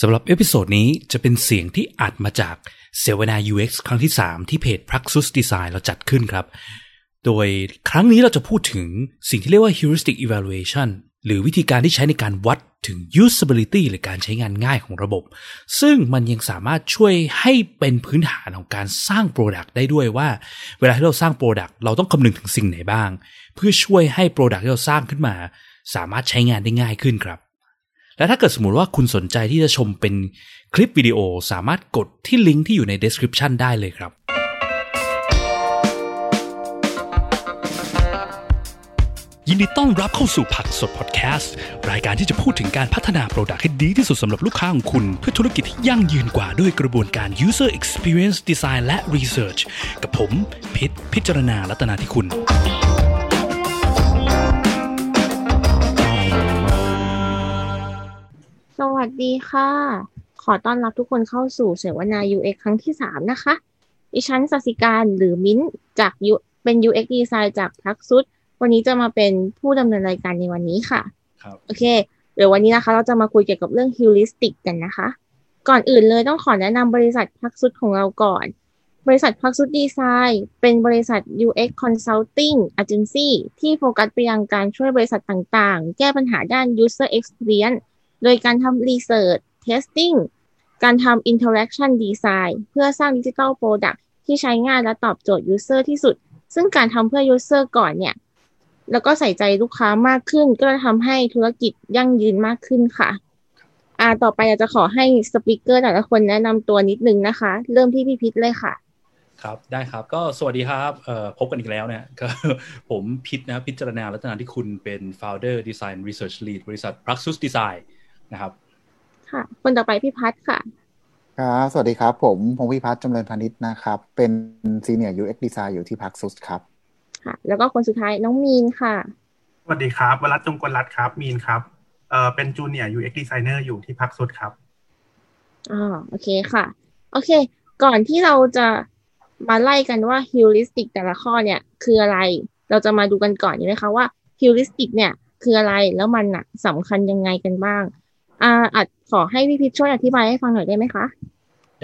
สำหรับเอพิโซดนี้จะเป็นเสียงที่อัดมาจากเสวนา UX ครั้งที่ 3 ที่เพจ Praxis Design เราจัดขึ้นครับ โดยครั้งนี้เราจะพูดถึงสิ่งที่เรียกว่า heuristic evaluation หรือวิธีการที่ใช้ในการวัดถึง usability หรือการใช้งานง่ายของระบบ ซึ่งมันยังสามารถช่วยให้เป็นพื้นฐานของการสร้าง Product ได้ด้วยว่า เวลาที่เราสร้าง Product เราต้องคำนึงถึงสิ่งไหนบ้าง เพื่อช่วยให้ Product ที่เราสร้างขึ้นมา สามารถใช้งานได้ง่ายขึ้นครับ และถ้าเกิดสมมติว่าคุณสนใจที่จะชมเป็นคลิปวิดีโอสามารถกดที่ลิงก์ที่อยู่ใน description ได้เลยครับ ยินดีต้อนรับเข้าสู่ผักสดพอดแคสต์ รายการที่จะพูดถึงการพัฒนาโปรดักต์ให้ดีที่สุดสำหรับลูกค้าของคุณ เพื่อธุรกิจที่ยั่งยืนกว่าด้วยกระบวนการ user experience design และ research กับผมพิษพิจารณาลัตนาที่คุณ วัสดีค่ะ ขอต้อนรับทุกคนเข้าสู่เสวนา UX ครั้งที่3นะคะ ดิฉันสสิการหรือมิ้นท์จาก U เป็น UX Design จากพักซุด วันนี้จะมาเป็นผู้ดำเนินรายการในวันนี้ค่ะ ครับ โอเค เดี๋ยววันนี้นะคะ เราจะมาคุยเกี่ยวกับเรื่อง heuristic กันนะคะ ก่อนอื่นเลยต้องขอแนะนำบริษัทพักซุดของเราก่อน บริษัทพักซุดดีไซน์เป็นบริษัท UX Consulting Agency ที่โฟกัสไปยังการช่วยบริษัทต่างๆ แก้ปัญหาด้าน user experience โดยการทำ research testing การทำ interaction design เพื่อสร้าง digital product ที่ใช้ง่ายและตอบโจทย์ user ที่สุด ซึ่งการทำเพื่อ user ก่อนเนี่ย แล้วก็ใส่ใจลูกค้ามากขึ้น ก็จะทำให้ธุรกิจยั่งยืนมากขึ้นค่ะอ่าต่อไปอยากจะขอให้สปิเกอร์แต่ละคนแนะนำตัวนิดนึงนะคะ เริ่มที่พี่พิษเลยค่ะ ครับ ได้ครับ ก็สวัสดีครับเอ่อพบกันอีกแล้วเนะก็ผมพิษนะพิจารณาลัตนาที่คุณเป็น founder design research lead บริษัท Praxis Design นะครับ ค่ะ คนต่อไปพี่พัฒค่ะครับสวัสดีครับ ผมพงพิพัฒน์จำเริญพาณิชย์นะครับ เป็น Senior UX Design อยู่ที่พักซุสครับค่ะ แล้วก็คนสุดท้ายน้องมีนค่ะ สวัสดีครับวรัตน์จงกลรัตน์ครับ มีนครับเอ่อเป็นจูเนียร์ UX Designer อยู่ที่พักสุดครับอ่าโอเคค่ะ โอเค ก่อนที่เราจะมาไล่กันว่า heuristic แต่ละข้อเนี่ย คืออะไร เราจะมาดูกันก่อนดีไหมคะว่า heuristic เนี่ย คืออะไรแล้วมันน่ะสำคัญยังไงกันบ้าง อ่าอาจขอให้พี่พิชช่วยอธิบายให้ฟังหน่อยได้ไหมคะ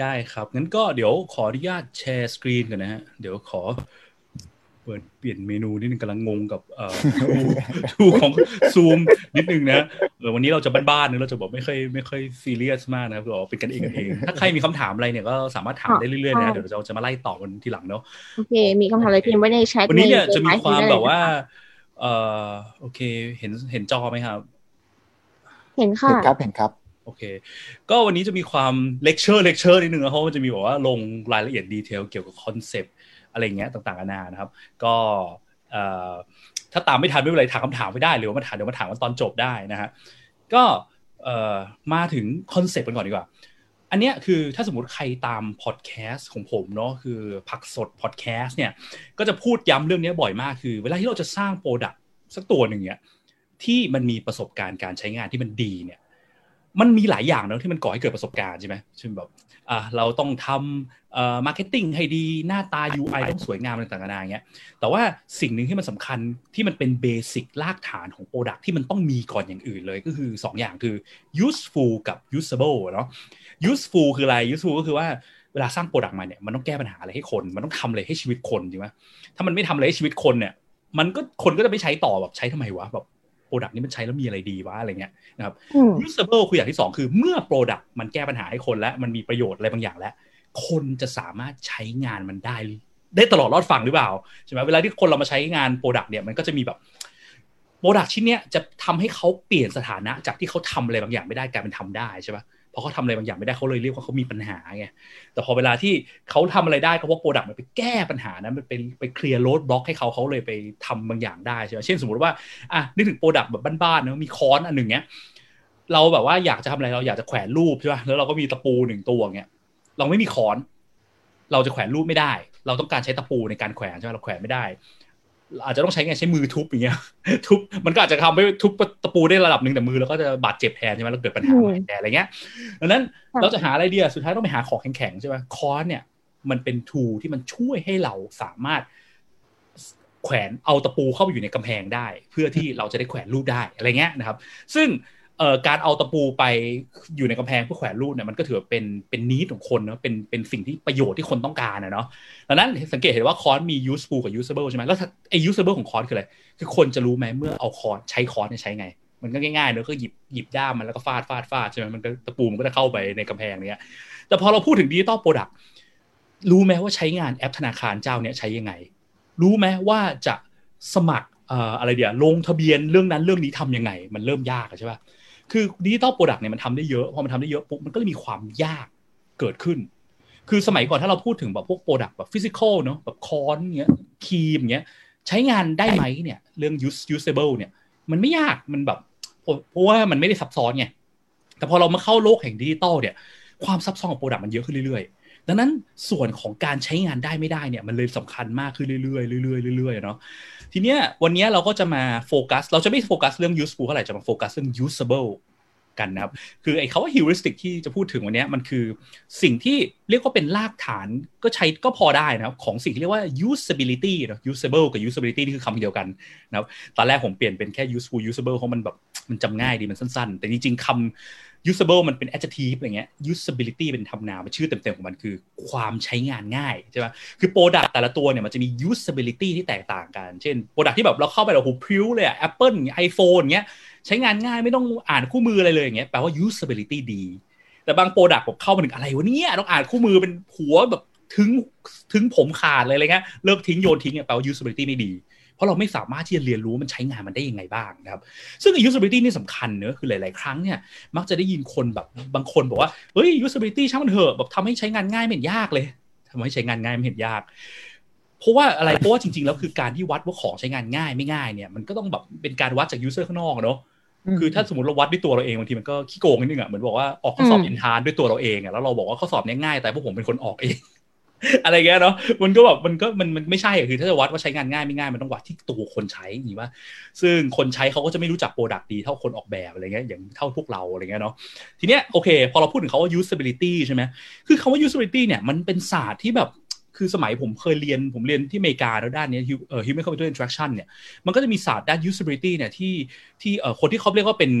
ได้ครับงั้นก็เดี๋ยวขออนุญาตแชร์สกรีนกันนะฮะเดี๋ยวขอเปิดเปลี่ยนเมนูนิดนึงกำลังงงกับเอ่อทูของซูมนิดนึงนะเออวันนี้เราจะบ้านๆนะเราจะบอกไม่ค่อยไม่ค่อยซีเรียสมากนะครับเราเป็นกันเองกันเอง ถ้าใครมีคำถามอะไรเนี่ยก็สามารถถามได้เรื่อยๆนะเดี๋ยวเราจะมาไล่ตอบกันทีหลังเนาะโอเค มีคำถามอะไรพิมพ์ไว้ในแชทวันนี้เนี่ยจะมีความไลฟ์แบบว่าได้เลยนะคะเอ่อโอเค เห็นเห็นจอไหมครับ เห็นค่ะเห็นครับเห็นครับโอเค ก็วันนี้จะมีความ lecture lecture นิดนึงนะเพราะมันจะมีแบบว่าลงรายละเอียด detail เกี่ยวกับคอนเซปต์อะไรอย่างเงี้ยต่างๆนานานะครับ ก็เอ่อถ้าตามไม่ทันไม่เป็นไรถามคำถามไม่ได้หรือว่ามาถามเดี๋ยวมาถามกันตอนจบได้นะฮะก็เอ่อมาถึงคอนเซปต์กันก่อนดีกว่า อันเนี้ยคือถ้าสมมติใครตามพอดแคสต์ของผมเนาะคือผักสดพอดแคสต์เนี่ยก็จะพูดย้ำเรื่องนี้บ่อยมากคือ เวลาที่เราจะสร้าง product สักตัวหนึ่งเนี่ย ที่มันมีประสบการณ์การใช้งานที่มันดีเนี่ย มันมีหลายอย่างเนอะที่มันก่อให้เกิดประสบการณ์ใช่ไหมเช่นแบบอ่าเราต้องทำเอ่อ marketing ให้ดีหน้าตา UI ต้องสวยงามอะไรต่างๆนานาอย่างเงี้ยแต่ว่าสิ่งหนึ่งที่มันสำคัญที่มันเป็น basic รากฐานของ product ที่มันต้องมีก่อนอย่างอื่นเลยก็คือ 2 อย่างคือ useful กับ usable เนาะ useful คืออะไร useful ก็คือว่าเวลาสร้าง product มาเนี่ยมันต้องแก้ปัญหาอะไรให้คน มันต้องทำอะไรให้ชีวิตคนจริงไหมถ้ามันไม่ทำอะไรให้ชีวิตคนเนี่ย มันก็คนก็จะไม่ใช้ต่อแบบใช้ทำไมวะแบบ product นี้มันใช้แล้วมีอะไรดีวะอะไรเงี้ยนะครับอืม usable คืออย่างที่สองคือเมื่อ Product มันแก้ปัญหาให้คนและมันมีประโยชน์อะไรบางอย่างแล้ว คนจะสามารถใช้งานมันได้ได้ตลอดรอดฝั่งหรือเปล่าใช่ไหมเวลาที่คนเรามาใช้งาน Product เนี่ยมันก็จะมีแบบ Product ชิ้นเนี้ยจะทำให้เขาเปลี่ยนสถานะจากที่เขาทำอะไรบางอย่างไม่ได้กลายเป็นทำได้ใช่ปะ พอเขาทำอะไรบางอย่างไม่ได้เขาเลยเรียกว่าเขามีปัญหาไงแต่พอเวลาที่เขาทำอะไรได้ก็เพราะ Product มันไปแก้ปัญหานั้นมันเป็นไปเคลียร์ roadblock ให้เขาเขาเลยไปทำบางอย่างได้ใช่ไหมเช่นสมมติว่าอะนึกถึง product แบบบ้านๆนะมีค้อนอันหนึ่งเนี้ยเราแบบว่าอยากจะทำอะไรเราอยากจะแขวนรูปใช่ป่ะแล้วเราก็มีตะปูหนึ่งตัวเงี้ยเราไม่มีค้อน เราจะแขวนรูปไม่ได้ เราต้องการใช้ตะปูในการแขวนใช่ไหมเราแขวนไม่ได้ อาจจะต้องใช้ไงใช้มือทุบอย่างเงี้ยทุบมันก็อาจจะทำให้ทุบตะปูได้ระดับหนึ่งแต่มือเราก็จะบาดเจ็บแทนใช่ไหมแล้วเกิดปัญหาอืมแต่อะไรเงี้ยดังนั้นค่ะเราจะหาอะไรดีอะสุดท้ายต้องไปหาของแข็งๆใช่ไหมค้อนเนี่ย มันเป็นทูที่มันช่วยให้เราสามารถแขวนเอาตะปูเข้าไปอยู่ในกำแพงได้ เพื่อที่เราจะได้แขวนรูปได้อะไรเงี้ยนะครับ ซึ่ง เอ่อการเอาตะปูไปอยู่ในกำแพงเพื่อแขวนรูปเนี่ยมันก็ถือเป็นเป็นนิดของคนเนาะเป็นเป็นสิ่งที่ประโยชน์ที่คนต้องการนะเนาะดังนั้นสังเกตเห็นว่าค้อนมี useful กับ usable ใช่ไหมแล้วไอ้ usable ของค้อนคืออะไรคือคนจะรู้ไหมเมื่อเอาค้อนใช้ค้อนเนี่ยใช้ไง มันก็ง่ายๆเนอะก็หยิบหยิบด้ามมันแล้วก็ฟาดฟาดฟาดใช่ไหมมันก็ตะปูมันก็จะเข้าไปในกำแพงเนี้ยแต่พอเราพูดถึง digital product รู้ไหมว่าใช้งานแอปธนาคารเจ้าเนี้ยใช้ยังไง รู้ไหมว่าจะสมัครอะไรเดี๋ยวลงทะเบียนเรื่องนั้นเรื่องนี้ทำยังไง มันเริ่มยากใช่ป่ะ คือ digital product เนี่ยมันทำได้เยอะ พอมันทำได้เยอะปุ๊บมันก็เลยมีความยากเกิดขึ้น คือสมัยก่อนถ้าเราพูดถึงแบบพวก product แบบ physical เนาะแบบค้อนเงี้ยคีมเงี้ยใช้งานได้ไหมเนี่ยเรื่อง use usable เนี่ยมันไม่ยากมันแบบเพราะว่ามันไม่ได้ซับซ้อนไงแต่พอเรามาเข้าโลกแห่งดิจิตอลเนี่ยความซับซ้อนของ product มันเยอะขึ้นเรื่อยๆ ดังนั้นส่วนของการใช้งานได้ไม่ได้เนี่ยมันเลยสำคัญมากขึ้นเรื่อยๆเรื่อยๆเรื่อยๆเนาะทีเนี้ยวันนี้เราก็จะมาโฟกัส เราจะไม่โฟกัสเรื่อง useful เท่าไหร่จะมาโฟกัสเรื่อง usable กันนะครับ คือไอ้คาว่า heuristic ที่จะพูดถึงวันนี้มันคือสิ่งที่เรียกว่าเป็นรากฐานก็ใช้ก็พอได้นะครับของสิ่งที่เรียกว่า usability นะ usable กับ usability นี่คือคำเดียวกันนะครับตอนแรกผมเปลี่ยนเป็นแค่ useful usable เพราะมันแบบมันจำง่ายดีมันสั้น ๆ แต่จริงๆคำ usable มันเป็น adjective อะไรเงี้ย usability เป็นทำนามชื่อเต็มๆของมันคือ ความใช้งานง่ายใช่ไหมคือ product แต่ละตัวเนี่ยมันจะมี usability ที่แตกต่างกัน เช่น product ที่แบบเราเข้าไปแล้วโหพริ้วเลยอะ Apple iPhone เงี้ยใช้งานง่ายไม่ต้องอ่านคู่มืออะไรเลยอย่างเงี้ยแปลว่า usability ดี แต่บางโปรดักต์ผมเข้ามาถึงอะไรวะเนี่ยต้องอ่านคู่มือเป็นหัวแบบถึงถึงผมขาดเลยอะไรเงี้ยเลิกทิ้งโยนทิ้งเนี่ยแปลว่า usability ไม่ดี เพราะเราไม่สามารถที่จะเรียนรู้มันใช้งานมันได้ยังไงบ้างนะครับ ซึ่ง usability นี่สำคัญเนอะคือหลาย ๆ ครั้งเนี่ยมักจะได้ยินคนแบบบางคนบอกว่าเฮ้ย usability ช่างมันเถอะแบบทำให้ใช้งานง่ายไม่เห็นยากเลยทำให้ใช้งานง่ายไม่เห็นยากเพราะว่าอะไรเพราะว่าจริง ๆ แล้วคือการที่วัดว่าของใช้งานง่ายไม่ง่ายเนี่ยมันก็ต้องแบบเป็นการวัดจาก user ข้างนอกเนาะคือถ้าสมมติเราวัดด้วยตัวเราเองบางทีมันก็ขี้โกงนิดนึงอะเหมือนบอกว่าออกข้อสอบอินทานด้วยตัวเราเองอะแล้วเราบอกว่าข้อสอบนี้ง่ายแต่พวกผมเป็นคนออกเอง อะไรเงี้ยเนาะมันก็แบบมันก็มันมันไม่ใช่อะคือถ้าจะวัดว่าใช้งานง่ายไม่ง่ายมันต้องวัดที่ตัวคนใช้อย่างนี้ว่า ซึ่งคนใช้เขาก็จะไม่รู้จัก product ดีเท่าคนออกแบบอะไรเงี้ยอย่างเท่าพวกเราอะไรเงี้ยเนาะทีเนี้ยโอเค พอเราพูดถึงคำว่า usability ใช่ไหมคือคาว่า usability เนี่ยมันเป็นศาสตร์ที่แบบคือสมัยผมเคยเรียนผมเรียนที่อเมริกาแล้วด้านนี้ human computer interaction เนี่ยมันก็จะมีศาสตร์ด้าน usability เนี่ยที่ที่คนที่เขาเรียกว่าเป็น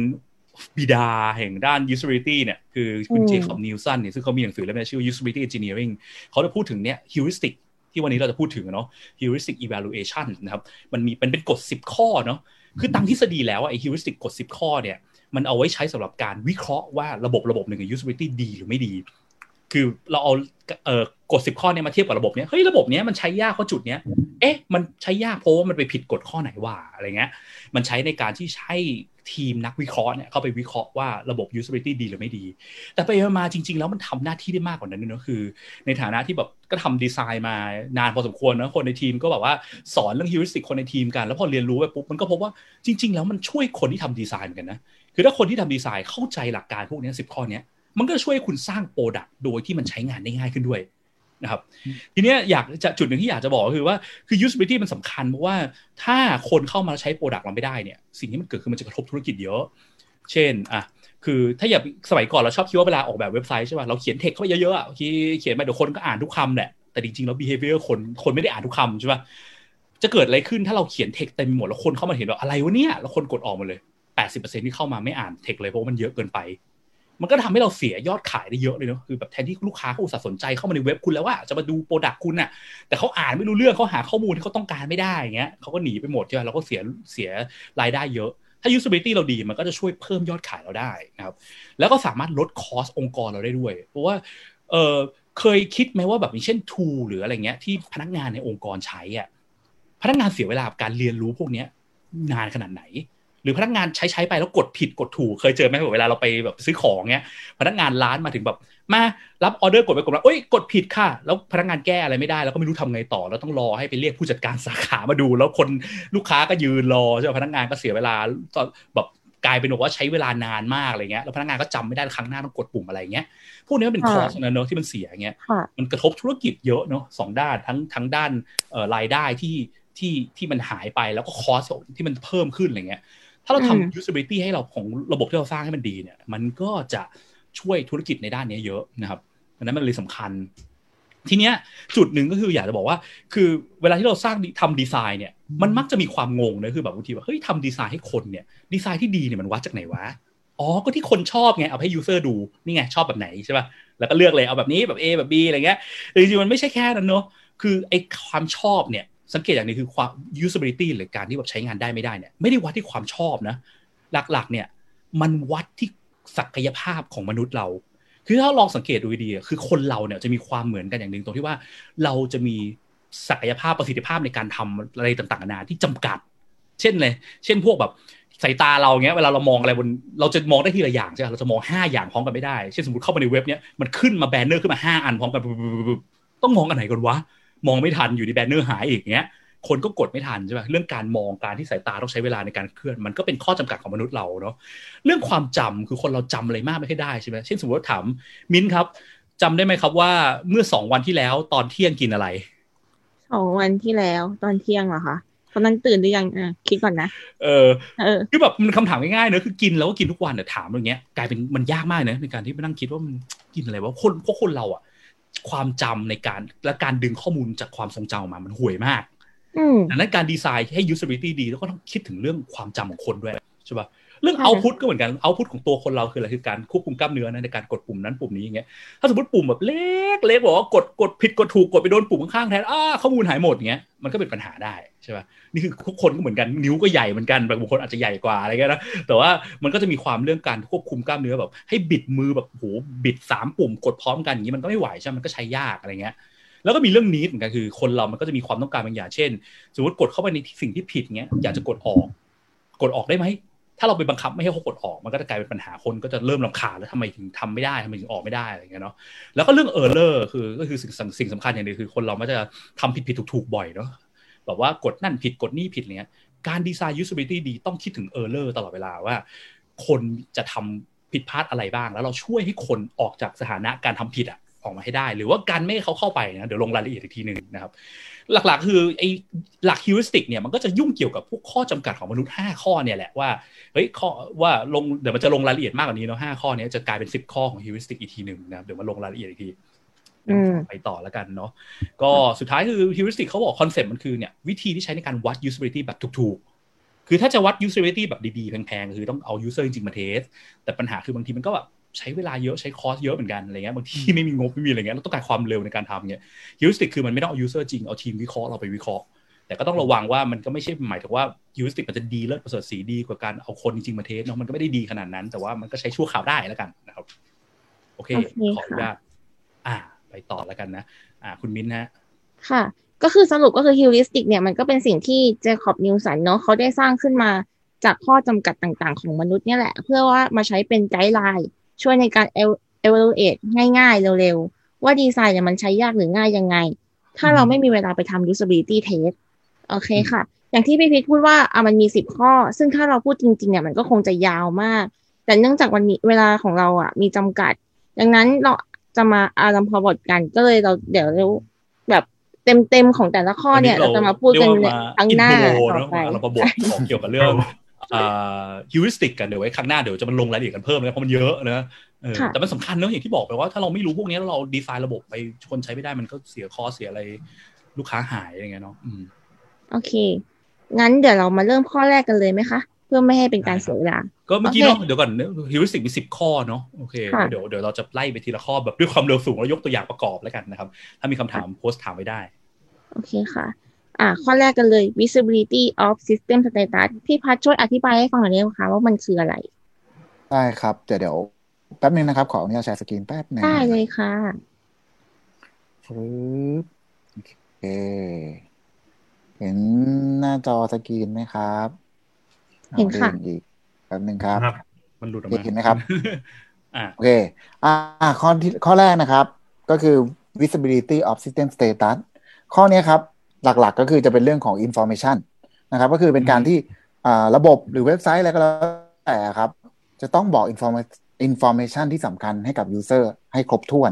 บิดาแห่งด้าน usability เนี่ย คือคุณเจคอบนิวสันเนี่ยซึ่งเขามีหนังสือเล่มนี้ชื่อ usability engineering เขาจะพูดถึงเนี่ย heuristic ที่วันนี้เราจะพูดถึงเนาะ heuristic evaluation นะครับ มันมีเป็นเป็นกฎ 10 ข้อเนาะคือตามทฤษฎีแล้วไอ้ heuristic กฎ 10 ข้อเนี่ย มันเอาไว้ใช้สำหรับการวิเคราะห์ว่าระบบระบบหนึ่ง usability ดีหรือไม่ดี คือเราเอาเอ่อกฎสิบข้อเนี่ยมาเทียบกับระบบเนี้ยเฮ้ยระบบเนี้ยมันใช้ยากเพราะจุดเนี้ยเอ๊ะมันใช้ยากเพราะว่ามันไปผิดกฎข้อไหนว่าอะไรเงี้ยมันใช้ในการที่ใช้ ทีมนักวิเคราะห์เนี่ยเข้าไปวิเคราะห์ว่าระบบ usability ดีหรือไม่ดี แต่ไปมาจริง ๆ แล้วมันทำหน้าที่ได้มากกว่านั้นด้วยนะคือ ในฐานะที่แบบก็ทำดีไซน์มานานพอสมควรนะคนในทีมก็แบบว่าสอนเรื่อง heuristic คนในทีมกัน แล้วพอเรียนรู้ไปปุ๊บมันก็พบว่าจริง ๆ แล้วมันช่วยคนที่ทำดีไซน์เหมือนกันนะคือถ้าคนที่ทำดีไซน์เข้าใจหลักการพวกนี้สิบข้อนี้มันก็ช่วยคุณสร้าง product โดยที่มันใช้งานได้ง่ายขึ้นด้วย นะครับทีนี้อยากจะจุดหนึ่งที่อยากจะบอกก็คือว่าคือ usability มันสำคัญเพราะว่าถ้าคนเข้ามาใช้ product เราไม่ได้เนี่ยสิ่งที่มันเกิดขึ้นมันจะกระทบธุรกิจเยอะ เช่นอะคือถ้าอย่าสมัยก่อนเราชอบคิดว่าเวลาออกแบบเว็บไซต์ใช่ป่ะเราเขียนเทคเข้าไปเยอะๆอะเขียนไปเดี๋ยวคนก็อ่านทุกคำแหละแต่จริงๆแล้ว behavior คนคนไม่ได้อ่านทุกคำใช่ป่ะจะเกิดอะไรขึ้นถ้าเราเขียนเทคเต็มหมดแล้วคนเข้ามาเห็นว่าอะไรวะเนี่ยแล้วคนกดออกมาเลย 80%ที่เข้ามาไม่อ่านเทคเลยเพราะมันเยอะเกินไป มันก็ทำให้เราเสียยอดขายได้เยอะเลยเนาะคือแบบแทนที่ลูกค้าเขาอุตส่าห์สนใจเข้ามาในเว็บคุณแล้วว่าจะมาดู product คุณน่ะ แต่เขาอ่านไม่รู้เรื่องเขาหาข้อมูลที่เขาต้องการไม่ได้อย่างเงี้ยเขาก็หนีไปหมดใช่ไหมเราก็เสียเสียรายได้เยอะ ถ้า usability เราดีมันก็จะช่วยเพิ่มยอดขายเราได้นะครับ แล้วก็สามารถลด cost องค์กรเราได้ด้วย เพราะว่าเออเคยคิดไหมว่าแบบอย่างเช่น tool หรืออะไรเงี้ยที่พนักงานในองค์กรใช้อะพนักงานเสียเวลากับการเรียนรู้พวกเนี้ยนานขนาดไหน หรือพนักงานใช้ใช้ไปแล้วกดผิดกดถูกเคยเจอไหมแบบเวลาเราไปแบบซื้อของเงี้ยพนักงานร้านมาถึงแบบมารับออเดอร์กดไปกดมาเอ้ยกดผิดค่ะ แล้วพนักงานแก้อะไรไม่ได้แล้วก็ไม่รู้ทำไงต่อ แล้วต้องรอให้ไปเรียกผู้จัดการสาขามาดู แล้วคนลูกค้าก็ยืนรอใช่ไหมพนักงานก็เสียเวลาตอนแบบกลายเป็นว่าใช้เวลานานมากอะไรเงี้ยแล้วพนักงานก็จำไม่ได้ครั้งหน้าต้องกดปุ่มอะไรเงี้ยพวกนี้มันเป็นคอสนะเนอะที่มันเสียเงี้ยมันกระทบธุรกิจเยอะเนอะสองด้านทั้งทั้งด้านรายได้ที่ที่ที่มันหายไปแล้วก็คอสที่มันเพิ่มขึ้นอะไรเงี้ย ถ้าเราทำ usability ให้เราของระบบที่เราสร้างให้มันดีเนี่ย มันก็จะช่วยธุรกิจในด้านนี้เยอะนะครับดังนั้นมันเลยสำคัญ ทีเนี้ยจุดหนึ่งก็คืออยากจะบอกว่า คือเวลาที่เราสร้างทำดีไซน์เนี่ย มันมักจะมีความงงนะคือแบบบางทีว่าเฮ้ยทำดีไซน์ให้คนเนี่ย ดีไซน์ที่ดีเนี่ยมันวัดจากไหนวะอ๋อ ก็ที่คนชอบไง เอาให้ยูเซอร์ดู นี่ไง ชอบแบบไหนใช่ป่ะ แล้วก็เลือกเลย เอาแบบนี้แบบ A แบบ B อะไรเงี้ยแต่จริงๆ มันไม่ใช่แค่นั้นเนาะ คือไอ้ความชอบเนี่ย สังเกตอย่างนึงคือความ usability หรือการที่แบบใช้งานได้ไม่ได้เนี่ยไม่ได้วัดที่ความชอบนะ หลักๆ เนี่ยมันวัดที่ศักยภาพของมนุษย์เรา คือถ้าลองสังเกตดูดีๆคือคนเราเนี่ยจะมีความเหมือนกันอย่างหนึ่งตรงที่ว่าเราจะมีศักยภาพประสิทธิภาพในการทำอะไรต่างๆนานาที่จำกัด เช่นเลย เช่นพวกแบบสายตาเราเงี้ยเวลาเรามองอะไรบนเราจะมองได้ทีละอย่างใช่ไหมเราจะมองห้าอย่างพร้อมกันไม่ได้ เช่นสมมติเข้ามาในเว็บเนี้ยมันขึ้นมา banner ขึ้นมาห้าอันพร้อมกันต้องมองอันไหนก่อนวะ มองไม่ทันอยู่ๆ banner หายอีกเงี้ยคนก็กดไม่ทันใช่ไหมเรื่องการมองการที่สายตาต้องใช้เวลาในการเคลื่อน มันก็เป็นข้อจำกัดของมนุษย์เราเนาะเรื่องความจำคือคนเราจำอะไรมากไม่ค่อยได้ใช่ไหมเช่นสมมติว่าถามมิ้นท์ครับจำได้ไหมครับว่าเมื่อสองวันที่แล้วตอนเที่ยงกินอะไรสองวันที่แล้วตอนเที่ยงเหรอคะตอนนั้นตื่นหรือยังอะคิดก่อนนะเออเออคือแบบมันคำถามง่ายๆเนอะคือกินแล้วก็กินทุกวันแต่ถามอย่างเงี้ย กลายเป็นมันยากมากนะในการที่ไปนั่งคิดว่ามันกินอะไรวะคนเพราะคนเราอะ ความจำในการและการดึงข้อมูลจากความทรงจำออกมามันห่วยมากอืมดังนั้นการดีไซน์ให้ usability ดีแล้วก็ต้องคิดถึงเรื่องความจำของคนด้วยใช่ปะ เรื่องใช่ output ก็เหมือนกัน output ของตัวคนเราคืออะไรคือการควบคุมกล้ามเนื้อนะในการกดปุ่มนั้นปุ่มนี้อย่างเงี้ยถ้าสมมติปุ่มแบบเล็กเล็กบอกว่ากดกดผิดกดถูกกดไปโดนปุ่มข้างๆแทนอ้าข้อมูลหายหมดอย่างเงี้ยมันก็เป็นปัญหาได้ใช่ปะนี่คือทุกคนก็เหมือนกันนิ้วก็ใหญ่เหมือนกันบางคนอาจจะใหญ่กว่าอะไรเงี้ยนะแต่ว่ามันก็จะมีความเรื่องการควบคุมกล้ามเนื้อแบบ ให้บิดมือแบบโหบิดสามปุ่มกดพร้อมกันอย่างนี้มันก็ไม่ไหวใช่ไหมมันก็ใช้ยากอะไรเงี้ยแล้วก็มีเรื่องนี้เหมือนกันคือคนเรามันก็จะมีความต้องการบางอย่างเช่น สมมติกดเข้าไปในสิ่งที่ผิดเงี้ยอยากจะกดออก กดออกได้ไหม ถ้าเราไปบังคับไม่ให้เขากดออกมันก็จะกลายเป็นปัญหาคนก็จะเริ่มลำคาแล้วทำไมถึงทำไม่ได้ทำไมถึงออกไม่ได้อะไรเงี้ยเนาะแล้วก็เรื่อง error คือก็คือสิ่งสิ่งสำคัญอย่างนึงคือ คนเรามันจะทำผิดผิดถูกถูกบ่อยเนาะแบบว่ากดนั่นผิดกดนี่ผิดเนี้ยการดีไซน์ usability ดีต้องคิดถึง error ตลอดเวลาว่า คนจะทำผิดพลาดอะไรบ้าง แล้วเราช่วยให้คนออกจากสถานะการทำผิดอะออกมาให้ได้ หรือว่าการไม่ให้เขาเข้าไปนะเดี๋ยวลงรายละเอียดอีกทีหนึ่งนะครับ หลักๆ คือไอ้หลัก heuristic เนี่ยมันก็จะยุ่งเกี่ยวกับพวกข้อจำกัดของมนุษย์ 5 ข้อเนี่ยแหละว่าเฮ้ยข้อว่าลงเดี๋ยวมันจะลงรายละเอียดมากกว่านี้เนาะห้าข้อเนี้ยจะกลายเป็น 10 ข้อของ heuristic อีกทีหนึ่งนะครับเดี๋ยวมาลงรายละเอียดอีกทีไปต่อแล้วกันเนาะก็สุดท้ายคือ heuristic เขาบอกคอนเซ็ปต์มันคือเนี่ยวิธีที่ใช้ในการวัด usability แบบถูกๆ คือถ้าจะวัด usability แบบดีๆแพงๆคือต้องเอา user จริงๆมา test แต่ปัญหาคือบางทีมันก็แบบ ใช้เวลาเยอะใช้ cost เยอะเหมือนกันอะไรเงี้ยบางทีไม่มีงบไม่มีอะไรเงี้ยเราต้องการความเร็วในการทำเนี่ย heuristic คือมันไม่ต้องเอา user จริงเอาทีมวิเคราะห์เราไปวิเคราะห์ แต่ก็ต้องระวังว่ามันก็ไม่ใช่หมายถึงว่า heuristic มันจะดีเลิศประเสริฐศรีดีกว่าการเอาคนจริงๆมา test เนาะมันก็ไม่ได้ดีขนาดนั้น แต่ว่ามันก็ใช้ชั่วคราวได้แล้วกันนะครับโอเคโอเคขออนุญาตอ่า ไปต่อแล้วกันนะ อ่า คุณมิ้นท์ฮะค่ะ ก็คือสรุปก็คือ heuristic เนี่ยมันก็เป็นสิ่งที่ Jakob Nielsen เนาะเขาได้สร้างขึ้นมาจากข้อจำกัดต่างๆ ของมนุษย์เนี่ยแหละ เพื่อว่ามาใช้เป็น guideline ช่วยในการเอ evaluate ง่ายๆ เร็วๆ ว่าดีไซน์เนี่ยมันใช้ยากหรือง่ายยังไง ถ้าเราไม่มีเวลาไปทำ usability test โอเคค่ะ อย่างที่พี่พิทพูดว่าอะมันมีสิบข้อ ซึ่งถ้าเราพูดจริงๆ เนี่ยมันก็คงจะยาวมาก แต่เนื่องจากวันนี้เวลาของเราอะมีจำกัด ดังนั้นเราจะมาอารัมภบทกัน ก็เลยเราเดี๋ยวเราแบบเต็มๆของแต่ละข้อเนี่ย เราจะมาพูดกันในครั้งหน้าเรียกว่ามาอไปอินโทรเนอะเราอารัมภบทของเกี่ยวกับเรื่องอ่า heuristic กันเดี๋ยวไว้ครั้งหน้าเดี๋ยวจะมาลงรายละเอียดกันเพิ่มนะเพราะมันเยอะนะเออค่ะแต่มันสำคัญเนอะอย่างที่บอกไปว่าถ้าเราไม่รู้พวกนี้แล้วเราดีไซน์ระบบไปคนใช้ไม่ได้มันก็เสียคอเสียอะไรลูกค้าหายอะไรเงี้ยเนาะอืมโอเค งั้นเดี๋ยวเรามาเริ่มข้อแรกกันเลยไหมคะ เพื่อไม่ให้เป็นการเสียเวลา ก็เมื่อกี้โอเคเนาะเดี๋ยวก่อนฮิวริสติกมีสิบข้อเนาะโอเคค่ะเดี๋ยวเดี๋ยวเราจะไล่ไปทีละข้อแบบด้วยความเร็วสูงแล้วยกตัวอย่างประกอบแล้วกันนะครับ ถ้ามีคำถามโพสต์ถามไว้ได้ โอเคค่ะ อ่า ข้อแรกกันเลย visibility of system status พี่พัดช่วยอธิบายให้ฟังหน่อยได้ไหมคะว่ามันคืออะไร ได้ครับเดี๋ยวเดี๋ยวแป๊บนึงนะครับ ขออนุญาตแชร์สกรีนแป๊บนึงได้เลยค่ะปึ๊บโอเคเห็นหน้าจอสกรีนไหมครับ เห็นค่ะอาอีกแป๊บนึงครับครับ มันหลุดออกเห็มานไหมครับอ่าโอเค อ่า ข้อที่ข้อแรกนะครับ ก็คือ visibility of system status ข้อนี้ครับ หลักๆก็คือจะเป็นเรื่องของ information นะครับ ก็คือเป็นการที่อ่าระบบหรือเว็บไซต์อะไรก็แล้วแต่ครับ จะต้องบอก informa- information ที่สำคัญให้กับ user ให้ครบถ้วน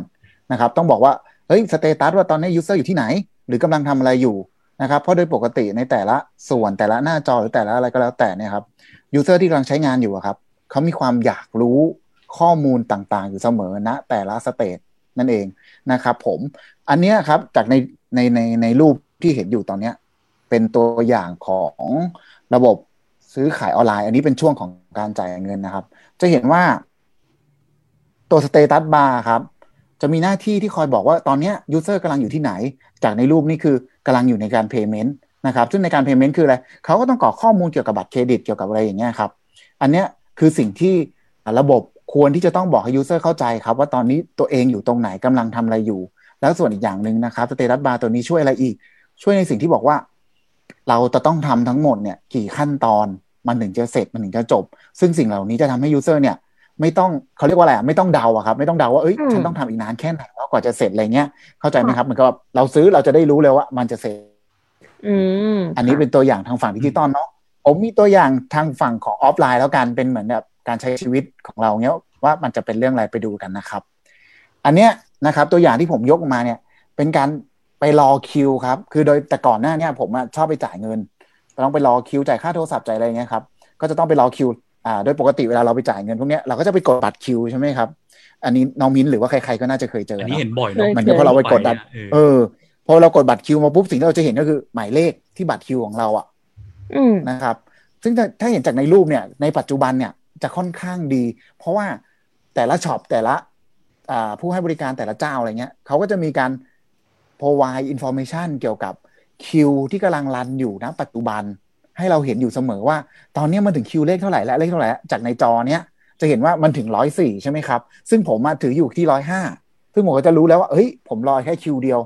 นะครับ ต้องบอกว่าเฮ้ยสเตตัสว่าตอนนี้ user อยู่ที่ไหน หรือกำลังทำอะไรอยู่นะครับ เพราะโดยปกติในแต่ละส่วนแต่ละหน้าจอหรือแต่ละอะไรก็แล้วแต่เนี่ยครับ user ที่กำลังใช้งานอยู่อะครับเขามีความอยากรู้ข้อมูลต่างๆ อยู่เสมอณแต่ละสเตจนั่นเองนะครับ ผมอันเนี้ยครับจากในในในในรูป ที่เห็นอยู่ตอนเนี้ย เป็นตัวอย่างของระบบซื้อขายออนไลน์ อันนี้เป็นช่วงของการจ่ายเงินนะครับ จะเห็นว่า ตัว status bar ครับ จะมีหน้าที่ที่คอยบอกว่าตอนนี้ user กำลังอยู่ที่ไหน จากในรูปนี่คือกำลังอยู่ในการ payment นะครับ ซึ่งในการ payment คืออะไรเขาก็ต้องกรอกข้อมูลเกี่ยวกับบัตรเครดิตเกี่ยวกับอะไรอย่างเงี้ยครับ อันเนี้ยคือสิ่งที่ระบบควรที่จะต้องบอกให้ user เข้าใจครับว่าตอนนี้ตัวเองอยู่ตรงไหนกำลังทำอะไรอยู่ แล้วส่วนอีกอย่างหนึ่งนะครับ status bar ตัวนี้ช่วยอะไรอีก ช่วยในสิ่งที่บอกว่า เราจะต้องทำทั้งหมดเนี่ย กี่ขั้นตอนมันถึงจะเสร็จมันถึงจะจบ ซึ่งสิ่งเหล่านี้จะทำให้ user เนี่ย ไม่ต้องเขาเรียกว่าอะไรไม่ต้องเดาอะครับ ไม่ต้องเดาว่าเอ้ยฉันต้องทำอีกนานแค่ไหนแล้วกว่าจะเสร็จอะไรเงี้ยเข้าใจไหมครับเหมือนกับเราซื้อเราจะได้รู้เลยว่า มันจะเสร็จอืมอันนี้เป็นตัวอย่างทางฝั่งดิจิตอลเนาะผมมีตัวอย่างทางฝั่งของออฟไลน์แล้วกันเป็นเหมือนแบบการใช้ชีวิตของเราเนี้ยว่ามันจะเป็นเรื่องอะไรไปดูกันนะครับ อันเนี้ยนะครับตัวอย่างที่ผมยกมาเนี่ย เป็นการ ไปรอคิวครับ คือโดยแต่ก่อนหน้าเนี้ผมชอบไปจ่ายเงินต้องไปรอคิวจ่ายค่าโทรศัพท์จ่ายอะไรเงี้ยครับก็จะต้องไปรอคิวอ่าโดยปกติเวลาเราไปจ่ายเงินพวกเนี้ยเราก็จะไปกดบัตรคิวใช่ไหมครับ อันนี้น้องมิ้นหรือว่าใครๆก็น่าจะเคยเจออันเนาะนี้เห็นบ่อยเนาะมันก็พอเราไปกดบัตรเออเออพอเรากดบัตรคิวมาปุ๊บสิ่งที่เราจะเห็นก็คือหมายเลขที่บัตรคิวของเราอะอืมนะครับ ซึ่งถ้าถ้าเห็นจากในรูปเนี่ย ในปัจจุบันเนี่ยจะค่อนข้างดี เพราะว่าแต่ละช็อปแต่ละอ่าผู้ให้บริการแต่ละเจ้าอะไรเงี้ยเขาก็จะมีการ provide information เกี่ยวกับคิวที่กำลังรันอยู่นะปัจจุบัน ให้เราเห็นอยู่เสมอว่า ตอนนี้มันถึงคิวเลขเท่าไหร่แล้วเลขเท่าไหร่จากในจอเนี้ยจะเห็นว่ามันถึงร้อยสี่ใช่ไหมครับ ซึ่งผมมาถืออยู่ที่ร้อยห้าซึ่งผมก็จะรู้แล้วว่าเฮ้ย ผมรอแค่คิวเดียว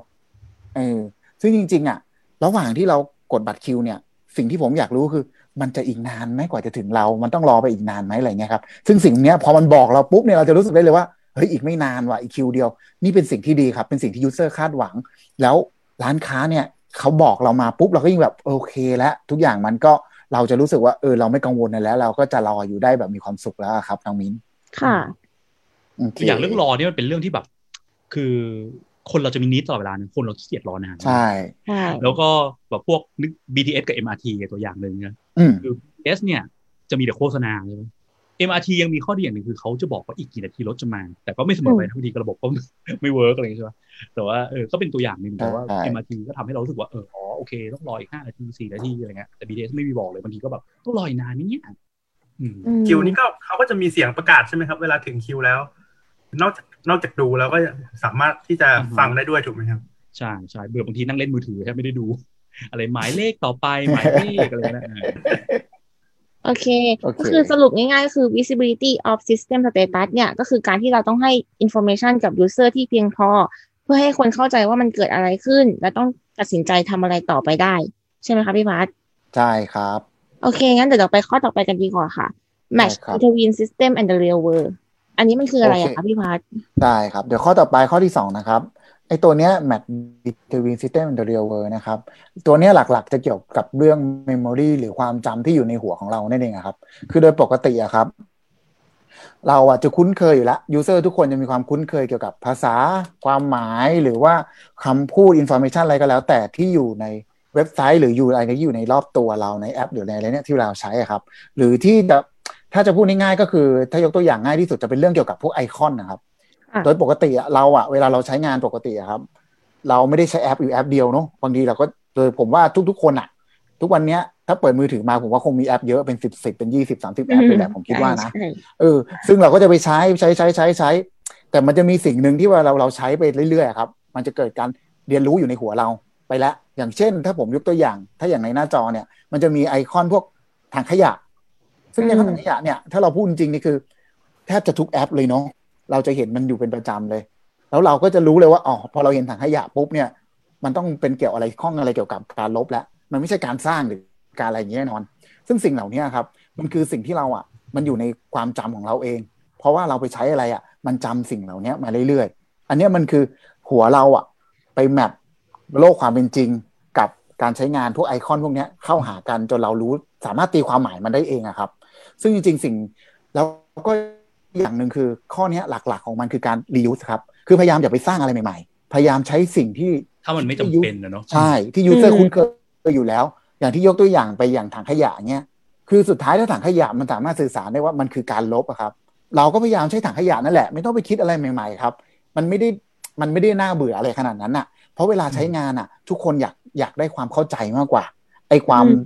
เออซึ่งจริง ๆ อะ ระหว่างที่เรากดบัตรคิวเนี่ย สิ่งที่ผมอยากรู้คือ มันจะอีกนานไหมกว่าจะถึงเรา มันต้องรอไปอีกนานไหมอะไรเงี้ยครับ ซึ่งสิ่งเนี้ยพอมันบอกเราปุ๊บเนี่ยเราจะรู้สึกได้เลยว่า เฮ้ยอีกไม่นานว่ะอีกคิวเดียว นี่เป็นสิ่งที่ดีครับ เป็นสิ่งที่ยูเซอร์คาดหวัง แล้วร้านค้าเนี่ยเขาบอกเรามาปุ๊บเราก็ยิ่งแบบโอเคแล้วทุกอย่างมันก็เราจะรู้สึกว่าเออเราไม่กังวลแล้ว เราก็จะรออยู่ได้แบบมีความสุขแล้วครับน้องมิ้นค่ะโอเคอย่างเรื่องรอเนี่ยมันเป็นเรื่องที่แบบ คือคนเราจะมี need ตลอดเวลานะคนเราขี้เกียจรอนานใช่ใช่แล้วก็แบบพวกนึก BTS กับ MRT ตัวอย่างหนึ่งนะอืมคือ BTS เนี่ยจะมีแต่โฆษณาใช่ไหม MRT ยังมีข้อดีอย่างหนึ่งคือเขาจะบอกว่าอีกกี่นาทีรถจะมา แต่ก็ไม่เสมอไปนะบางทีก็ระบบก็ไม่ work อะไรอย่างเงี้ยใช่ไหมแต่ว่าเออก็เป็นตัวอย่างหนึ่งแต่ว่าใช่ MRT ก็ทำให้เรารู้สึกว่าเอออ๋อโอเค ต้องรออีกห้านาทีสี่นาทีอะไรเงี้ยแต่ BTS ไม่มีบอกเลยบางทีก็แบบต้องรออีกนานไหมเนี่ยอืมอืมคิวนี้ก็เขาก็จะมีเสียงประกาศใช่ไหมครับ เวลาถึงคิวแล้ว นอกจากนอกจากดูแล้วก็สามารถที่จะฟังได้ด้วยถูกไหมครับใช่ใช่เบื่อบางทีนั่งเล่นมือถือแทบไม่ได้ดู อะไรหมายเลขต่อไปหมายเลขอะไรนะเออ โอเคโอเค ก็คือสรุปง่ายๆก็คือ visibility of system status เนี่ย ก็คือการที่เราต้องให้ information กับ user ที่เพียงพอ เพื่อให้คนเข้าใจว่ามันเกิดอะไรขึ้น และต้องตัดสินใจทำอะไรต่อไปได้ ใช่ไหมคะพี่พัทใช่ครับ โอเค งั้นเดี๋ยวเราไปข้อต่อไปกันดีกว่าค่ะ match ได้ครับ between system and the real world อันนี้มันคืออะไรอะคะพี่พัทได้ครับ เดี๋ยวข้อต่อไปข้อที่สองนะครับ ไอ้ตัวเนี้ย match between system and the real world นะครับ ตัวเนี้ยหลักๆ จะเกี่ยวกับเรื่อง memory หรือความจำที่อยู่ในหัวของเรานั่นเองครับ คือโดยปกติอะครับ เราอะจะคุ้นเคยอยู่แล้ว user ทุกคนจะมีความคุ้นเคยเกี่ยวกับภาษา ความหมายหรือว่าคำพูด information อะไรก็แล้ว แต่ที่อยู่ในเว็บไซต์หรืออยู่อะไรที่อยู่ในรอบตัวเราในแอป หรือในอะไรเนี่ยที่เราใช้ครับ หรือที่จะถ้าจะพูดง่ายๆก็คือ ถ้ายกตัวอย่างง่ายที่สุดจะเป็นเรื่องเกี่ยวกับพวกไอคอนนะครับ โดยปกติอะเราอะเวลาเราใช้งานปกติอะครับ เราไม่ได้ใช้แอปอยู่แอปเดียวเนาะบางทีเราก็โดยผมว่าทุกๆคนอะทุกวันเนี้ยถ้าเปิดมือถือมาผมว่าคงมีแอปเยอะเป็นสิบสิบเป็นยี่สิบสามสิบแอปเลยแหละผมคิดว่านะใช่เออซึ่งเราก็จะไปใช้ใช้ใช้ใช้ใช้ แต่มันจะมีสิ่งหนึ่งที่ว่าเราเราใช้ไปเรื่อยๆอะครับ มันจะเกิดการเรียนรู้อยู่ในหัวเราไปแล้ว อย่างเช่น ถ้าผมยกตัวอย่าง ถ้าอย่างในหน้าจอเนี่ย มันจะมีไอคอนพวกถังขยะ ซึ่งในอืมถังขยะเนี่ยถ้าเราพูดจริงๆนี่คือ แทบจะทุกแอปเลยเนาะ เราจะเห็นมันอยู่เป็นประจำเลย แล้วเราก็จะรู้เลยว่าอ๋อพอเราเห็นถังขยะปุ๊บเนี่ย มันต้องเป็นเกี่ยวอะไรข้องอะไรเกี่ยวกับการลบแล้วมันไม่ใช่การสร้างหรือการอะไรอย่างนี้แน่นอน ซึ่งสิ่งเหล่านี้ครับ มันคือสิ่งที่เราอะ มันอยู่ในความจำของเราเอง เพราะว่าเราไปใช้อะไรอะ มันจำสิ่งเหล่านี้มาเรื่อยๆ อันนี้มันคือหัวเราอะ ไปแมปโลกความเป็นจริงกับการใช้งานพวกไอคอนพวกนี้เข้าหากันจนเรารู้สามารถตีความหมายมันได้เองอะครับ ซึ่งจริงๆสิ่งแล้วก็ อย่างหนึ่งคือข้อเนี้ยหลักๆของมันคือการ reuse ครับ คือพยายามอย่าไปสร้างอะไรใหม่ๆ พยายามใช้สิ่งที่ถ้ามันไม่จำเป็นนะเนาะใช่ที่ยูเซออืร์มคุ้นเคยอยู่แล้ว อย่างที่ยกตัวอย่างไปอย่างถังขยะเนี้ยคือสุดท้ายถ้าถังขยะมันสามารถสื่อสารได้ว่ามันคือการลบอะครับ เราก็พยายามใช้ถังขยะนั่นแหละไม่ต้องไปคิดอะไรใหม่ๆครับ มันไม่ได้มันไม่ได้น่าเบื่ออะไรขนาดนั้นอะเพราะเวลาใช้งานอะทุกคนอยากอยากได้ความเข้าใจมากกว่า ไอ้ความอืม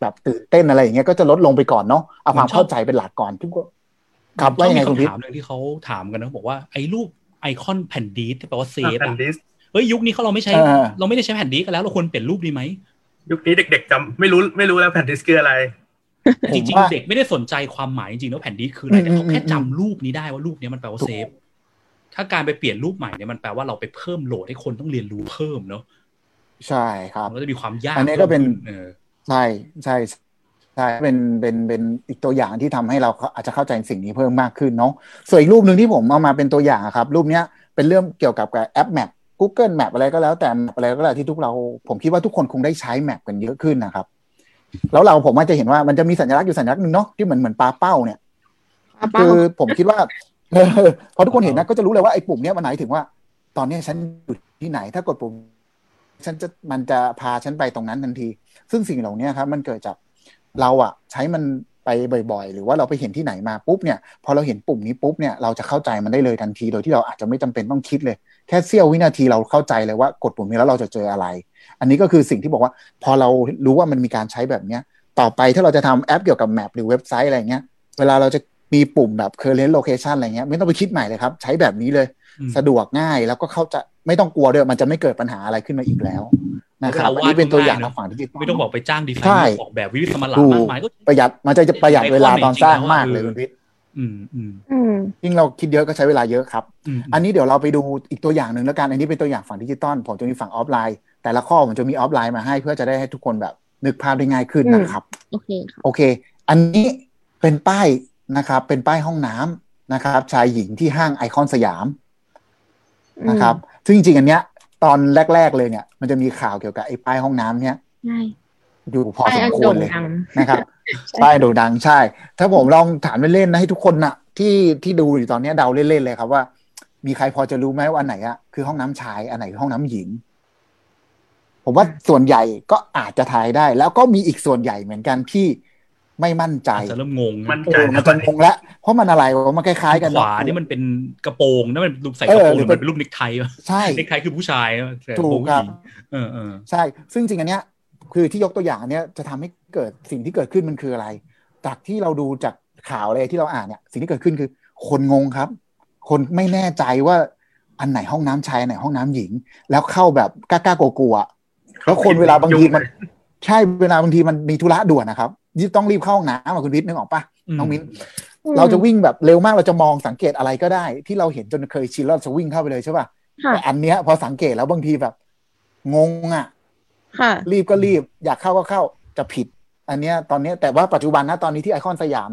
แบบตื่นเต้นอะไรอย่างเงี้ยก็จะลดลงไปก่อนเนาะเอาความผมชอบเข้าใจเป็นหลักก่อนทุก คนครับว่ายังไงชอบคุณมีพิษคำถามหนึ่งที่เขาถามกันนะบอกว่าไอ้รูปไอคอนแผ่นดีสที่แปลว่า save แผ่นอะดิสเฮ้ยยุคนี้เขาเราไม่ใช้เออเราไม่ได้ใช้แผ่นดีสกันแล้วเราควรเปลี่ยนรูปดีไหมยุคนี้เด็กๆจำไม่รู้ไม่รู้แล้วแผ่นดิสคืออะไร จริงว่าๆเด็กไม่ได้สนใจความหมายจริงๆแล้วแผ่นดีสคืออะไรแต่เขาแค่อืมอืมจำรูปนี้ได้ว่ารูปนี้มันแปลว่า saveถ้าการไปเปลี่ยนรูปใหม่เนี่ยมันแปลว่าเราไปเพิ่มโหลดให้คนต้องเรียนรู้เพิ่มเนาะใช่ครับมันก็จะมีความยากอันนี้ก็เป็นพิ่มขึ้เออใช่ใช่ ใช่เป็นเป็นเป็นอีกตัวอย่างที่ทำให้เราอาจจะเข้าใจสิ่งนี้เพิ่มมากขึ้นเนาะส่วนอีกรูปหนึ่งที่ผมเอามาเป็นตัวอย่างอะครับ รูปเนี้ยเป็นเรื่องเกี่ยวกับแอปแมป Google Map อะไรก็แล้วแต่ Map อะไรก็แล้วที่ทุกเรา ผมคิดว่าทุกคนคงได้ใช้แมปกันเยอะขึ้นนะครับแล้วเราผมอาจจะเห็นว่ามันจะมีสัญลักษณ์อยู่สัญลักษณ์หนึ่งเนาะที่เหมือนเหมือนปลาเป้าเนี่ยป้าเป้าคือผมคิดว่าเออพอทุกคนเห็นนะก็จะรู้เลยว่าไอ้ปุ่มเนี้ยมันหมายถึงว่า ตอนเนี้ยฉันอยู่ที่ไหน ถ้ากดปุ่ม ฉันจะมันจะพาฉันไปตรงนั้นทันที ซึ่งสิ่งเหล่านี้ครับ มันเกิดจาก เราอะใช้มันไปบ่อยๆ หรือว่าเราไปเห็นที่ไหนมาปุ๊บเนี่ยพอเราเห็นปุ่มนี้ปุ๊บเนี่ยเราจะเข้าใจมันได้เลยทันที โดยที่เราอาจจะไม่จำเป็นต้องคิดเลย แค่เสี้ยววินาทีเราเข้าใจเลยว่ากดปุ่มนี้แล้วเราจะเจออะไร อันนี้ก็คือสิ่งที่บอกว่า พอเรารู้ว่ามันมีการใช้แบบเนี้ยต่อไปถ้าเราจะทำแอปเกี่ยวกับ map หรือเว็บไซต์อะไรเงี้ยเวลาเราจะมีปุ่มแบบ current location อะไรเงี้ยไม่ต้องไปคิดใหม่เลยครับ ใช้แบบนี้เลยอืมสะดวกง่ายแล้วก็เข้าใจไม่ต้องกลัวด้วยมันจะไม่เกิดปัญหาอะไรขึ้นมาอีกแล้ว นะครับเวลาอันนี้เป็นตัวอย่างวาดทางฝั่งที่ไม่ต้องไปจ้างดีไซใช่เนอร์ออกแบบวิลิศมาหราถูกมากมายก็ประหยัดมันจะจะประหยัดเวลาตอนสร้างมากเลยไอคอนคุณพิทอืมอืมอืมยิ่งเราคิดเยอะก็ใช้เวลาเยอะครับอืมอันนี้เดี๋ยวเราไปดูอีกตัวอย่างหนึ่งแล้วกันอันนี้เป็นตัวอย่างฝั่งดิจิตอลผมจะมีฝั่งออฟไลน์ แต่ละข้อผมจะมีออฟไลน์มาให้เพื่อจะได้ให้ทุกคนแบบนึกภาพได้ง่ายขึ้นนะครับโอเคค่ะโอเค อันนี้เป็นป้ายนะครับ เป็นป้ายห้องน้ำนะครับ ชายหญิงที่ห้างไอคอนสยามนะครับ ซึ่งจริงๆอันเนี้ย ตอนแรก ๆ เลยเนี่ย มันจะมีข่าวเกี่ยวกับไอ้ป้ายห้องน้ำเนี้ยใช่อยู่พอป้ายสอัมนควโด่รงเลยดังนะครับป้ายโด่งดังใช่ ถ้าผมลองถามเล่นๆนะให้ทุกคนนะที่ที่ดูอยู่ตอนเนี้ยเดาเล่นๆเลยครับว่า มีใครพอจะรู้ไหมว่าอันไหนอะคือห้องน้ำชายอันไหนคือห้องน้ำหญิง ผมว่าส่วนใหญ่ก็อาจจะทายได้ แล้วก็มีอีกส่วนใหญ่เหมือนกันที่ ไม่มั่นใจอาจจะเริ่มงงมันเออมันจะงงแล้วเพราะมันอะไรวะมันคล้ายๆกันขวานี่มันเป็นกระโปรงนั่นมันรูปใส่เอกระอโปรงหรืหรืออเป็มันนเป็นรูปเน็กไทวะใช่เน็กไทคือผู้ชายแต่ถูกโปงครับผู้หญิงเออเออใช่ ซึ่งจริงอันเนี้ย คือที่ยกตัวอย่างอันเนี้ยจะทำให้เกิดสิ่งที่เกิดขึ้นมันคืออะไร จากที่เราดูจากข่าวอะไรที่เราอ่านเนี่ยสิ่งที่เกิดขึ้นคือ คนงงครับ คนไม่แน่ใจว่าอันไหนห้องน้ำชายอันไหนห้องน้ำหญิง แล้วเข้าแบบกล้าๆกลัวๆแล้วคนเวลาบางทีมัน ใช่เวลาบางทีมันมีธุระด่วนนะครับยิ่ง ต้องรีบเข้าห้องน้ำอะคุณพิษนึกออกปะน้องมิ้นอืมเราจะวิ่งแบบเร็วมากเราจะมองสังเกตอะไรก็ได้ ที่เราเห็นจนเคยชินแล้วเราจะวิ่งเข้าไปเลยใช่ป่ะค่ะแต่อันเนี้ยพอสังเกตแล้วบางทีแบบ งงอะค่ะรีบก็รีบ อยากเข้าก็เข้าจะผิด อันเนี้ยตอนเนี้ยแต่ว่าปัจจุบันนะตอนนี้ที่ไอคอนสยาม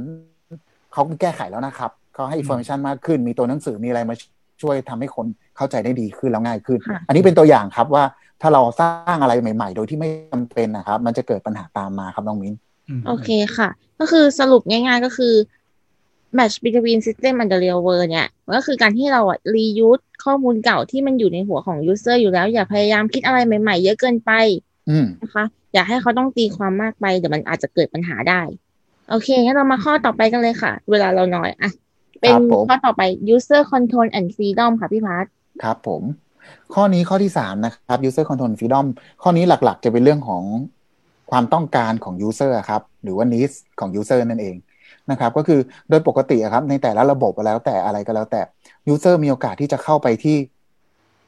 เขาแก้ไขแล้วนะครับเขาให้ information มากขึ้น มีตัวหนังสือมีอะไรมาช่วยทำให้คนเข้าใจได้ดีขึ้นแล้วง่ายขึ้นค่ะอันนี้เป็นตัวอย่างครับว่าถ้าเราสร้างอะไรใหม่ ๆ โดยที่ไม่จำเป็นนะครับ มันจะเกิดปัญหาตามมาครับน้องมิ้น โอเคค่ะ ก็คือสรุปง่าย ๆ ก็คือ match between system and the real world เนี่ยมันก็คือการที่เราอะ reuse ข้อมูลเก่าที่มันอยู่ในหัวของ user อยู่แล้ว อย่าพยายามคิดอะไรใหม่ ๆ เยอะเกินไปอืมนะคะ อย่าให้เขาต้องตีความมากไปเดี๋ยวมันอาจจะเกิดปัญหาได้ โอเคงั้นเรามาข้อต่อไปกันเลยค่ะ เวลาเราน้อยอะเป็นครับผมข้อต่อไป user control and freedom ค่ะพี่พัทครับผม ข้อนี้ข้อที่สามนะครับ user control freedom ข้อนี้หลักๆ จะเป็นเรื่องของ ความต้องการของ user อะครับหรือว่า needs ของ user นั่นเองนะครับก็คือโดยปกติครับในแต่ละระบบแล้วแต่อะไรก็แล้วแต่ user มีโอกาสที่จะเข้าไปที่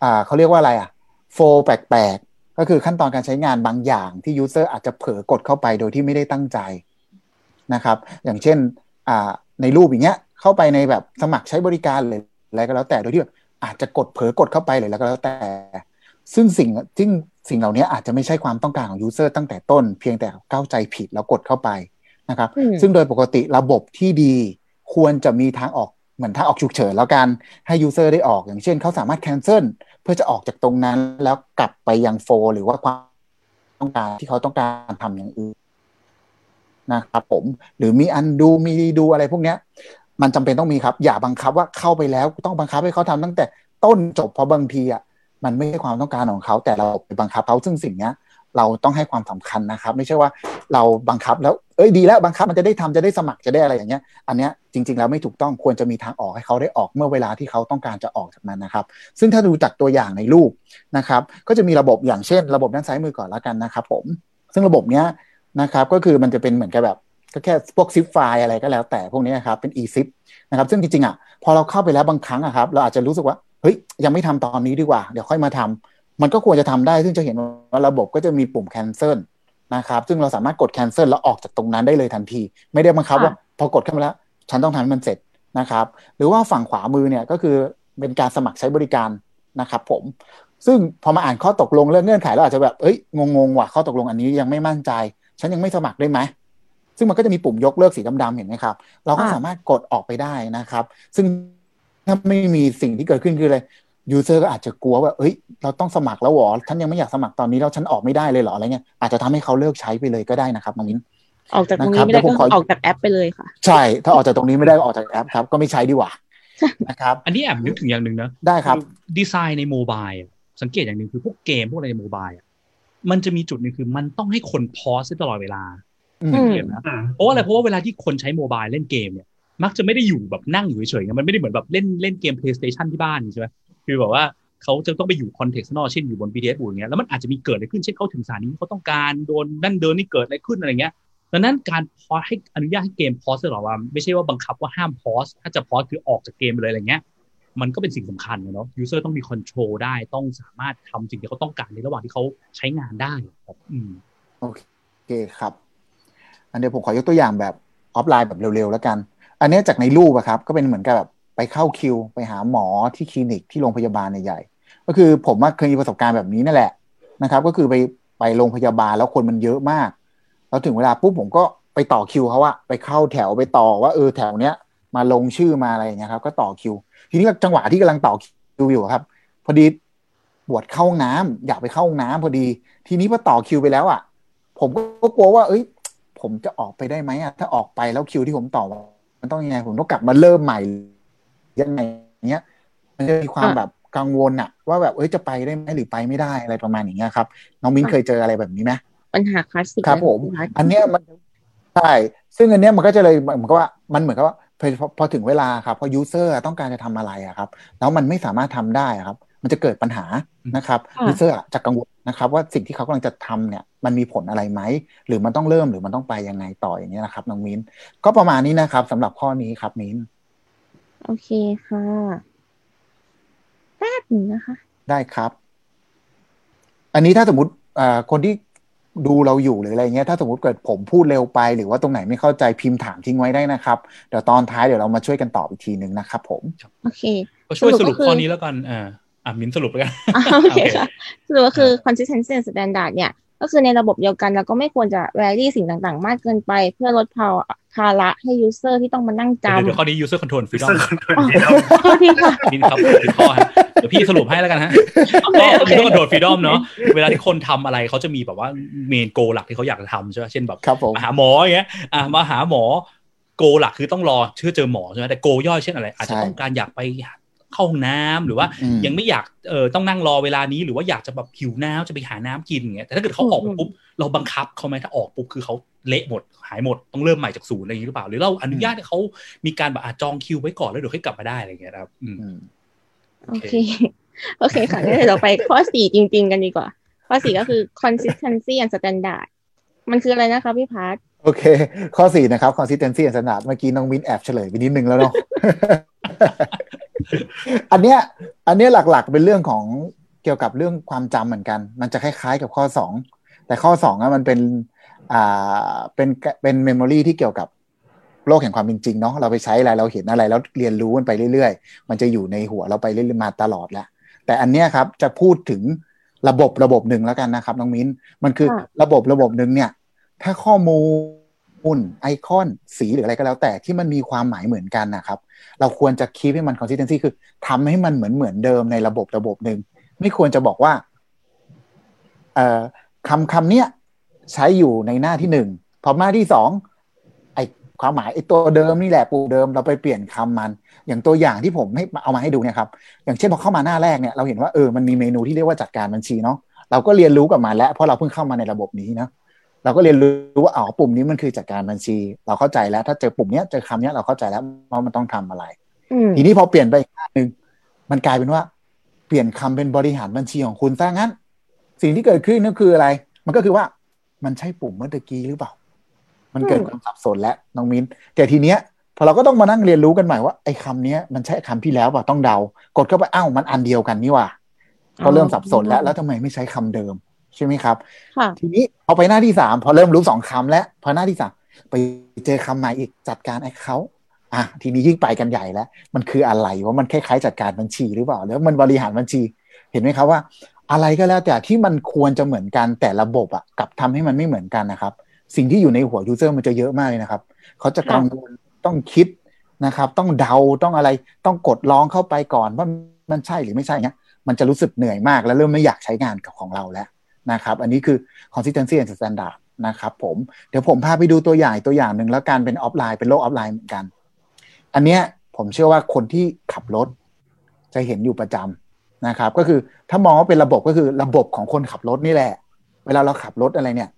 อ่าเขาเรียกว่าอะไรอะโฟแปลกๆ ก็คือขั้นตอนการใช้งานบางอย่างที่ user อร์อาจจะเผลอกดเข้าไปโดยที่ไม่ได้ตั้งใจนะครับ อย่างเช่นอ่าในรูปอย่างเงี้ยเข้าไปในแบบสมัครใช้บริการเลยอะไรก็แล้วแต่โดยที่แบบอาจจะกดเผลอกดเข้าไปเลยแล้วก็แล้วแต่ ซึ่งสิ่งซึ่ง สิ่งเหล่านี้อาจจะไม่ใช่ความต้องการของยูเซอร์ตั้งแต่ต้น เพียงแต่เข้าใจผิดแล้วกดเข้าไปนะครับอืมซึ่งโดยปกติระบบที่ดี ควรจะมีทางออกเหมือนทางออกฉุกเฉินแล้วกันให้ยูเซอร์ได้ออกอย่างเช่นเขาสามารถ cancel เพื่อจะออกจากตรงนั้นแล้วกลับไปยังโฟหรือว่าความต้องการที่เขาต้องการทำอย่างอื่นนะครับผมหรือมีอันดูมีดูอะไรพวกเนี้ย มันจำเป็นต้องมีครับ อย่าบังคับว่าเข้าไปแล้วต้องบังคับให้เขาทำตั้งแต่ต้นจบเพราะบางทีอะ มันไม่ใช่ความต้องการของเขาแต่เราไปบังคับเขาซึ่งสิ่งเนี้ยเราต้องให้ความสำคัญนะครับ ไม่ใช่ว่าเราบังคับแล้วเอ้ยดีแล้วบังคับมันจะได้ทำจะได้สมัครจะได้อะไรอย่างเงี้ย อันเนี้ยจริง ๆ แล้วไม่ถูกต้องควรจะมีทางออกให้เขาได้ออกเมื่อเวลาที่เขาต้องการจะออกจากนั้นนะครับ ซึ่งถ้าดูจากตัวอย่างในรูปนะครับ ก็จะมีระบบอย่างเช่น ระบบด้านซ้ายมือก่อนล้วกันนะครับ ผม ซึ่งระบบเนี้ยนะครับก็คือมันจะเป็นเหมือนกับแบบก็แค่พวกซิปไฟล์อะไรก็แล้วแต่พวกนี้นะครับเป็น e-zip นะครับซึ่งจริงๆอะพอเราเข้าไปแล้วบางครั้งอะครับเราอาจจะรู้สึกว่า เฮ้ยยังไม่ทำตอนนี้ดีกว่า เดี๋ยวค่อยมาทำมันก็ควรจะทำได้ ซึ่งจะเห็นว่าระบบก็จะมีปุ่ม cancel นะครับ ซึ่งเราสามารถกด cancel แล้วออกจากตรงนั้นได้เลยทันที ไม่ได้บังคับว่าพอกดเข้ามาแล้ว ฉันต้องทำให้มันเสร็จนะครับ หรือว่าฝั่งขวามือเนี่ยก็คือเป็นการสมัครใช้บริการนะครับผม ซึ่งพอมาอ่านข้อตกลงเรื่องเงื่อนไขเราอาจจะแบบเอ้ยงงๆว่ะข้อตกลงอันนี้ยังไม่มั่นใจ ฉันยังไม่สมัครได้ไหมซึ่งมันก็จะมีปุ่มยกเลิกสีดำๆเห็นไหมครับ เราก็อ่าสามารถกดออกไปได้นะครับ ซึ่ง ถ้าไม่มีสิ่งที่เกิดขึ้นคืออะไรยูเซอร์ก็อาจจะกลัวว่า เอ้ย เราต้องสมัครแล้วเหรอฉันยังไม่อยากสมัครตอนนี้แล้วฉันออกไม่ได้เลยเหรออะไรเงี้ย อาจจะทำให้เขาเลิกใช้ไปเลยก็ได้นะครับน้องมิ้น ออกจากตรงนะครันี้บไม่ได้เดี๋ยวผมก็ขอออกจากแอปไปเลยค่ะ ใช่ ถ้าออกจากตรงนี้ไม่ได้ก็ออกจากแอปครับ ก็ไม่ใช้ดีกว่า นะครับ อันนี้แอบนึกถึงอย่างหนึ่งนะ ได้ครับ ดีไซน์ในโมบายอะสังเกตอย่างหนึ่งคือพวกเกมพวกอะไรใน mobile อะมันจะมีจุดหนึ่งคือมันต้องให้คน pause ตลอดเวลาอืมอืมเกมนะอืมเพราะว่าอะไรเพราะว่าเวลาที่คนใช้ mobile เล่นเกมเนี่ย มักจะไม่ได้อยู่แบบนั่งอยู่เฉยๆไงมันไม่ได้เหมือนแบบเล่นเล่นเกม PlayStation ที่บ้านใช่ไหมคือแบบว่าเขาจะต้องไปอยู่ context นอกเช่นอยู่บน BTS บูอย่างเงี้ยแล้วมันอาจจะมีเกิดอะไรขึ้นเช่นเขาถึงสถานีเขาต้องการเดินนั่นเดินนี่เกิดอะไรขึ้นอะไรเงี้ยดังนั้นการ pause ให้อนุญาตให้เกม pause ตลอด ว่าไม่ใช่ว่าบังคับว่าห้าม pause ถ้าจะ pause คือออกจากเกมไปเลยอะไรเงี้ยมันก็เป็นสิ่งสำคัญเนาะ user ต้องมี control ได้ต้องสามารถทำสิ่งที่เขาต้องการในระหว่างที่เขาใช้งานได้ครับอืมโอเคครับ อันเดี๋ยวผมขอยกตัวอย่างแบบออฟไลน์แบบเร็วๆแล้วกัน อันนี้จากในรูปอะครับ ก็เป็นเหมือนกับแบบไปเข้าคิว ไปหาหมอที่คลินิกที่โรงพยาบาลใหญ่ก็คือผมเคยมีประสบการณ์แบบนี้นั่นแหละนะครับ ก็คือไปไปโรงพยาบาลแล้วคนมันเยอะมาก แล้วถึงเวลาปุ๊บผมก็ไปต่อคิวเขาอะไปเข้าแถวไปต่อว่าเออแถวเนี้ยมาลงชื่อมาอะไรอย่างเงี้ยครับ ก็ต่อคิว ทีนี้จังหวะที่กำลังต่อคิวอยู่ครับ พอดีปวดเข้าห้องน้ำอยากไปเข้าห้องน้ำพอดี ทีนี้พอต่อคิวไปแล้วอะผมก็กลัวว่า เอ้ย ผมจะออกไปได้ไหมอะถ้าออกไปแล้วคิวที่ผมต่อ มันต้องยังไงผมต้องกลับมาเริ่มใหม่ยังไงเนี้ย มันจะมีความอะแบบกังวลอะว่าแบบเอ้ยจะไปได้ไหมหรือไปไม่ได้อะไรประมาณอย่างเงี้ยครับน้องมิ้นอะเคยเจออะไรแบบนี้ไหมปัญหาคลาสสิกครับผมเลยนะอันเนี้ยมันใช่ซึ่งอันเนี้ยมันก็จะเลยเหมือนกับว่ามันเหมือนกับว่าพอพอพอถึงเวลาครับพอยูเซอร์ต้องการจะทำอะไรอะครับ แล้วมันไม่สามารถทำได้อะครับ มันจะเกิดปัญหานะครับค่ะยูเซอร์จะกังวลนะครับ ว่าสิ่งที่เขากำลังจะทำเนี่ยมันมีผลอะไรไหม หรือมันต้องเริ่มหรือมันต้องไปยังไงต่ออย่างเงี้ยนะครับน้องมิ้น ก็ประมาณนี้นะครับสำหรับข้อนี้ครับมิ้น โอเคค่ะแป๊บหนึ่งนะคะ ได้ครับ อันนี้ถ้าสมมติอ่าคนที่ดูเราอยู่หรืออะไรเงี้ยถ้าสมมติเกิดผมพูดเร็วไป หรือว่าตรงไหนไม่เข้าใจพิมพ์ถามทิ้งไว้ได้นะครับ เดี๋ยวตอนท้ายเดี๋ยวเรามาช่วยกันตอบอีกทีหนึ่งนะครับผม โอเค ก็ช่วยสรุปสรุปก็คือข้อนี้แล้วกันอ่า อ่ามินสรุปแล้วกันอ่าโอเคโอเคค่ะสรุปก็คือ consistency and standard เนี่ย ก็คือในระบบเดียวกันเราก็ไม่ควรจะ vary สิ่งต่างๆ มากเกินไป เพื่อลดภาระภาระให้ user ที่ต้องมานั่งเดี๋ยวจำเดี๋ยวข้อนี้ user control ซึ่ง freedom คนตัวนี้เราโทษทีค่ะมินครับผิดข้อฮะเดี๋ยวพี่สรุปให้แล้วกันฮะโอเคก็โอเค user control freedom เนาะเวลาที่คนทำอะไรเขาจะมีแบบว่า main goal หลักที่เขาอยากจะทำใช่ไหมเช่นแบบครับผมมาหาหมออย่างเงี้ยอะมาหาหมอโกหลักคือต้องรอเชื่อเจอหมอใช่ไหมแต่โกย่อยเช่นอะไร อาจจะใช่ต้องการอยากไป เข้าห้องน้ำหรือว่าอืมยังไม่อยากเออต้องนั่งรอเวลานี้หรือว่าอยากจะแบบหิวน้ำจะไปหาน้ำกินอย่างเงี้ยแต่ถ้าเกิดเขาออกมาปุ๊บเราบังคับเขาไหมถ้าออกปุ๊บคือเขาเละหมดหายหมดต้องเริ่มใหม่จากศูนย์อะไรอย่างนี้หรือเปล่า หรือเราอนุญาตให้เขามีการแบบอะจองคิวไว้ก่อนแล้วเดี๋ยวค่อยกลับมาได้อะไรอย่างเงี้ยนะครับอืมอืมโอเคโอเคค่ะงั้นเดี๋ยวเราไปข้อสี่จริง ๆ กันดีกว่า ข้อสี่ก็คือ consistency and standard มันคืออะไรนะคะพี่พาร์ทโอเค ข้อสี่นะครับ consistency and standard เมื่อกี้น้องมิ้นแอบเฉลยไปนิดนึงแล้วเนาะ อันเนี้ยอันเนี้ยหลักๆเป็นเรื่องของเกี่ยวกับเรื่องความจำเหมือนกัน มันจะคล้ายๆกับข้อสองแต่ข้อสองอะมันเป็นอ่าเป็นเป็น memory ที่เกี่ยวกับโลกแห่งความเป็นจริงเนาะเราไปใช้อะไรเราเห็นอะไร แล้วเรียนรู้มันไปเรื่อยๆ มันจะอยู่ในหัวเราไปเรื่อยๆมาตลอดแหละแต่อันเนี้ยครับจะพูดถึงระบบระบบหนึ่งแล้วกันนะครับน้องมิ้น มันคือค่ะระบบระบบหนึ่งเนี่ย ถ้าข้อมูล ไอคอนสีหรืออะไรก็แล้วแต่ที่มันมีความหมายเหมือนกันนะครับ เราควรจะคี p ให้มัน consistency คือทำให้มันเหมือนเหมือนเดิมในระบบระบบหนึ่งไม่ควรจะบอกว่าเอ่อคำคำเนี้ยใช้อยู่ในหน้าที่หนึ่งพอหน้าที่สองไอความหมายไอตัวเดิมนี่แหละปูเดิมเราไปเปลี่ยนคำมัน อย่างตัวอย่างที่ผมให้เอามาให้ดูเนี่ยครับ อย่างเช่นพอเข้ามาหน้าแรกเนี่ยเราเห็นว่าเออมันมีเมนูที่เรียกว่าจัดการบัญชีเนาะเราก็เรียนรู้กับมันแล้วเพราะเราเพิ่งเข้ามาในระบบนี้นะ เราก็เรียนรู้ว่าอ๋อปุ่มนี้มันคือจัดการบัญชี เราเข้าใจแล้ว ถ้าเจอปุ่มเนี้ยเจอคำเนี้ยเราเข้าใจแล้วว่ามันต้องทำอะไรอืมทีนี้พอเปลี่ยนไปอีกหน้าหนึ่งมันกลายเป็นว่า เปลี่ยนคำเป็นบริหารบัญชีของคุณซะงั้น สิ่งที่เกิดขึ้นก็คืออะไร มันก็คือว่ามันใช่ปุ่มเมื่อตะกี้หรือเปล่า มันเกิดความสับสนแล้วน้องมิ้นแต่ทีเนี้ยพอเราก็ต้องมานั่งเรียนรู้กันใหม่ว่าไอ้คำเนี้ยมันใช่คำที่แล้วเปล่าต้องเดา กดเข้าไปอ้าวมันอันเดียวกันนี่หว่า ก็เริ่มสับสนแล้ว แล้วทำไมไม่ใช้คำเดิม ใช่ไหมครับค่ะทีนี้พอไปหน้าที่สามพอเริ่มรู้สองคำแล้วพอหน้าที่สามไปเจอคำใหม่อีกจัดการไอ้เขาอะทีนี้ยิ่งไปกันใหญ่แล้ว มันคืออะไรว่ามันคล้ายๆจัดการบัญชีหรือเปล่าแล้วมันบริหารบัญชี เห็นไหมครับว่า อะไรก็แล้วแต่ที่มันควรจะเหมือนกันแต่ระบบอะกลับทำให้มันไม่เหมือนกันนะครับ สิ่งที่อยู่ในหัว user มันจะเยอะมากเลยนะครับเขาจะกังวลต้องคิดนะครับ ต้องเดาต้องอะไรต้องกดลองเข้าไปก่อนว่ามันใช่หรือไม่ใช่เงี้ยมันจะรู้สึกเหนื่อยมากแล้วเริ่มไม่อยากใช้งานกับของเราแล้ว นะครับ อันนี้คือ consistency and standard นะครับผมเดี๋ยวผมพาไปดูตัวอย่างตัวอย่างหนึ่งแล้วกันเป็นออฟไลน์เป็นโลกออฟไลน์เหมือนกัน อันเนี้ยผมเชื่อว่าคนที่ขับรถ จะเห็นอยู่ประจำนะครับ ก็คือถ้ามองว่าเป็นระบบก็คือระบบของคนขับรถนี่แหละ เวลาเราขับรถอะไรเนี่ย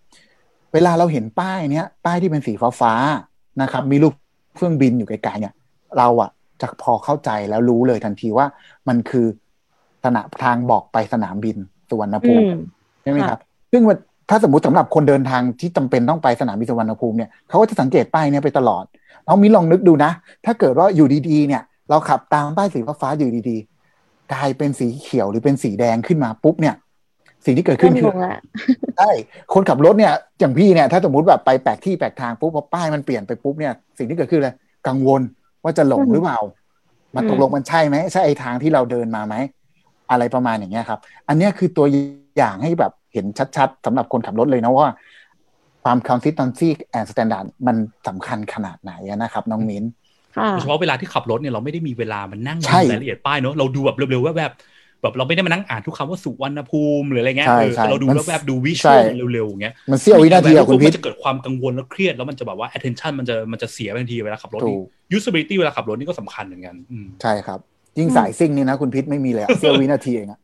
เวลาเราเห็นป้ายเนี้ย ป้ายที่เป็นสีฟ้าฟ้าๆนะครับ มีรูปเครื่องบินอยู่ไกลๆเนี่ย เราอะจะพอเข้าใจแล้วรู้เลยทันทีว่ามันคือสนามทางบอกไปสนามบินสุวรรณภูมิ ช่ไหมค่ะครับ ซึ่งมันถ้าสมมติสำหรับคนเดินทางที่จำเป็นต้องไปสนามบินสุวรรณภูมิเนี่ยเขาก็จะสังเกตป้ายเนี้ยไปตลอดน้องมิ้นลองนึกดูนะ ถ้าเกิดว่าอยู่ดีๆเนี่ย เราขับตามป้ายสีฟ้าๆอยู่ดีๆ กลายเป็นสีเขียวหรือเป็นสีแดงขึ้นมาปุ๊บเนี่ย สิ่งที่เกิดขึ้นเริ่คืมองงละใช่คนขับรถเนี่ยอย่างพี่เนี่ย ถ้าสมมติแบบไปแปลกที่แปลกทางปุ๊บพอป้ายมันเปลี่ยนไปปุ๊บเนี่ยสิ่งที่เกิดขึ้นเลยกังวลว่าจะหลงหรือเปล่ามันตกลงมันใช่ไหมใช่ไอ้ทางที่เราเดินมาไหมอะไรประมาณอย่างเงี้ยครับ อันเนี้ยคือตัว อย่างให้แบบเห็นชัดๆสำหรับคนขับรถเลยนะว่าความ consistency and standard มันสำคัญขนาดไหนอะนะครับ น้องมิ้นค่ะโดยเฉพาะเวลาที่ขับรถเนี่ยเราไม่ได้มีเวลามันนั่งใช่ดูรายละเอียดป้ายเนอะเราดูแบบเร็วๆแวบๆแบบเราไม่ได้มานั่งอ่านทุกคำว่าสุวรรณภูมิหรืออะไรเงี้ยใช่เออใช่แต่เราดูมันแวบๆดูวิชใช่วลเร็วๆอย่างเงี้ยมันเสี้ยววินาทีอะคุณพิมัษนจะเกิดความกังวลแล้วเครียดแล้วมันจะแบบว่า attention มันจะมันจะเสียไปทันทีเวลาขับรถถูก usability เวลาขับรถนี่ก็สำคัญเหมือนกันอืมใช่ครับ ยิ่งสายซิ่งนี่นะคุณพิษไม่มีเลยอะเสี้ยววินาทีเองอะ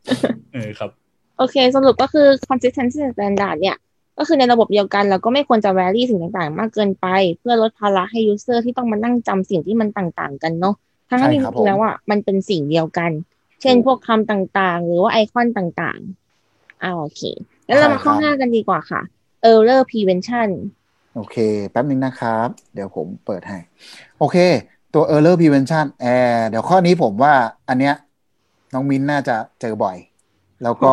เออครับ โอเค สรุปก็คือ consistency standard เนี่ย ก็คือในระบบเดียวกันเราก็ไม่ควรจะ vary สิ่งต่างๆ มากเกินไป เพื่อลดภาระให้ user ที่ต้องมานั่งจำสิ่งที่มันต่างๆ กันเนาะทั้งที่จริงๆแล้วอะมันเป็นสิ่งเดียวกัน เช่นพวกคำต่างๆ หรือว่าไอคอนต่างๆอ่าโอเค แล้วเรามาข้อห้ากันดีกว่าค่ะ error prevention โอเค แป๊บนึงนะครับ เดี๋ยวผมเปิดให้ โอเค ตัว error prevention แอร์เดี๋ยวข้อนี้ผมว่าอันเนี้ยน้องมิ้นน่าจะเจอบ่อย แล้วก็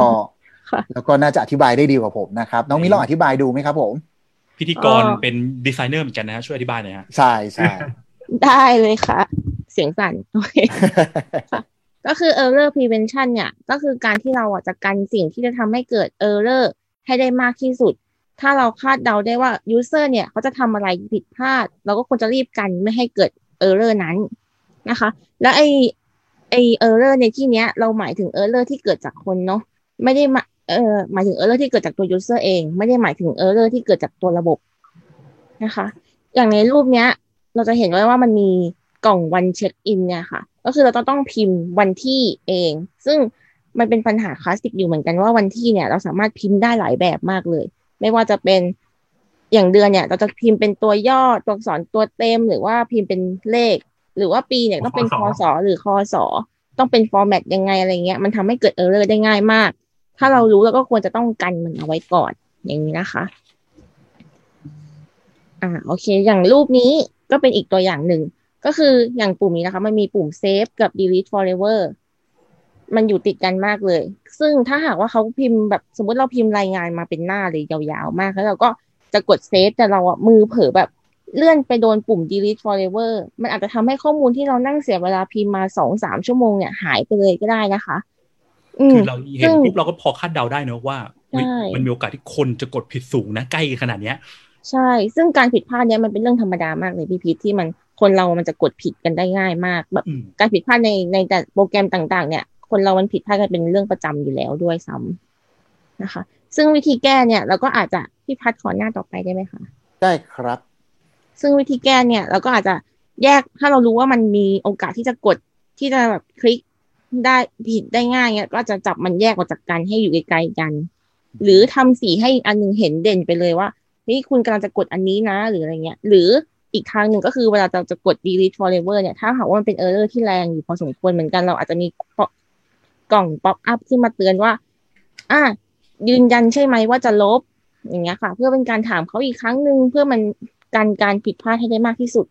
ค่ะแล้วก็น่าจะอธิบายได้ดีกว่าผมนะครับ น้องมิ้นลองอธิบายดูไหมครับผม พิธีกรอ๋อเป็นดีไซเนอร์เหมือนกันนะฮะช่วยอธิบายหน่อยฮะใช่ใช่ได้เลยค่ะ เสียงสั่นโอเคก็คือ error prevention เนี่ยก็คือการที่เราอะจะกันสิ่งที่จะทำให้เกิด error ให้ได้มากที่สุด ถ้าเราคาดเดาได้ว่า user เนี่ยเขาจะทำอะไรผิดพลาด เราก็ควรจะรีบกันไม่ให้เกิด error นั้นนะคะ แล้วไอ ไอ error ในที่เนี้ยเราหมายถึง error ที่เกิดจากคนเนาะไม่ได้มาเออหมายถึง error ที่เกิดจากตัว user เอง ไม่ได้หมายถึง error ที่เกิดจากตัวระบบนะคะ อย่างในรูปเนี้ย เราจะเห็นไว้ว่ามันมีกล่องวันเช็คอินเนี่ยค่ะ ก็คือเราต้องต้องพิมพ์วันที่เอง ซึ่งมันเป็นปัญหาคลาสสิกอยู่เหมือนกันว่าวันที่เนี่ย เราสามารถพิมพ์ได้หลายแบบมากเลย ไม่ว่าจะเป็นอย่างเดือนเนี่ย เราจะพิมพ์เป็นตัวย่อตัวอักษรตัวเต็มหรือว่าพิมพ์เป็นเลข หรือว่าปีเนี่ยต้องเป็นคคอศสอหรือคอสอต้องเป็นฟอร์แมตยังไงอะไรเงี้ย มันทำให้เกิดเออร์เลอร์ได้ง่ายมาก ถ้าเรารู้เราก็ควรจะต้องกันมันเอาไว้ก่อนอย่างนี้นะคะ อ่าโอเค อย่างรูปนี้ก็เป็นอีกตัวอย่างหนึ่ง ก็คืออย่างปุ่มนี้นะคะ มันมีปุ่ม save กับ delete forever มันอยู่ติดกันมากเลย ซึ่งถ้าหากว่าเขาพิมพ์แบบสมมติเราพิมพ์รายงานมาเป็นหน้าเลยยาวๆมาก แล้วเราก็จะกด save แต่เราอะมือเผลอแบบ เลื่อนไปโดนปุ่ม delete forever มันอาจจะทำให้ข้อมูลที่เรานั่งเสียเวลาพิมพ์มาสองสามชั่วโมงเนี่ยหายไปเลยก็ได้นะคะอืมคือเราเห็นซึ่งปุ๊บเราก็พอคาดเดาได้เนอะว่าเฮ้ยใช่มันมีโอกาสที่คนจะกดผิดสูงนะใกล้ขนาดเนี้ย ใช่ ซึ่งการผิดพลาดเนี้ยมันเป็นเรื่องธรรมดามากเลยพี่พีทที่มันคนเรามันจะกดผิดกันได้ง่ายมากแบบอืมการผิดพลาดในในแต่โปรแกรมต่าง ๆ เนี่ย คนเรามันผิดพลาดกันเป็นเรื่องประจำอยู่แล้วด้วยซ้ำนะคะ ซึ่งวิธีแก้เนี่ย เราก็อาจจะพี่พัดขอหน้าต่อไปได้ไหมคะได้ครับ ซึ่งวิธีแก้เนี่ย เราก็อาจจะแยกถ้าเรารู้ว่ามันมีโอกาสที่จะกดที่จะแบบคลิกได้ผิดได้ง่ายเนี่ยก็จะจับมันแยกออกจากกันให้อยู่ไกลๆกัน หรือทำสีให้อันหนึ่งเห็นเด่นไปเลยว่าเฮ้ยคุณกำลังจะกดอันนี้นะ หรืออะไรเงี้ย หรืออีกทางหนึ่งก็คือเวลาเราจะกด delete forever เนี่ย ถ้าหากว่ามันเป็น error ที่แรงอยู่พอสมควรเหมือนกันเราอาจจะมีกล่อง pop up ขึ้นมาเตือนว่า อะยืนยันใช่ไหมว่าจะลบอย่างเงี้ยค่ะ เพื่อเป็นการถามเขาอีกครั้งหนึ่งเพื่อมัน กันการผิดพลาดให้ได้มากที่สุด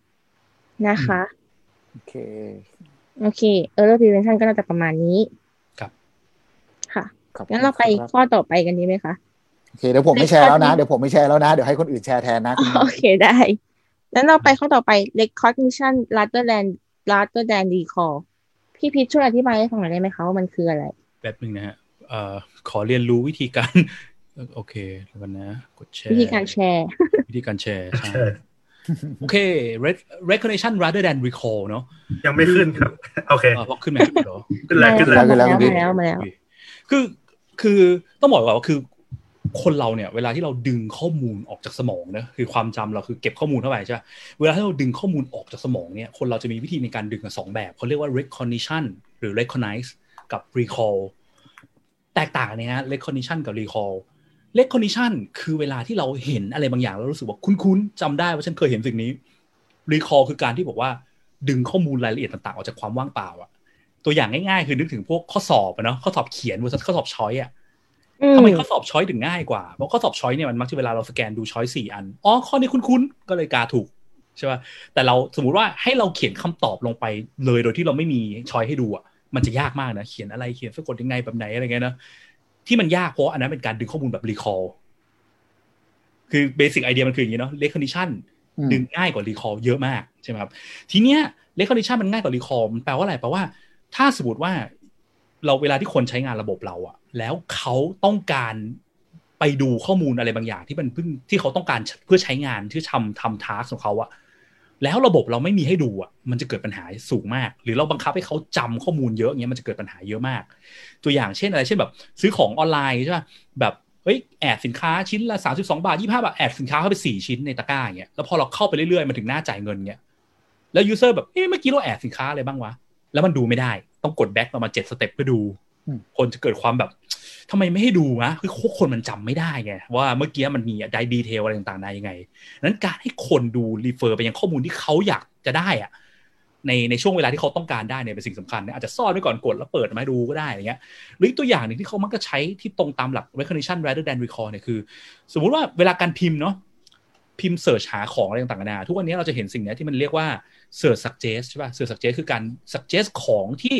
นะคะ โอเค โอเค error prevention ก็น่าจะประมาณนี้ ครับค่ะขอบคุณงั้นเราไปครับข้อต่อไปกันดีไหมคะโอเคเดี๋ยวผมไม่แชร์แล้วนะ เดี๋ยวผมไม่แชร์แล้วนะ เดี๋ยวให้คนอื่นแชร์แทนนะคุณโอเคได้งั้นเราไปข้อต่อไป recognition rather than rather than recall พี่พีชช่วยอธิบายให้ฟังหน่อยได้ไหมคะว่ามันคืออะไร แบบหนึ่งนะฮะเอ่อขอเรียนรู้วิธีการ โอเคแล้วกันนะ กดแชร์ วิธีการแชร์ วิธีการแชร์ใช่ใช่โอเค Re- recognition rather than recall เนาะยังไม่ขึ้นครับ โอเคอ่าพอขึ้นมาขึ้นเหรอขึ้นแล้วขึ้นมาแล้วแล้วมาแล้วมาแล้ว คือคือต้องบอกก่อนว่าคือ คนเราเนี่ย เวลาที่เราดึงข้อมูลออกจากสมองนะคือความจำเราคือเก็บข้อมูลเข้าไปใช่ไหมเวลาที่เราดึงข้อมูลออกจากสมองเนี่ยคนเราจะมีวิธีในการดึงกันสองแบบเขาเรียกว่า recognition หรือ recognize กับ recall แตกต่างกันนะฮะ recognition กับ recall recognition คือเวลาที่เราเห็นอะไรบางอย่างแล้วรู้สึกว่าคุ้นๆจำได้ว่าฉันเคยเห็นสิ่งนี้ recall คือการที่บอกว่า ดึงข้อมูลรายละเอียดต่างๆ ออกจากความว่างเปล่าอะตัวอย่างง่ายๆ คือนึกถึงพวกข้อสอบอะเนาะข้อสอบเขียน versus ข้อสอบช้อยอะอืทำไมข้อสอบช้อยถึงง่ายกว่าเพราะข้อสอบช้อยเนี่ยมันมักจะเวลาเราสแกนดูช้อยสี่อันอ๋อข้อนี้คุ้นๆก็เลยกาถูกใช่ป่ะแต่เราสมมุติว่าให้เราเขียนคำตอบลงไปเลยโดยที่เราไม่มีช้อยให้ดูอะมันจะยากมากนะเขียนอะไรเขียนสะกดยังไงแบบไหนอะไรเงี้ยนะ ที่มันยากเพราะอันนั้นเป็นการดึงข้อมูลแบบ recall คือเบสิกไอเดียมันคืออย่างนี้เนาะ recognition อืมดึงง่ายกว่า recall เยอะมากใช่ไหมครับ ทีเนี้ย recognition มันง่ายกว่า recall มันแปลว่าอะไร แปลว่า ถ้าสมมติว่าเราเวลาที่คนใช้งานระบบเราอะแล้วเขาต้องการไปดูข้อมูลอะไรบางอย่างที่มันเพิ่งที่เขาต้องการเพื่อใช้งานที่ทำทำ task ของเขาอะ แล้วระบบเราไม่มีให้ดูอะมันจะเกิดปัญหาสูงมาก หรือเราบังคับให้เขาจำข้อมูลเยอะเงี้ยมันจะเกิดปัญหาเยอะมาก ตัวอย่างเช่นอะไรเช่นแบบ ซื้อของออนไลน์ใช่ป่ะแบบเฮ้ย add สินค้าชิ้นละสามสิบสองบาทยี่ห้าบาท add สินค้าเข้าไปสี่ชิ้นในตะกร้าอย่างเงี้ยแล้วพอเราเข้าไปเรื่อยๆมันถึงหน้าจ่ายเงินเงี้ยแล้ว user แบบเอ๊ะเมื่อกี้เรา add สินค้าอะไรบ้างวะแล้วมันดูไม่ได้ ต้องกด back ประมาณเจ็ด step เพื่อดูอืมคนจะเกิดความแบบ ทำไมไม่ให้ดูวะคือคนมันจำไม่ได้ไงว่าเมื่อกี้มันมีได้ดีเทลอะไรต่างๆได้ยังไงนั้นการให้คนดูรีเฟอร์ไปยังข้อมูลที่เขาอยากจะได้อะในในช่วงเวลาที่เขาต้องการได้เนี่ยเป็นสิ่งสำคัญนะอาจจะซ่อนไว้ก่อนกดแล้วเปิดมาให้ดูก็ได้อะไรเงี้ยหรือตัวอย่างหนึ่งที่เขามักจะใช้ที่ตรงตามหลัก recognition rather than recall เนี่ยคือ สมมุติว่าเวลาการพิมพ์เนาะพิมพ์เสิร์ชหาของอะไรต่างๆนาทุกวันนี้เราจะเห็นสิ่งนี้ที่มันเรียกว่า search suggest ใช่ป่ะ search suggest คือการ suggest ของที่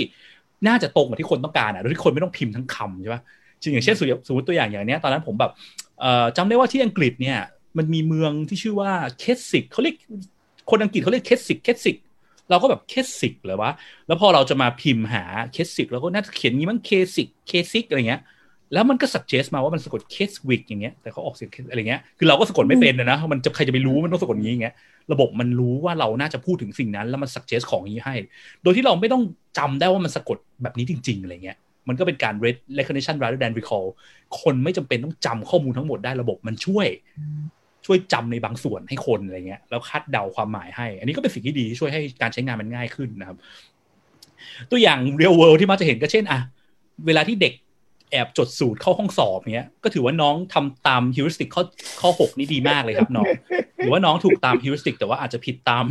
น่าจะตรงกับที่คนต้องการอะโดยที่คนไม่ต้องพิมพ์ทั้งคำใช่ป่ะ จริงอย่างเช่นสมมติตัวอย่างอย่างเนี้ยตอนนั้นผมแบบเอ่อจำได้ว่าที่อังกฤษเนี่ยมันมีเมืองที่ชื่อว่า Keswick เขาเรียกคนอังกฤษเขาเรียก Keswick Keswick เราก็แบบ Keswick เลยวะแล้วพอเราจะมาพิมพ์หา Keswick เราก็น่าจะเขียนงี้มั้งเคซิกเคซิกอะไรเงี้ยแล้วมันก็ suggest มาว่ามันสะกด Keswick อย่างเงี้ยแต่เขาออกเสียง case อะไรเงี้ยคือเราก็สะกดไม่เป็นนะนะมันจะใครจะไปรู้ว่ามันต้องสะกดอย่างงี้อย่างเงี้ยระบบมันรู้ว่าเราน่าจะพูดถึงสิ่งนั้น แล้วมัน suggest ของอย่างนี้ให้ โดยที่เราไม่ต้องจำได้ว่ามันสะกดแบบนี้จริง ๆอะไรเงี้ย มันก็เป็นการ read recognition rather than recall คนไม่จำเป็นต้องจำข้อมูลทั้งหมดได้ระบบมันช่วย ช่วยจำในบางส่วนให้คนอะไรเงี้ยแล้วคาดเดาความหมายให้ อันนี้ก็เป็นสิ่งที่ดีช่วยให้การใช้งานมันง่ายขึ้นนะครับ ตัวอย่าง real world ที่มักจะเห็นก็เช่นอะเวลาที่เด็ก แอบจดสูตรเข้าห้องสอบเนี้ย ก็ถือว่าน้องทำตามฮิวริสติกข้อข้อหกนี่ดีมากเลยครับน้องหรือว่าน้องถูกตามฮิวริสติกแต่ว่าอาจจะผิดตาม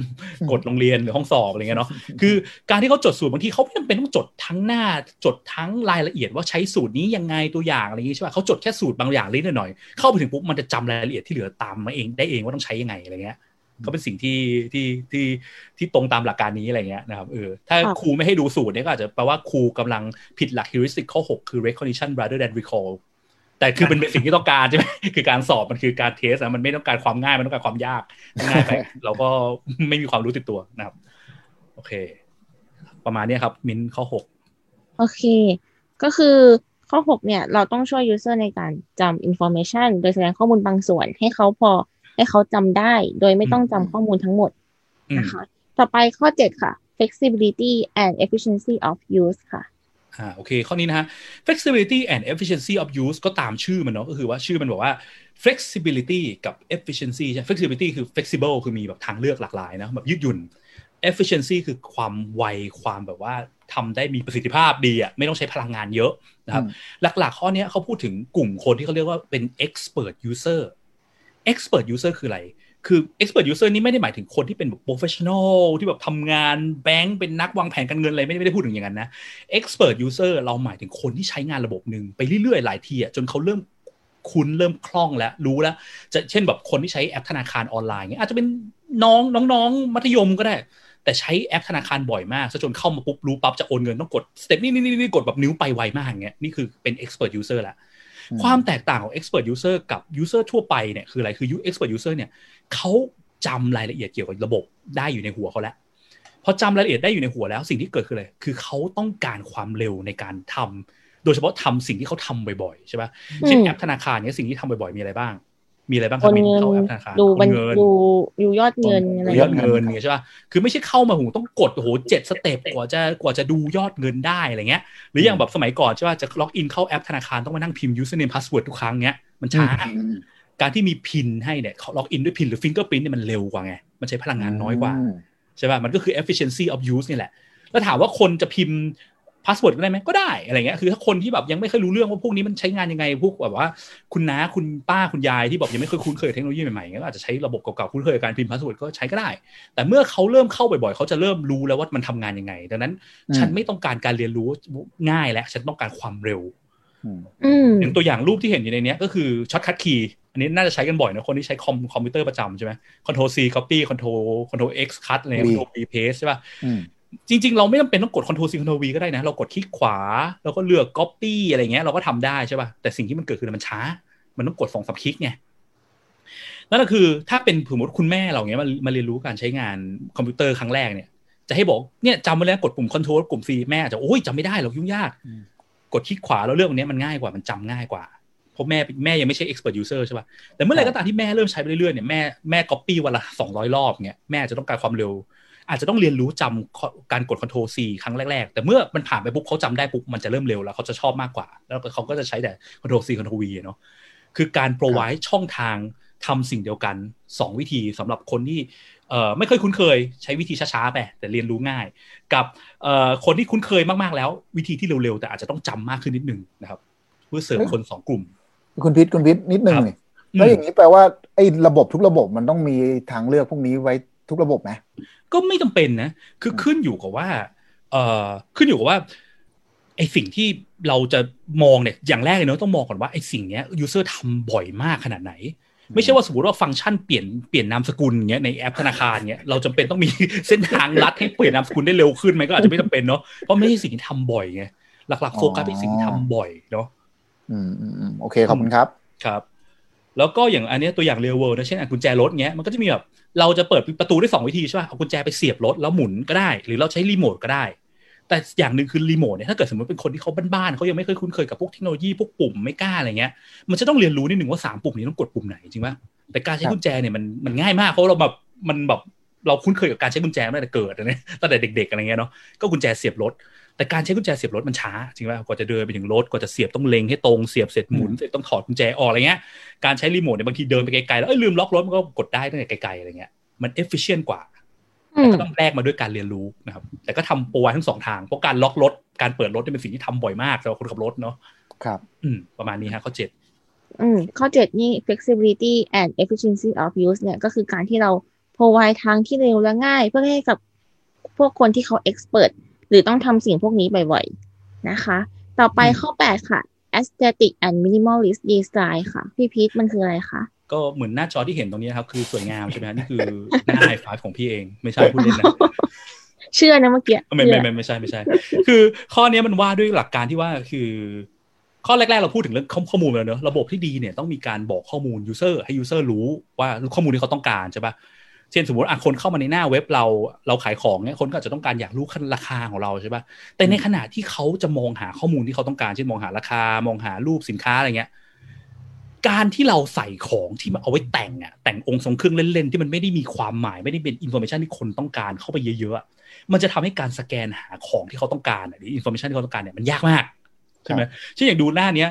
กฎโรงเรียนหรือห้องสอบอะไรเงี้ยเนาะคือการที่เขาจดสูตรบางทีเขาไม่จำเป็นต้องจดทั้งหน้าจดทั้งรายละเอียดว่าใช้สูตรนี้ยังไงตัวอย่างอะไรอย่างงี้ใช่ป่ะเขาจดแค่สูตรบางอย่างเล็กหน่อย เข้าไปถึงปุ๊บมันจะจำรายละเอียดที่เหลือตามมาเองได้เองว่าต้องใช้ยังไงอะไรเงี้ย ก็เป็นสิ่งที่ที่ที่ที่ตรงตามหลักการนี้อะไรเงี้ยนะครับเออถ้าครับครูไม่ให้ดูสูตรเนี่ยก็อาจจะแปลว่าครูกำลังผิดหลัก heuristic ข้อ 6 คือ recognition rather than recall แต่คือเป็นเป็นสิ่งที่ต้องการใช่ไหมคือการสอบมันคือการเทสนะมันไม่ต้องการความง่ายมันต้องการความยากง่ายไปเราก็ไม่มีความรู้ติดตัวนะครับ โอเค ประมาณเนี้ยครับ มินข้อ6โอเค ก็คือข้อ6เนี่ย เราต้องช่วย user ในการจำ information โดยแสดงข้อมูลบางส่วนให้เขาพอ ให้เขาจำได้ โดยไม่ต้องจำข้อมูลทั้งหมดอืมนะคะ ต่อไปข้อ7ค่ะ flexibility and efficiency of use ค่ะอ่าโอเค ข้อนี้นะฮะ flexibility and efficiency of use ก็ตามชื่อมันเนาะก็คือว่าชื่อมันบอกว่า flexibility กับ efficiency ใช่ flexibility คือ flexible คือมีแบบทางเลือกหลากหลายนะแบบยืดหยุ่น efficiency คือความไวความแบบว่าทำได้มีประสิทธิภาพดีอะไม่ต้องใช้พลังงานเยอะนะครับ หลักๆ ข้อเนี้ยเขาพูดถึงกลุ่มคนที่เขาเรียกว่าเป็น expert user expert user คืออะไร คือ expert user นี่ไม่ได้หมายถึงคนที่เป็นแบบ professional ที่แบบทำงานแบงก์เป็นนักวางแผนการเงินอะไรไม่ได้พูดถึงอย่างนั้นนะ expert user เราหมายถึงคนที่ใช้งานระบบหนึ่งไปเรื่อยๆ หลายทีอะจนเขาเริ่มคุ้นเริ่มคล่องแล้วรู้แล้ว จะเช่นแบบคนที่ใช้แอปธนาคารออนไลน์เงี้ยอาจจะเป็นน้องน้องๆมัธยมก็ได้ แต่ใช้แอปธนาคารบ่อยมากจนเข้ามาปุ๊บรู้ปั๊บจะโอนเงินต้องกด step นี่นี่นี่กดแบบนิ้วไปไวมากเงี้ยนี่คือเป็น expert user ละอืม ความแตกต่างของ expert user กับ user ทั่วไปเนี่ยคืออะไรคือ expert user เนี่ยเขาจำรายละเอียดเกี่ยวกับระบบได้อยู่ในหัวเขาแล้วพอจำรายละเอียดได้อยู่ในหัวแล้ว สิ่งที่เกิดคืออะไรคือเขาต้องการความเร็วในการทำโดยเฉพาะทำสิ่งที่เขาทำบ่อยๆใช่ปะเช่นอืมแอปธนาคารเนี่ยสิ่งที่ทำบ่อยๆมีอะไรบ้าง มีอะไรบ้างคโอรับนมินเงินเข้าแอปธนาคารดูบันโอนเงินดูดูยอดเงินอะไรดูอยอดย่างเงิเงี้ยนเนี่ยใช่ป่ะคือไม่ใช่เข้ามาหูต้องกดโอ้โหเจ็ด step กว่าจะกว่าจะดูยอดเงินได้อะไรเงี้ย หรืออย่างแบบสมัยก่อนใช่ป่ะจะ login เข้าแอปธนาคารต้องมานั่งพิมพ์ username password ทุกครั้งเงี้ยมันช้าอืมการที่มี PIN ให้เนี่ย login ด้วย PIN หรือ fingerprint เนี่ยมันเร็วกว่าไง มันใช้พลังงานน้อยกว่าอืมใช่ป่ะ มันก็คือ efficiency of use นี่แหละ แล้วถามว่าคนจะพิมพ์ password ก็ได้ไหมก็ได้อะไรเงี้ยคือถ้าคนที่แบบยังไม่เคยรู้เรื่องว่าพวกนี้มันใช้งานยังไงพวกแบบว่า คุณน้าคุณป้าคุณยายที่แบบยังไม่เคยคุ้นเคยกับเทคโนโลยีใหม่ๆเงี้ยก็อาจจะใช้ระบบเก่าๆคุ้นเคยกับการพิมพ์ password ก็ใช้ก็ได้ แต่เมื่อเขาเริ่มเข้าบ่อยๆเขาจะเริ่มรู้แล้วว่ามันทำงานยังไง ดังนั้นอืมฉันไม่ต้องการการเรียนรู้ง่ายแล้วฉันต้องการความเร็วอืมอืมอย่างตัวอย่างรูปที่เห็นอยู่ในเนี้ยก็คือ shortcut key อันนี้น่าจะใช้กันบ่อยนะคนที่ใช้คอมคอมพิวเตอร์ประจำใช่ไหม Ctrl C copy Ctrl Ctrl X cut อะไรเงี้ย V Ctrl V paste ใช่ป่ะอืม จริง ๆ เราไม่จำเป็นต้องกด Ctrl C Ctrl V ก็ได้นะ เรากดคลิกขวาแล้วก็เลือก copy อะไรเงี้ย เราก็ทำได้ใช่ป่ะ แต่สิ่งที่มันเกิดคือมันช้า มันต้องกดสองสามคลิกไง นั่นก็คือถ้าเป็นสมมติคุณแม่เราเงี้ยมามาเรียนรู้การใช้งานคอมพิวเตอร์ครั้งแรกเนี่ย จะให้บอกเนี่ยจำไว้แล้วกดปุ่ม Ctrl กลุ่ม C แม่อาจจะโอ้ยจำไม่ได้หรอกยุ่งยาก กดคลิกขวาแล้วเรื่องนี้มันง่ายกว่ามันจำง่ายกว่าเพราะแม่แม่ยังไม่ใช่ expert user ใช่ป่ะ แต่เมื่อไหร่ก็ตามที่แม่เริ่มใช้ไปเรื่อยๆเนี่ยแม่แม่ copy วันละสองร้อยรอบเงี้ยแม่จะต้องการความเร็ว อาจจะต้องเรียนรู้จำการกด Ctrl C ครั้งแรกๆ แต่เมื่อมันผ่านไปปุ๊บเขาจำได้ปุ๊บมันจะเริ่มเร็วแล้วเขาจะชอบมากกว่า แล้วเขาก็จะใช้แต่ Ctrl C Ctrl V อะเนาะคือการ provide ช่องทางทำสิ่งเดียวกัน 2 วิธีสำหรับคนที่เอ่อไม่เคยคุ้นเคยใช้วิธีช้าๆไปแต่เรียนรู้ง่าย กับเอ่อคนที่คุ้นเคยมากๆแล้ว วิธีที่เร็วๆ แต่อาจจะต้องจำมากขึ้นนิดนึงนะครับ เพื่อเสริมคนสองกลุ่ม คุณพิษคุณพิษนิดนึงครับนี่แล้วอย่างนี้แปลว่าไอ้ระบบทุกระบบมันต้องมีทางเลือกพวกนี้ไว้ทุกระบบไหม ก็ไม่จำเป็นนะ คือขึ้นอยู่กับว่า เอ่อขึ้นอยู่กับว่าไอสิ่งที่เราจะมองเนี่ยอย่างแรกเลยเนอะต้องมองก่อนว่าไอสิ่งเนี้ย user ทำบ่อยมากขนาดไหน ไม่ใช่ว่าสมมติว่าฟังก์ชันเปลี่ยนเปลี่ยนนามสกุลเงี้ยในแอปธนาคารเงี้ยเราจำเป็นต้องมีเส้นทางลัดให้เปลี่ยนนามสกุลได้เร็วขึ้นไหมก็อาจจะไม่จำเป็นเนาะเพราะไม่ใช่สิ่งที่ทำบ่อยไงหลักๆโฟกัสเป็นสิ่งที่ทำบ่อยเนาะอืมอืมอืมโอเคขอบคุณครับครับ แล้วก็อย่างอันเนี้ยตัวอย่าง real world นะเช่นอะกุญแจรถเงี้ยมันก็จะมีแบบ เราจะเปิดประตูได้สองวิธีใช่ป่ะเอากุญแจไปเสียบรถแล้วหมุนก็ได้ หรือเราใช้รีโมทก็ได้ แต่อย่างหนึ่งคือรีโมทเนี่ยถ้าเกิดสมมติเป็นคนที่เขาบ้านๆเขายังไม่เคยคุ้นเคยกับพวกเทคโนโลยีพวกปุ่มไม่กล้าอะไรเงี้ยมันจะต้องเรียนรู้นิดหนึ่งว่าสามปุ่มนี้ต้องกดปุ่มไหนจริงป่ะแต่การใช้กุญแจเนี่ยมันมันง่ายมากเพราะเราแบบมันแบบเราคุ้นเคยกับการใช้กุญแจมาตั้งแต่เกิดอะเนี่ยตั้งแต่เด็กๆอะไรเงี้ยเนาะก็กุญแจเสียบรถ แต่การใช้กุญแจเสียบรถมันช้าจริงป่ะกว่าจะเดินไปถึงรถกว่าจะเสียบต้องเล็งให้ตรงเสียบเสร็จหมุนเสร็จต้องถอดกุญแจออกอะไรเงี้ยการใช้รีโมทเนี่ยบางทีเดินไปไกลๆแล้วเอ้ยลืมล็อกรถมันก็กดได้ตั้งแต่ไกลๆอะไรเงี้ยมันเอฟฟิเชนกว่าอืแต่มก็ต้องแลกมาด้วยการเรียนรู้นะครับ แต่ก็ทำโปรไว้ทั้งสองทางเพราะการล็อกรถการเปิดรถเนี่ยเป็นสิ่งที่ทำบ่อยมากสำหรับคนขับรถเนาะครับ อืมประมาณนี้ฮะข้อเจ็ดอืมข้อเจ็ดนี่ flexibility and efficiency of use เนี่ยก็คือการที่เรา provide ทางที่เร็วและง่าย เพื่อให้กับพวกคนที่เขา expert หรือต้องทำสิ่งพวกนี้บ่อยๆนะคะ ต่อไปข้อแปดค่ะ aesthetic and minimalist design ค่ะ พี่พีทมันคืออะไรคะก็เหมือนหน้าจอที่เห็นตรงนี้นะครับ คือสวยงามใช่ไหมฮะนี่คือหน้าไฮไฟของพี่เองไม่ใช่พูดเล่นนะเชื่อนะเมื่อกี้ไม่ไม่ไม่ไม่ใช่ไม่ใช่ คือข้อนี้มันว่าด้วยหลักการที่ว่าคือ ข้อแรก ๆ เราพูดถึงเรื่องข้อข้อมูลแล้วเนอะระบบที่ดีเนี่ยต้องมีการบอกข้อมูล user ให้ user รู้ว่าข้อมูลที่เขาต้องการใช่ปะ เช่นสมมติอะคนเข้ามาในหน้าเว็บเราเราขายของเนี่ยคนก็อาจจะต้องการอยากรู้ราคาของเราใช่ปะแต่ในขณะที่เขาจะมองหาข้อมูลที่เขาต้องการเช่นมองหาราคามองหารูปสินค้าอะไรเงี้ยการที่เราใส่ของที่มันเอาไว้แต่งอะแต่งองค์ทรงเครื่องเล่นๆ ที่มันไม่ได้มีความหมายไม่ได้เป็น information ที่คนต้องการเข้าไปเยอะๆอะมันจะทำให้การสแกนหาของที่เขาต้องการอะหรือ information ที่เขาต้องการเนี่ยมันยากมากใช่ไหมเช่นอย่างดูหน้าเนี้ย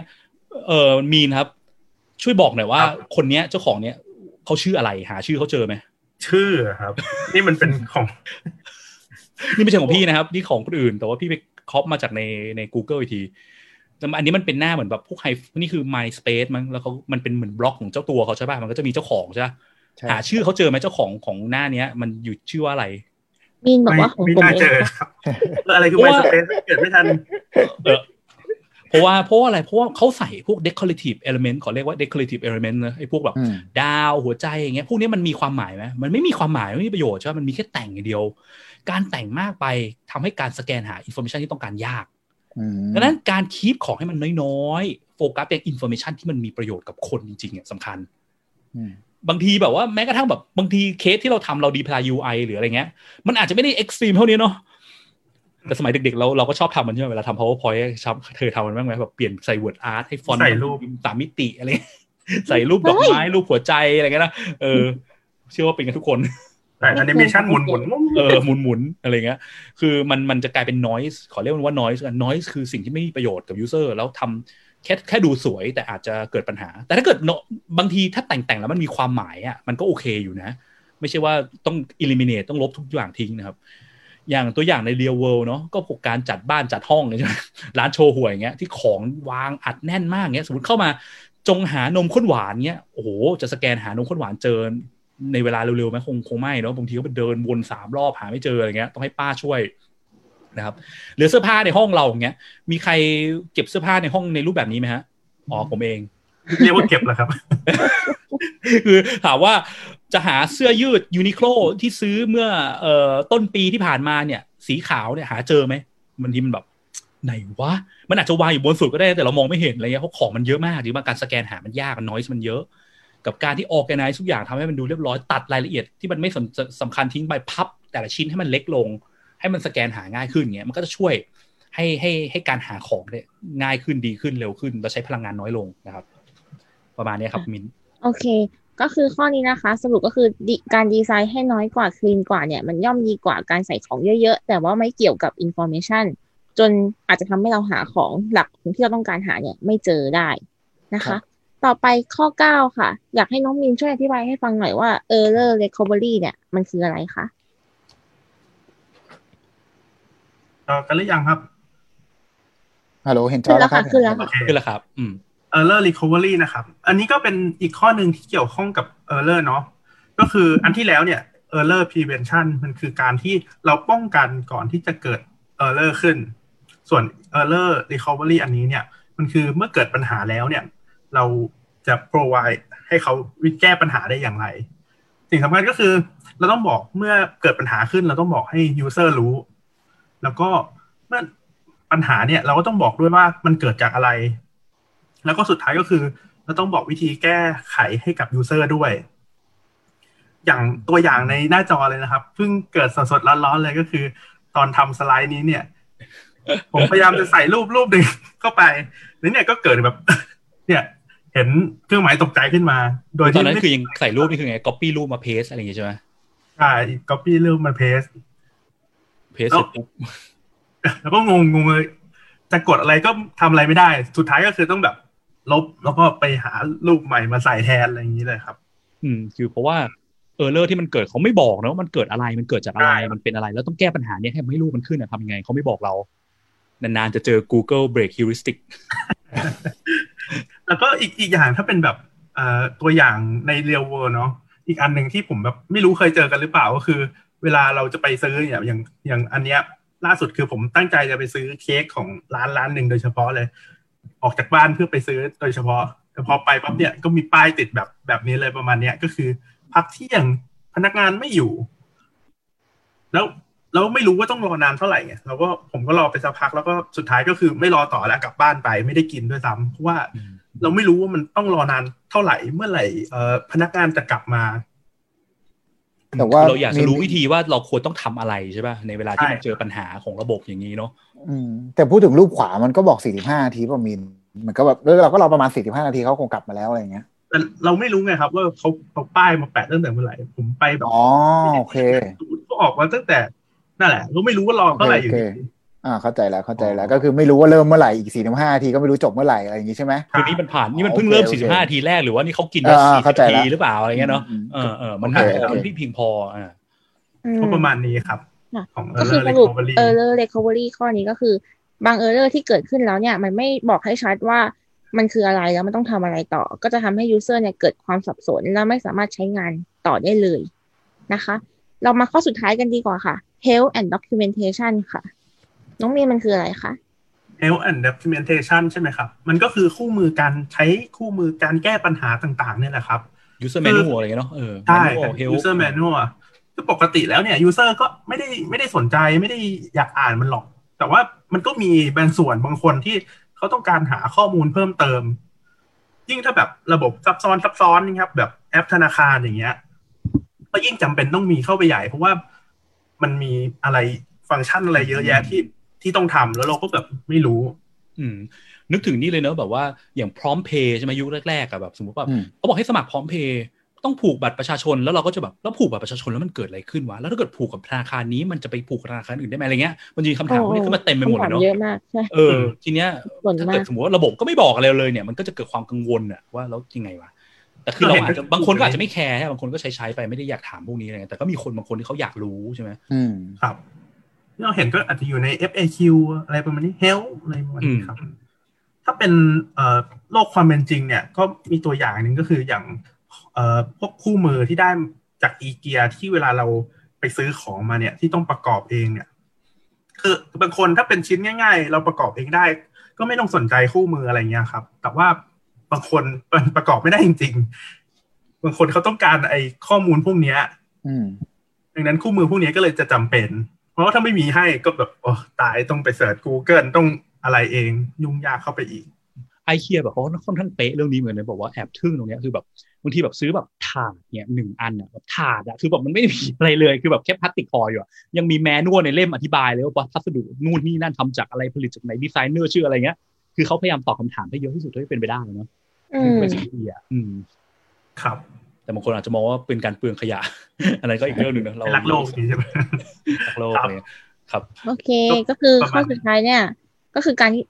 เออมีนครับ ช่วยบอกหน่อยว่า คนเนี้ยเจ้าของเนี้ยเขาชื่ออะไรหาชื่อเขาเจอไหม ชื่อครับ นี่มันเป็นของ นี่ไม่ใช่ของพี่นะครับ นี่ของคนอื่น แต่ว่าพี่ไปคอปมาจากในใน Google อีกทีแต่อันนี้มันเป็นหน้าเหมือนแบบพวกไฮนี่คือ MySpace มั้งแล้วเขามันเป็นเหมือนบล็อกของเจ้าตัวเขาใช่ป่ะมันก็จะมีเจ้าของใช่ป่ะใช่หาชื่อเขาเจอไหมเจ้าของของหน้าเนี้ย มันอยู่ชื่อว่าอะไรมีนบอกว่าของไม่ผมน่าเอเจงอครับเอออะไรคือเพไมราะว่าสเปซเกิดไม่ทัน เออเพราะว่าเพราะว่าอะไรเพราะว่าเขาใส่พวก decorative element ขอเรียกว่า decorative element นะไอ้พวกแบบอืมดาวหัวใจอย่างเงี้ยพวกนี้มันมีความหมายไหมมันไม่มีความหมายไม่มีประโยชน์ใช่ไหมมันมีแค่แต่งอย่างเดียว การแต่งมากไปทำให้การสแกนหา information ที่ต้องการยากอืมดังนั้นการ keep ของให้มันน้อยๆโฟกัสเป็น information ที่มันมีประโยชน์กับคนจริงๆอะสำคัญอืมบางทีแบบว่าแม้กระทั่งแบบบางทีเคสที่เราทำเราดีพลา UI หรืออะไรเงี้ย มันอาจจะไม่ได้ extreme เท่านี้เนาะ แต่สมัยเด็กๆเราเราก็ชอบทำมันใช่ไหมเวลาทำ PowerPoint ชอบเธอทำมันบ้างไหมแบบเปลี่ยนใส่ word art ให้ฟอนต์ใส่รูปสามมิติอะไรเงี้ยใส่รูปดอกไม้รูปหัวใจอะไรเงี้ยนะเออ เชื่อว่าเป็นกันทุกคนแต่แอนิเมชันหมุนหมุนๆเออหมุนหมุนๆอะไรเงี้ย คือมันมันจะกลายเป็น noise ขอเรียกมันว่า noise กัน noise คือสิ่งที่ไม่มีประโยชน์กับ user แล้วทำแค่แค่ดูสวยแต่อาจจะเกิดปัญหา แต่ถ้าเกิด no- บางทีถ้าแต่งแต่งแล้วมันมีความหมายอะมันก็โอเคอยู่นะ ไม่ใช่ว่าต้อง eliminate ต้องลบทุกอย่างทิ้งนะครับ อย่างตัวอย่างใน real world เนาะก็พวกการจัดบ้านจัดห้องเนี่ยใช่ไหมร้านโชว์หวยอย่างเงี้ยที่ของวางอัดแน่นมากเงี้ยสมมติเข้ามาจงหานมข้นหวานเงี้ยโอ้โหจะสแกนหานมข้นหวานเจอในเวลาเร็วๆไหมคงคงไม่เนาะบางทีก็ไปเดินวนสามรอบหาไม่เจออะไรเงี้ยต้องให้ป้าช่วยนะครับเหลือเสื้อผ้าในห้องเราอย่างเงี้ย มีใครเก็บเสื้อผ้าในห้องในรูปแบบนี้ไหมฮะอ๋อผมเองเรียกว่าเก็บเหรอครับ คือถามว่า จะหาเสื้อยืดยูนิโคลที่ซื้อเมื่อเอ่อต้นปีที่ผ่านมาเนี่ย สีขาวเนี่ยหาเจอไหมบางทีมันแบบไหนวะมันอาจจะวางอยู่บนสุดก็ได้แต่เรามองไม่เห็นอะไรเงี้ยเพราะของมันเยอะมากหรือบางการสแกนหามันยากมันน้อยมันเยอะ กับการที่ organize ทุกอย่างทำให้มันดูเรียบร้อยตัดรายละเอียดที่มันไม่สำสำคัญทิ้งไปพับ แต่ละชิ้นให้มันเล็กลง ให้มันสแกนหาง่ายขึ้นเงี้ยมันก็จะช่วยให้ให้ให้การหาของเนี่ยง่ายขึ้นดีขึ้นเร็วขึ้นเราใช้พลังงานน้อยลงนะครับ ประมาณนี้ครับมีนโอเค ก็คือข้อนี้นะคะ สรุปก็คือดิการดีไซน์ให้น้อยกว่า clean กว่าเนี่ย มันย่อมดีกว่าการใส่ของเยอะๆ แต่ว่าไม่เกี่ยวกับอินโฟ a t ชันจนอาจจะทำให้เราหาของหลักที่เราต้องการหาเนี่ยไม่เจอได้นะครัคะบต่อไปข้อ 9 ค่ะ อยากให้น้องมินช่วยอธิบายให้ฟังหน่อยว่า error recovery เนี่ย มันคืออะไรคะต่อกันหรือยังครับฮัลโหลเห็นจอแล้วครับขึ้นแล้วค่ะโอเคขึ้นแล้วครับ อืม error recovery นะครับ อันนี้ก็เป็นอีกข้อหนึ่งที่เกี่ยวข้องกับ error เนาะก็คืออันที่แล้วเนี่ย error prevention มันคือการที่เราป้องกันก่อนที่จะเกิด error ขึ้น ส่วน error recovery อันนี้เนี่ย มันคือเมื่อเกิดปัญหาแล้วเนี่ย เราจะ provide ให้เขาวิแก้ปัญหาได้อย่างไร สิ่งสำคัญก็คือ เราต้องบอกเมื่อเกิดปัญหาขึ้น เราต้องบอกให้ user รู้ แล้วก็เมื่อปัญหาเนี่ย เราก็ต้องบอกด้วยว่ามันเกิดจากอะไร แล้วก็สุดท้ายก็คือเราต้องบอกวิธีแก้ไขให้กับ user ด้วย อย่างตัวอย่างในหน้าจอเลยนะครับ เพิ่งเกิดสดๆร้อนๆเลยก็คือ ตอนทำสไลด์นี้เนี่ย ผมพยายามจะใส่รูปรูปหนึ่งเข้าไปแล้วเนี่ยก็เกิดแบบ เนี่ย เห็นเครื่องหมายตกใจขึ้นมา โดยตอที่นนั้นไม่คือยังใส่รูปนี่คือไง copy รูปมา paste อะไรอย่างงี้ใช่ไหมใช่ก๊อปปี้รูปมาเพส paste เสร็จปุ๊บแล้วก็งงงงเลยจะกดอะไรก็ทำอะไรไม่ได้ สุดท้ายก็คือต้องแบบ ลบแล้วก็ไปหารูปใหม่มาใส่แทนอะไรอย่างนี้เลยครับ อืม คือเพราะว่า error ที่มันเกิดเขาไม่บอกนะว่ามันเกิดอะไรมันเกิดจากอะไรใช่มันเป็นอะไรแล้วต้องแก้ปัญหาเนี้ยให้ไม่รู้มันขึ้นอะทำยังไงเขาไม่บอกเรา นานๆจะเจอ Google break heuristic แล้วก็อีกอีกอย่างถ้าเป็นแบบเอ่อตัวอย่างใน real world เนาะอีกอันหนึ่งที่ผมแบบไม่รู้เคยเจอกันหรือเปล่าก็คือ เวลาเราจะไปซื้อเนี่ยอย่างอย่างอันเนี้ยล่าสุดคือผมตั้งใจจะไปซื้อเค้กของร้านร้านหนึ่งโดยเฉพาะเลย ออกจากบ้านเพื่อไปซื้อโดยเฉพาะแต่พอไปปั๊บเนี่ยก็มีป้ายติดแบบแบบนี้เลยประมาณเนี้ยก็คือ พักเที่ยงพนักงานไม่อยู่ แล้วแล้วไม่รู้ว่าต้องรอนานเท่าไหร่ไงเราก็ผมก็รอไปสักพักแล้วก็สุดท้ายก็คือไม่รอต่อแล้วกลับบ้านไปไม่ได้กินด้วยซ้ำเพราะว่าเราไม่รู้ว่ามันต้องรอนานเท่าไหร่เมื่อไหร่เอ่อพนักงานจะกลับมา แต่ว่าเราอยากจะรู้มีวิธีว่าเราควรต้องทำอะไรใช่ป่ะในเวลาที่ใช่มันเจอปัญหาของระบบอย่างนี้เนาะ อืมแต่พูดถึงรูปขวามันก็บอก45นาทีป่ะมินมันก็แบบแล้วเราก็รอประมาณ45นาทีเขาคงกลับมาแล้วอะไรอย่างเงี้ยแต่เราไม่รู้ไงครับ ว่าเขาเอาป้ายมาแปะตั้งแต่เมื่อไหร่ผมไปแบบอ๋อโอเคก็ออกมาตั้งแต่นั่นแหละก็ไม่รู้ว่ารอเท่าไหร่อยู่โอเคดีอ่าเข้าใจแล้วเข้าใจแล้วก็คือไม่รู้ว่าเริ่มเมื่อไหร่อีก45นาทีก็ไม่รู้จบเมื่อไหร่อะไรอย่างงี้ใช่ไหมคือนี่มันผ่านนี่มันเพิ่งโอเคเริ่มโอเค45นาทีแรกหรือว่านี่เขากินอ่าสี่เข้าสิบใจนาแล้วทีหรือเปล่าอะไรเงี้ยเนาะอืมเออเออมันโอหาเคของโอเคที่เพียงพออ่าอืมก็ประมาณนี้ครับค่ะของ ก็คือ error สรุป recovery error recovery ข้อนี้ก็คือบาง error ที่เกิดขึ้นแล้วเนี่ย มันไม่บอกให้ชัดว่ามันคืออะไรแล้วมันต้องทำอะไรต่อ ก็จะทำให้ user เนี่ยเกิดความสับสน และไม่สามารถใช้งานต่อได้เลยนะคะ เรามาข้อสุดท้ายกันดีกว่าค่ะ health and documentation ค่ะ น้องมีนมันคืออะไรคะ health and documentation ใช่ไหมครับ มันก็คือคู่มือการใช้คู่มือการแก้ปัญหาต่างๆเนี่ยแหละครับ user manual อะไรเงี้ยเนาะเออใช่ manual help user manual อะ คือปกติแล้วเนี่ย user ก็ไม่ได้ไม่ได้สนใจไม่ได้อยากอ่านมันหรอก แต่ว่ามันก็มีบางส่วนบางคนที่เขาต้องการหาข้อมูลเพิ่มเติม ยิ่งถ้าแบบระบบซับซ้อนซับซ้อนนะครับ แบบแอปธนาคารอย่างเงี้ยก็ยิ่งจำเป็นต้องมีเข้าไปใหญ่ เพราะว่ามันมีอะไรฟังก์ชันอะไรเยอะแยะที่ที่ต้องทำแล้วเราก็แบบไม่รู้ อืม นึกถึงนี่เลยเนอะแบบว่าอย่างพร้อมเพย์ใช่ไหมยุคแรกๆอะแบบสมมติว่าอืมเขาบอกให้สมัครพร้อมเพย์ ต้องผูกบัตรประชาชนแล้วเราก็จะแบบแล้วผูกบัตรประชาชนแล้วมันเกิดอะไรขึ้นวะแล้วถ้าเกิดผูกกับธนาคารนี้มันจะไปผูกกับธนาคารอื่นได้ไหมอะไรเงี้ยมันจะมีคำถามพวกนี้ขึ้นมาเต็มไปหมดเลยเนาะคำถเยอะมากใช่เออทีเนี้ยส่วนถ้ามาเกิกดสมมติว่าระบบก็ไม่บอกอะไรเลยเนี่ยมันก็จะเกิดความกังวลอะว่าแล้วยังไงวะแต่คือเราอาจจะบางคนก็อาจจะไม่แคร์บางคนก็ใช้ใช้ๆไปไม่ได้อยากถามพวกนี้อะไรเงี้ยแต่ก็มีคนบางคนที่เขาอยากรู้ใช่ไหมอืมครับที่เราเห็นก็อาจจะอยู่ใน FAQ อะไรประมาณนี้ health อะไรประมาณนี้ครับ ถ้าเป็นเอ่อโลกความเป็นจริงเนี่ย ก็มีตัวอย่างหนึ่งก็คืออย่างเอ่อ พวกคู่มือที่ได้จากอีเกียที่เวลาเราไปซื้อของมาเนี่ยที่ต้องประกอบเองเนี่ย คือบางคนถ้าเป็นชิ้นง่าย ๆ เราประกอบเองได้ ก็ไม่ต้องสนใจคู่มืออะไรเงี้ยครับ แต่ว่าบางคนมันประกอบไม่ได้จริง ๆ บางคนเขาต้องการไอ้ข้อมูลพวกเนี้ยอืมดังนั้นคู่มือพวกนี้ก็เลยจะจำเป็น เพราะว่าถ้าไม่มีให้ก็แบบโอ้ตายต้องไปเสิร์ช Google ต้องอะไรเองยุ่งยากเข้าไปอีกไอเคียแบบเขาค่อนข้างเป๊ะเรื่องนี้เหมือนเลยบอกว่าแอบทึ่งตรงเนี้ยคือแบบบางทีแบบซื้อแบบถาดเนี่ยหนึ่งอันอะแบบถาดอะคือแบบมันไม่ได้มีอะไรเลยคือแบบแค่พลาสติกพออยู่อะยังมีแมนนวลในเล่มอธิบายเลยว่าพัสดุนู่นนี่นั่นทำจากอะไรผลิตจากไหนดีไซเนอร์ชื่ออะไรเงี้ยคือเขาพยายามตอบคำถามให้เยอะที่สุดเท่าที่เป็นไปได้เนาะอืคือมเป็นสิ่งที่ดีอะอืมครับ แต่บางคนอาจจะมองว่าเป็นการเปลืองขยะอันนั้นก็อีกเรื่องหนึ่งนะเราเป็นรักโลกนี้ใช่ไหมรักโลกครับอะไรเงี้ยครับ โอเค ก็คือประมาณข้อสุดท้ายเนี่ย ก็คือการที่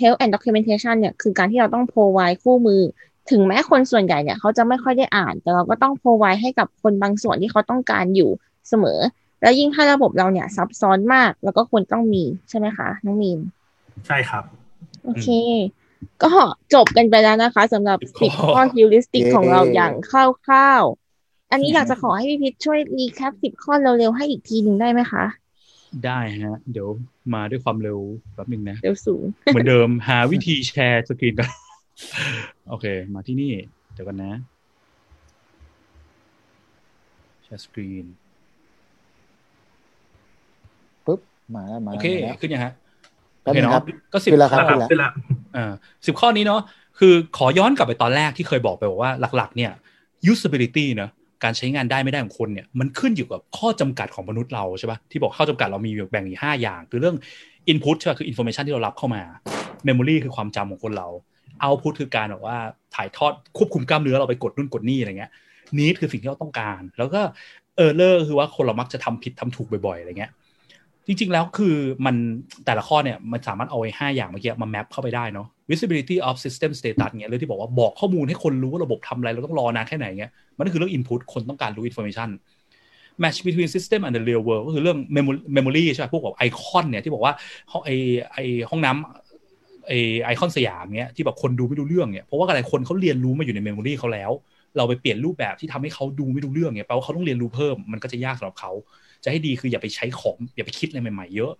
health and documentation เนี่ย คือการที่เราต้อง provide คู่มือ ถึงแม้คนส่วนใหญ่เนี่ยเขาจะไม่ค่อยได้อ่าน แต่เราก็ต้อง provide ให้กับคนบางส่วนที่เขาต้องการอยู่เสมอ แล้วยิ่งถ้าระบบเราเนี่ย ซับซ้อนมาก แล้วก็ควรต้องมีใช่ไหมคะน้องมีน ใช่ครับ โอเค ก็จบกันไปแล้วนะคะสำหรับสิสิบบข้อข้อ heuristic เย้ของเราอย่างคร่าวๆอันนี้อยากจะขอให้พี่พิชช่วย recap สิบข้อเร็วๆให้อีกทีหนึ่งได้ไหมคะได้ฮะ เดี๋ยวมาด้วยความเร็วแป๊บหนึ่งนะ เร็วสูง เหมือนเดิมหาวิธี share screen กัน โอเค มาที่นี่ เดี๋ยวกันนะ share screenปุ๊บ มาแล้วมาโอแล้วเคมาแล้วขึ้นยังฮะแป๊บนึงครับก็สิบขึ้นแล้วคข้รัอบขึ้นแล้วเป็นละอ่าสิบข้อนี้เนาะคือขอย้อนกลับไปตอนแรกที่เคยบอกไปบอกว่าหลัก ๆ เนี่ย usability เนอะการใช้งานได้ไม่ได้ของคนเนี่ยมันขึ้นอยู่กับข้อจำกัดของมนุษย์เราใช่ปะที่บอกข้อจำกัดเรามีแบ่งอยู่ห้าอย่าง คือเรื่อง input ใช่ปะคือ information ที่เรารับเข้ามา memory คือความจำของคนเรา output คือการแบบว่าถ่ายทอดควบคุมกล้ามเนื้อเราไปกดนู่นกดนี่อะไรเงี้ย need คือสิ่งที่เราต้องการ แล้วก็ error คือว่าคนเรามักจะทำผิดทำถูกบ่อยๆอะไรเงี้ยจริงๆ แล้วคือมันแต่ละข้อเนี่ยมันสามารถเอาไอ้ห้าอย่างเมื่อกี้มา map เข้าไปได้เนาะ visibility of system status เงี้ยเรื่องที่บอกว่าบอกข้อมูลให้คนรู้ว่าระบบทำอะไรเราต้องรอนานแค่ไหนเงี้ยมันก็คือเรื่อง input คนต้องการรู้ information match between system and the real world ก็คือเรื่อง memory ใช่ไหมพวกแบบไอคอนเนี่ยที่บอกว่าไอไอห้องน้ำ ไอคอนสยามเนี้ยที่แบบคนดูไม่รู้เรื่องเนี่ยเพราะว่าอะไรคนเขาเรียนรู้มาอยู่ใน memory เขาแล้ว เราไปเปลี่ยนรูปแบบที่ทำให้เขาดูไม่รู้เรื่องเนี่ยแปลว่าเขาต้องเรียนรู้เพิ่มมันก็จะยากสำหรับเขาจะให้ดีคืออย่าไปใช้ของอย่าไปคิดอะไรใหม่ๆเยอะ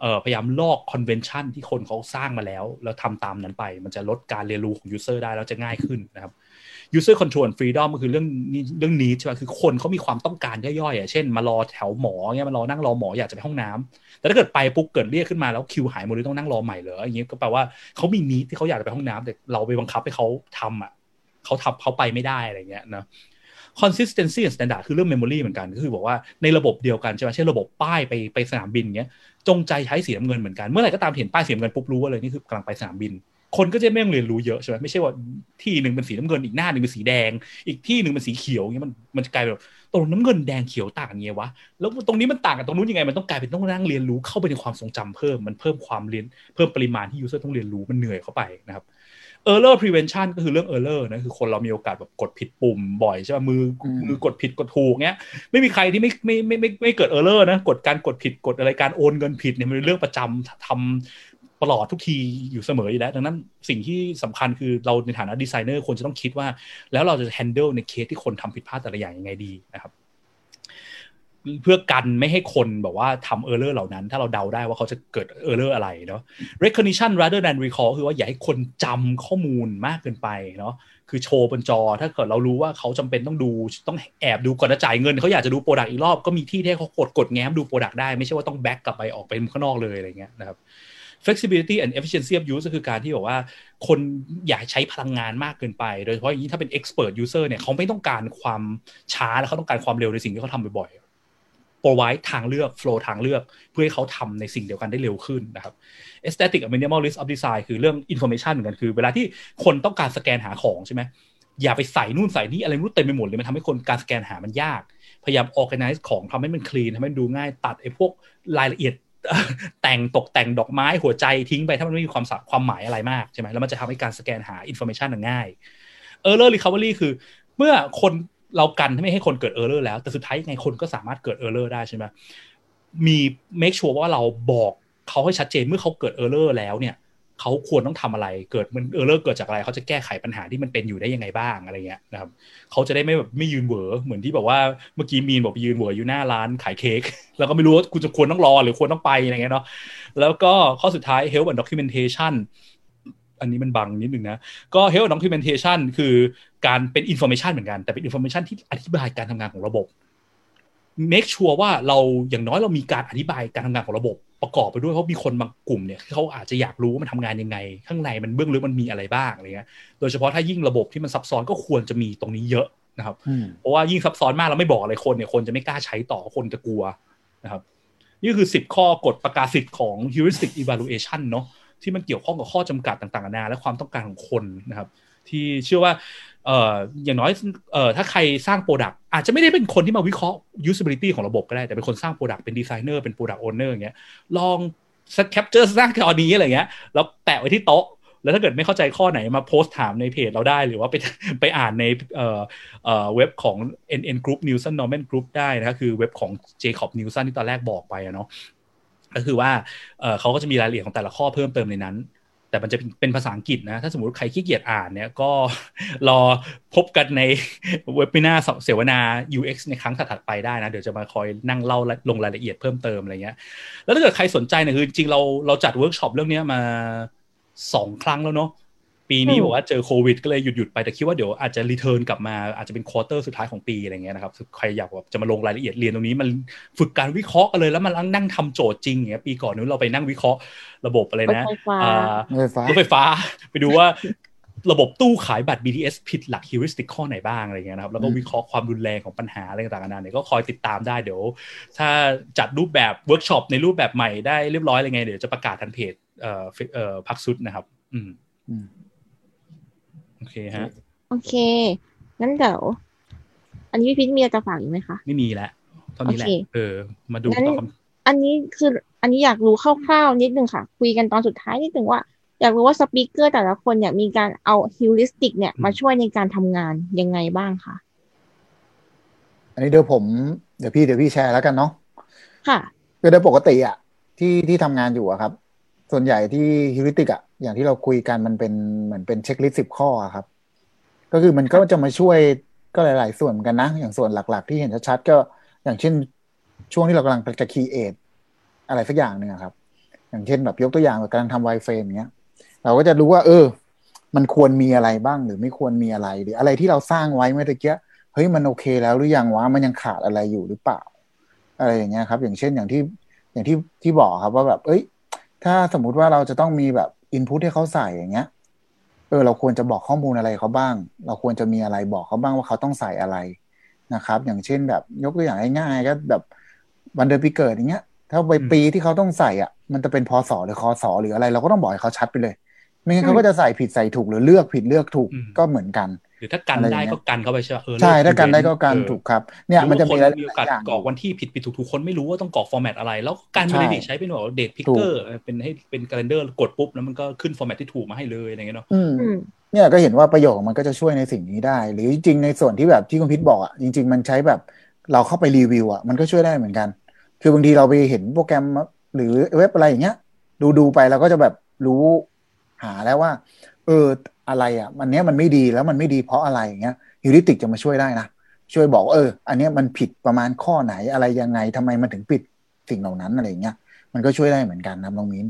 เอ่อพยายามลอก convention ที่คนเขาสร้างมาแล้ว แล้วทำตามนั้นไป มันจะลดการเรียนรู้ของ user ได้แล้วจะง่ายขึ้นนะครับ user control freedom ก็คือเรื่องเรื่องนี้ใช่ไหมคือคนเขามีความต้องการย่อยๆอะเช่นมารอแถวหมอเงี้ยมารอนั่งรอหมออยากจะไปห้องน้ำแต่ถ้าเกิดไปปุ๊บเกิดเรียกขึ้นมาแล้วคิวหายหมดเลยต้องนั่งรอใหม่เหรออย่างเงี้ยก็แปลว่าเขามีนี้ที่เขาอยากจะไปห้องน้ำแต่เราไปบังคับให้เขาทำอะเขาทำเขาไปไม่ได้อะไรเงี้ยนะ consistency and standard คือเรื่อง memory เหมือนกัน ก็คือบอกว่าในระบบเดียวกันใช่ไหมเช่นระบบป้ายไปไปสนามบินเงี้ยจงใจใช้สีน้ำเงินเหมือนกัน เมื่อไหร่ก็ตามเห็นป้ายสีน้ำเงินปุ๊บรู้ว่าเลยนี่คือกำลังไปสนามบิน คนก็จะไม่ต้องเรียนรู้เยอะใช่ไหมไม่ใช่ว่าที่หนึ่งเป็นสีน้ำเงินอีกหน้าหนึ่งเป็นสีแดง อีกที่หนึ่งเป็นสีเขียวเงี้ยมันมันจะกลายเป็นแบบตรงน้ำเงินแดงเขียวต่างกันไงวะแล้วตรงนี้มันต่างกันตรงนู้นยังไงมันต้องกลายเป็นต้องนั่งเรียนรู้เข้าไปในความทรงจำเพิ่มมันเพิ่มความเรียนเพิ่มปริมาณที่ user ต้องเรียนรู้มันเหนื่อยเข้าไปนะครับ error prevention ก็คือเรื่อง error นะคือคนเรามีโอกาสแบบกดผิดปุ่มบ่อยใช่ไหมมืออืมมือกดผิดกดถูกเงี้ยไม่มีใครที่ไม่ไม่ไม่ไม่ไม่ไม่เกิด error นะกดการกดผิดกดอะไรการโอนเงินผิดเนี่ยมันเป็นเรื่องประจำทำตลอดทุกทีอยู่เสมออยู่แล้ว ดังนั้นสิ่งที่สำคัญคือเราในฐานะดีไซเนอร์ควรจะต้องคิดว่า แล้วเราจะ handle ในเคสที่คนทำผิดพลาดแต่ละอย่างยังไงดีนะครับเพื่อกันไม่ให้คนแบบว่าทำ error เหล่านั้น ถ้าเราเดาได้ว่าเขาจะเกิด error อะไรเนาะ recognition rather than recall คือว่าอย่าให้คนจำข้อมูลมากเกินไปเนาะคือโชว์บนจอ ถ้าเกิดเรารู้ว่าเขาจำเป็นต้องดูต้องแอบดูก่อนจะจ่ายเงิน เขาอยากจะดู product อีกรอบ ก็มีที่ที่เขากดกดแง้มดู product ได้ ไม่ใช่ว่าต้อง back กลับไปออกไปข้างนอกเลยอะไรเงี้ยนะครับ flexibility and efficiency of use ก็คือการที่บอกว่า คนอยากใช้พลังงานมากเกินไป โดยเฉพาะอย่างนี้ถ้าเป็น expert user เนี่ยเขาไม่ต้องการความช้าแล้วเขาต้องการความเร็วในสิ่งที่เขาทำบ่อยๆ provide ทางเลือก flow ทางเลือก เพื่อให้เขาทำในสิ่งเดียวกันได้เร็วขึ้นนะครับ aesthetic and minimalist of design คือเรื่อง information เหมือนกันคือ เวลาที่คนต้องการสแกนหาของใช่ไหมอย่าไปใส่นู่นใส่นี่อะไรรู้เต็มไปหมดเลยมันทำให้คนการสแกนหามันยาก พยายาม organize ของทำให้มัน clean ทำให้มันดูง่ายตัดไอ้พวกรายละเอียด แต่งตกแต่งดอกไม้หัวใจทิ้งไปถ้ามันไม่มีความความหมายอะไรมากใช่ไหมแล้วมันจะทำให้การสแกนหาอินโฟมชันง่าย Error Recovery คือ เมื่อคนเรากันไม่ให้คนเกิด error แล้ว แต่สุดท้ายยังไงคนก็สามารถเกิด error ได้ใช่ไหมมี make sure ว่าเราบอกเขาให้ชัดเจนเมื่อเขาเกิด error แล้วเนี่ย เขาควรต้องทำอะไร เกิดมัน error เกิดจากอะไรเขาจะแก้ไขปัญหาที่มันเป็นอยู่ได้ยังไงบ้างอะไรเงี้ยนะครับเขาจะได้ไม่แบบไม่ยืนเหวอเหมือนที่แบบว่าเมื่อกี้มีนบอกไปยืนเหวออยู่หน้าร้านขายเค้กแล้วก็ไม่รู้ว่าคุณจะควรต้องรอหรือควรต้องไปอะไรเงี้ยเนาะแล้วก็ข้อสุดท้าย help and documentation อันนี้มันบังนิดนึงนะ ก็ help and documentation คือการเป็น information เหมือนกัน แต่เป็น information ที่อธิบายการทำงานของระบบ make sure ว่าเราอย่างน้อยเรามีการอธิบายการทำงานของระบบประกอบไปด้วยเพราะมีคนบางกลุ่มเนี่ยเขาอาจจะอยากรู้ว่ามันทำงานยังไง ข้างในมันเบื้องลึกมันมีอะไรบ้างอะไรเงี้ยโดยเฉพาะถ้ายิ่งระบบที่มันซับซ้อนก็ควรจะมีตรงนี้เยอะนะครับเพราะว่ายิ่งซับซ้อนมากเราไม่บอกอะไรคนเนี่ยคนจะไม่กล้าใช้ต่อคนจะกลัวนะครับนี่คือสิบข้อกฎประกาศสิทธิ์ของ heuristic evaluation เนาะที่มันเกี่ยวข้องกับข้อจำกัดต่างๆนานาและความต้องการของคนนะครับ ที่เชื่อว่า เอ่ออย่างน้อยเอ่อถ้าใครสร้าง product อาจจะไม่ได้เป็นคนที่มาวิเคราะห์ usability ของระบบก็ได้ แต่เป็นคนสร้าง product เป็นดีไซเนอร์เป็น product owner อย่างเงี้ยลอง capture screen ตอนนี้อะไรเงี้ยแล้วแปะไว้ที่โต๊ะ แล้วถ้าเกิดไม่เข้าใจข้อไหนมาโพสต์ถามในเพจเราได้ หรือว่าไปไปอ่านในเอ่อเอ่อเว็บของ NN Group Nielsen Norman Group ได้นะครับคือเว็บของ Jakob Nielsen ที่ตอนแรกบอกไปเนาะก็คือว่าเขาก็จะมีรายละเอียดของแต่ละข้อเพิ่มเติมในนั้น แต่มันจะเป็นภาษาอังกฤษนะ ถ้าสมมติใครขี้เกียจอ่านเนี่ยก็รอพบกันในเว็บมินาเสวนา UX ในครั้งถัดไปได้นะ เดี๋ยวจะมาคอยนั่งเล่าลงรายละเอียดเพิ่มเติมอะไรเงี้ย แล้วถ้าเกิดใครสนใจเนี่ยคือจริงเราเราจัดเวิร์กช็อปเรื่องนี้มาสองครั้งแล้วเนาะ ปีนี้บอกว่าเจอโควิด ก็เลยหยุดหยุดไปแต่คิดว่าเดี๋ยวอาจจะ return กลับมาอาจจะเป็น quarter สุดท้ายของปีอะไรเงี้ยนะครับใครอยากแบบจะมาลงรายละเอียดเรียนตรงนี้มันฝึกการวิเคราะห์กันเลยแล้วมันนั่งทำโจทย์จริงอย่างเงี้ยปีก่อนนู้นเราไปนั่งวิเคราะห์ระบบอะไรนะรถไฟฟ้ารถไฟฟ้าไปดูว่าระบบตู้ขายบัตร BTS ผิดหลัก heuristic ข้อไหนบ้างอะไรเงี้ยนะครับ แล้วก็วิเคราะห์ความรุนแรงของปัญหาอะไรต่างๆนานาเนี่ยก็คอยติดตามได้เดี๋ยว ถ้าจัดรูปแบบเวิร์กช็อปในรูปแบบใหม่ได้เรียบร้อยอะไรไงเดี๋ยวจะประกาศทางเพจเอ่อเอ่อพักสุดนะครับ อืม โอเคฮะ โอเค งั้นเดี๋ยวอันนี้พี่พิทมีอะไรจะฝากอีกไหมคะ ไม่มีแล้วตอนนี้แหละ เออ มาดูต่อคำอันนี้คือ อันนี้อยากรู้คร่าวๆนิดนึงค่ะ คุยกันตอนสุดท้ายนิดนึงว่า อยากรู้ว่าสปีกเกอร์แต่ละคนเนี่ยมีการเอาฮิวริสติก เนี่ยมาช่วยในการทำงานยังไงบ้างคะอันนี้เดี๋ยวผม เดี๋ยวพี่เดี๋ยวพี่แชร์แล้วกันเนาะ ค่ะคือโดยปกติอะที่ที่ทำงานอยู่อะครับ ส่วนใหญ่ที่ฮิวริสติกอะอย่างที่เราคุยกันมันเป็นเหมือนเป็น checklist สิบข้อครับ ก็คือมันก็จะมาช่วยก็หลาย ๆ ส่วนกันนะ อย่างส่วนหลัก ๆ ที่เห็นชัดๆก็อย่างเช่น ช่วงที่เรากำลังจะ create อะไรสักอย่างหนึ่งครับ อย่างเช่นแบบยกตัวอย่างแบบกำลังทำ wireframe เนี้ย เราก็จะรู้ว่า เออ มันควรมีอะไรบ้างหรือไม่ควรมีอะไร หรืออะไรที่เราสร้างไว้เมื่อกี้เฮ้ยมันโอเคแล้วหรือยังวะมันยังขาดอะไรอยู่หรือเปล่า อะไรอย่างเงี้ยครับ อย่างเช่นอย่างที่อย่างที่ที่บอกครับว่าแบบ เอ้ย ถ้าสมมุติว่าเราจะต้องมีแบบอินพุตให้เขาใส่อย่างเงี้ยเออเราควรจะบอกข้อมูลอะไรเขาบ้าง เราควรจะมีอะไรบอกเขาบ้างว่าเขาต้องใส่อะไรนะครับ อย่างเช่นแบบยกตัวอย่างง่ายๆก็แบบวันเดือนปีเกิดอย่างเงี้ย ถ้าไปปีที่เขาต้องใส่อะ มันจะเป็นพศหรือคอสอหรืออะไร เราก็ต้องบอกให้เขาชัดไปเลย ไม่งั้นเขาก็จะใส่ผิดใส่ถูกหรือเลือกผิดเลือกถูกก็เหมือนกัน หรือถ้ากันได้ก็กันเข้าไปใช่ไหมเออใช่ถ้ากันได้ก็กันถูกครับเนี่ยมันจะมีมีโอกาสกรอกวันที่ผิดผิดถูกถูกคนไม่รู้ว่าต้องกรอก format อะไร แล้วการไม่ได้ใช้เป็นแบบ date picker เป็นให้เป็นคาล endar กดปุ๊บแล้วมันก็ขึ้น format ที่ถูกมาให้เลยอะไรเงี้ยเนาะเนี่ยก็เห็นว่าประโยชน์มันก็จะช่วยในสิ่งนี้ได้ หรือจริงในส่วนที่แบบที่คุณพิษบอกอะจริง ๆ มันใช้แบบเราเข้าไปรีวิวอะมันก็ช่วยได้เหมือนกัน คือบางทีเราไปเห็นโปรแกรมหรือเว็บอะไรอย่างเงี้ย ดูดูไปเราก็จะแบบรู้หาแล้วว่า เออ อะไรอะมันเนี้ยมันไม่ดีแล้วมันไม่ดีเพราะอะไรอย่างเงี้ยheuristic จะมาช่วยได้นะช่วยบอกว่าเออ อันเนี้ยมันผิดประมาณข้อไหนอะไรยังไงทำไมมันถึงผิดสิ่งเหล่านั้นอะไรอย่างเงี้ยมันก็ช่วยได้เหมือนกันนะน้องมิ้น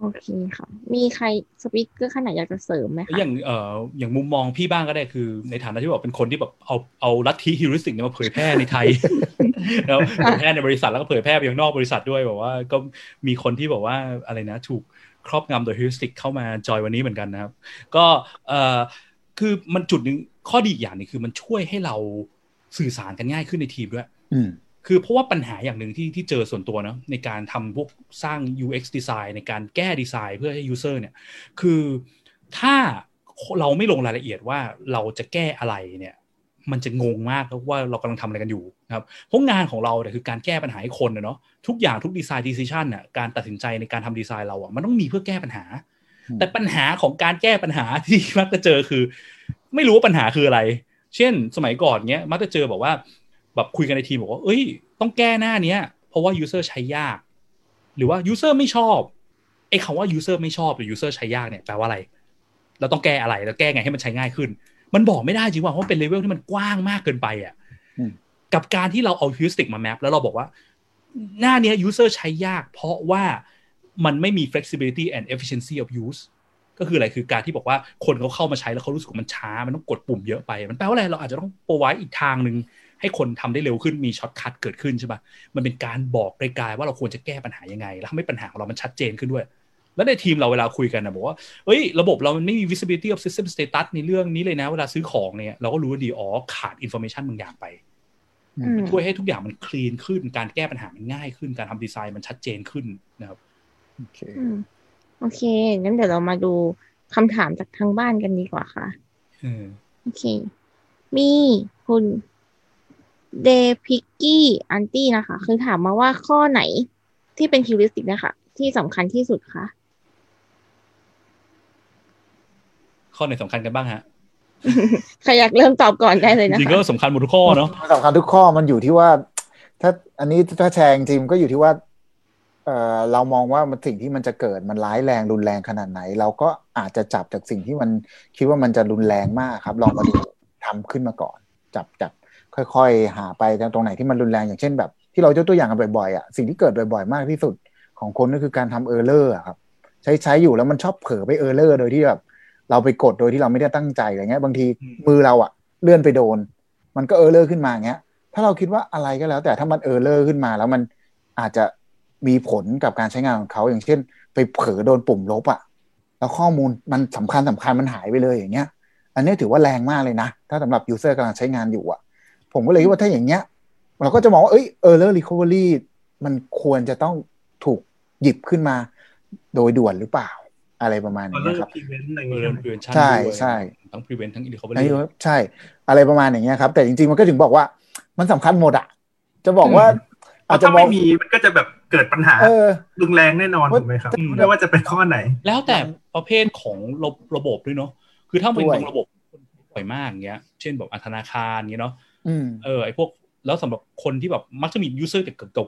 โอเคค่ะ มีใคร speaker ท่านไหนอยากจะเสริมไหมคะอย่างเอ่ออย่างมุมมองพี่บ้างก็ได้คือ ในฐานะที่บอกเป็นคนที่แบบเอาเอาลัทธิ heuristic เนี่ยมาเผยแพร่ในไทยแล้วเผยแพร่ในบริษัทแล้วก็เผยแพร่ไปยังนอกบริษัทด้วยบอกว่า ก็มีคนที่บอกว่าอะไรนะ ถูก ครอบงำโดย heuristic เข้ามาจอยวันนี้เหมือนกันนะครับ ก็เอ่อคือมันจุดหนึ่งข้อดีอีกอย่างหนึงคือมันช่วยให้เราสื่อสารกันง่ายขึ้นในทีมด้วยอืมคือเพราะว่าปัญหาอย่างหนึ่งที่ที่เจอส่วนตัวเนาะในการทำพวกสร้าง UX design ในการแก้ดีไซน์เพื่อให้ user เนี่ย คือถ้าเราไม่ลงรายละเอียดว่าเราจะแก้อะไรเนี่ย มันจะงงมากแล้วว่าเรากำลังทำอะไรกันอยู่นะครับเพราะงานของเราเนี่ยคือการแก้ปัญหาให้คนนะเนาะทุกอย่างทุกดีไซน์ decision น่ะการตัดสินใจในการทำดีไซน์เราอะมันต้องมีเพื่อแก้ปัญหาอืมแต่ปัญหาของการแก้ปัญหาที่มักจะเจอคือ ไม่รู้ว่าปัญหาคืออะไร เช่น สมัยก่อนเนี้ยมักจะเจอบอกว่าแบบคุยกันในทีมบอกว่า เอ้ย ต้องแก้หน้าเนี้ย เพราะว่า user ใช้ยาก หรือว่า user ไม่ชอบไอ้คำว่า user ไม่ชอบหรือ user ใช้ยากเนี่ยแปลว่าอะไรเราต้องแก้อะไรแล้วแก้ไงให้มันใช้ง่ายขึ้น มันบอกไม่ได้จริงว่าเพราะมันเป็นเลเวลที่มันกว้างมากเกินไปอะอืมกับการที่เราเอา heuristic มา map แล้วเราบอกว่า หน้าเนี้ย user ใช้ยาก เพราะว่ามันไม่มี flexibility and efficiency of use ก็คืออะไรคือการที่บอกว่าคนเขาเข้ามาใช้แล้วเขารู้สึกว่ามันช้า มันต้องกดปุ่มเยอะไป มันแปลว่าอะไรเราอาจจะต้อง provide อีกทางหนึ่งให้คนทำได้เร็วขึ้นมี shortcut เกิดขึ้นใช่ปะมันเป็นการบอกกลายๆว่าเราควรจะแก้ปัญหายังไง แล้วทำให้ปัญหาของเรามันชัดเจนขึ้นด้วย แล้วในทีมเราเวลาคุยกันนะบอกว่าเอ้ยระบบเรามันไม่มี visibility of system status ในเรื่องนี้เลยนะ เวลาซื้อของเนี่ย เราก็รู้ว่าดีอ๋อขาด information บางอย่างไปอืมช่วยให้ทุกอย่างมันคลีนขึ้น การแก้ปัญหามันง่ายขึ้น การทำดีไซน์มันชัดเจนขึ้นนะครับ โอเคอืมโอเค งั้นเดี๋ยวเรามาดูคำถามจากทางบ้านกันดีกว่าค่ะเออโอเค มีคุณเดพิกกี้อันตี้นะคะ คือถามมาว่าข้อไหนที่เป็นฮิวริสติกนะคะที่สำคัญที่สุดคะ ข้อไหนสำคัญกันบ้างฮะใครอยากเริ่มตอบก่อนได้เลยนะคะจริงๆก็สำคัญหมดทุกข้อเนาะมันสำคัญทุกข้อมันอยู่ที่ว่า ถ้าอันนี้ถ้าแชร์จริงๆก็อยู่ที่ว่าเอ่อเรามองว่ามันสิ่งที่มันจะเกิดมันร้ายแรงรุนแรงขนาดไหน เราก็อาจจะจับจากสิ่งที่มันคิดว่ามันจะรุนแรงมากครับ ลองมาดูทำขึ้นมาก่อน จับจับค่อยๆ หาไปตรงไหนที่มันรุนแรงอย่างเช่นแบบ ที่เรายกตัวอย่างกันบ่อยๆอะสิ่งที่เกิดบ่อยๆ มากที่สุดของคนก็คือการทำ error ครับ ใช้ใช้อยู่แล้วมันชอบเผลอไป error โดยที่แบบ เราไปกดโดยที่เราไม่ได้ตั้งใจอะไรเงี้ย บางทีอืมมือเราอะเลื่อนไปโดน มันก็ error ขึ้นมาอย่างเงี้ย ถ้าเราคิดว่าอะไรก็แล้ว แต่ถ้ามัน error ขึ้นมา แล้วมันอาจจะมีผลกับการใช้งานของเขาอย่างเช่น ไปเผลอโดนปุ่มลบอะแล้วข้อมูลมันสำคัญสำคัญมันหายไปเลยอย่างเงี้ย อันนี้ถือว่าแรงมากเลยนะ ถ้าสำหรับ user กำลังใช้งานอยู่อะผมก็เลยคิดว่าถ้าอย่างเงี้ย เราก็จะมองว่าเอ้ย error recovery มันควรจะต้องถูกหยิบขึ้นมาโดยด่วนหรือเปล่า อะไรประมาณเออนี้เลิกครับพรีเวนต์อะไรอย่างเอเงี้อย prevention ใช่ด้วยใช่ทั้ง prevent ทั้ง recovery อันนี้ว่าใช่ อะไรประมาณอย่างเงี้ยครับ แต่จริงๆมันก็ถึงบอกว่ามันสำคัญหมดอะจะบอกว่าเพอาจราะจะถ้ามอไม่งมีมันก็จะแบบเกิดปัญหาเออรุนแรงแน่นอนว่าถูกไหมครับอืมไม่ว่าจะเป็นข้อไหน แล้วแต่ประเภทของระระบบด้วยเนาะคือถ้าเป็นด้วยบางระบบบ่อยมากอย่างเงี้ย เช่นแบบธนาคารเงี้ยเนาะอืมเออไอพวกแล้วสำหรับคนที่แบบมักจะมี user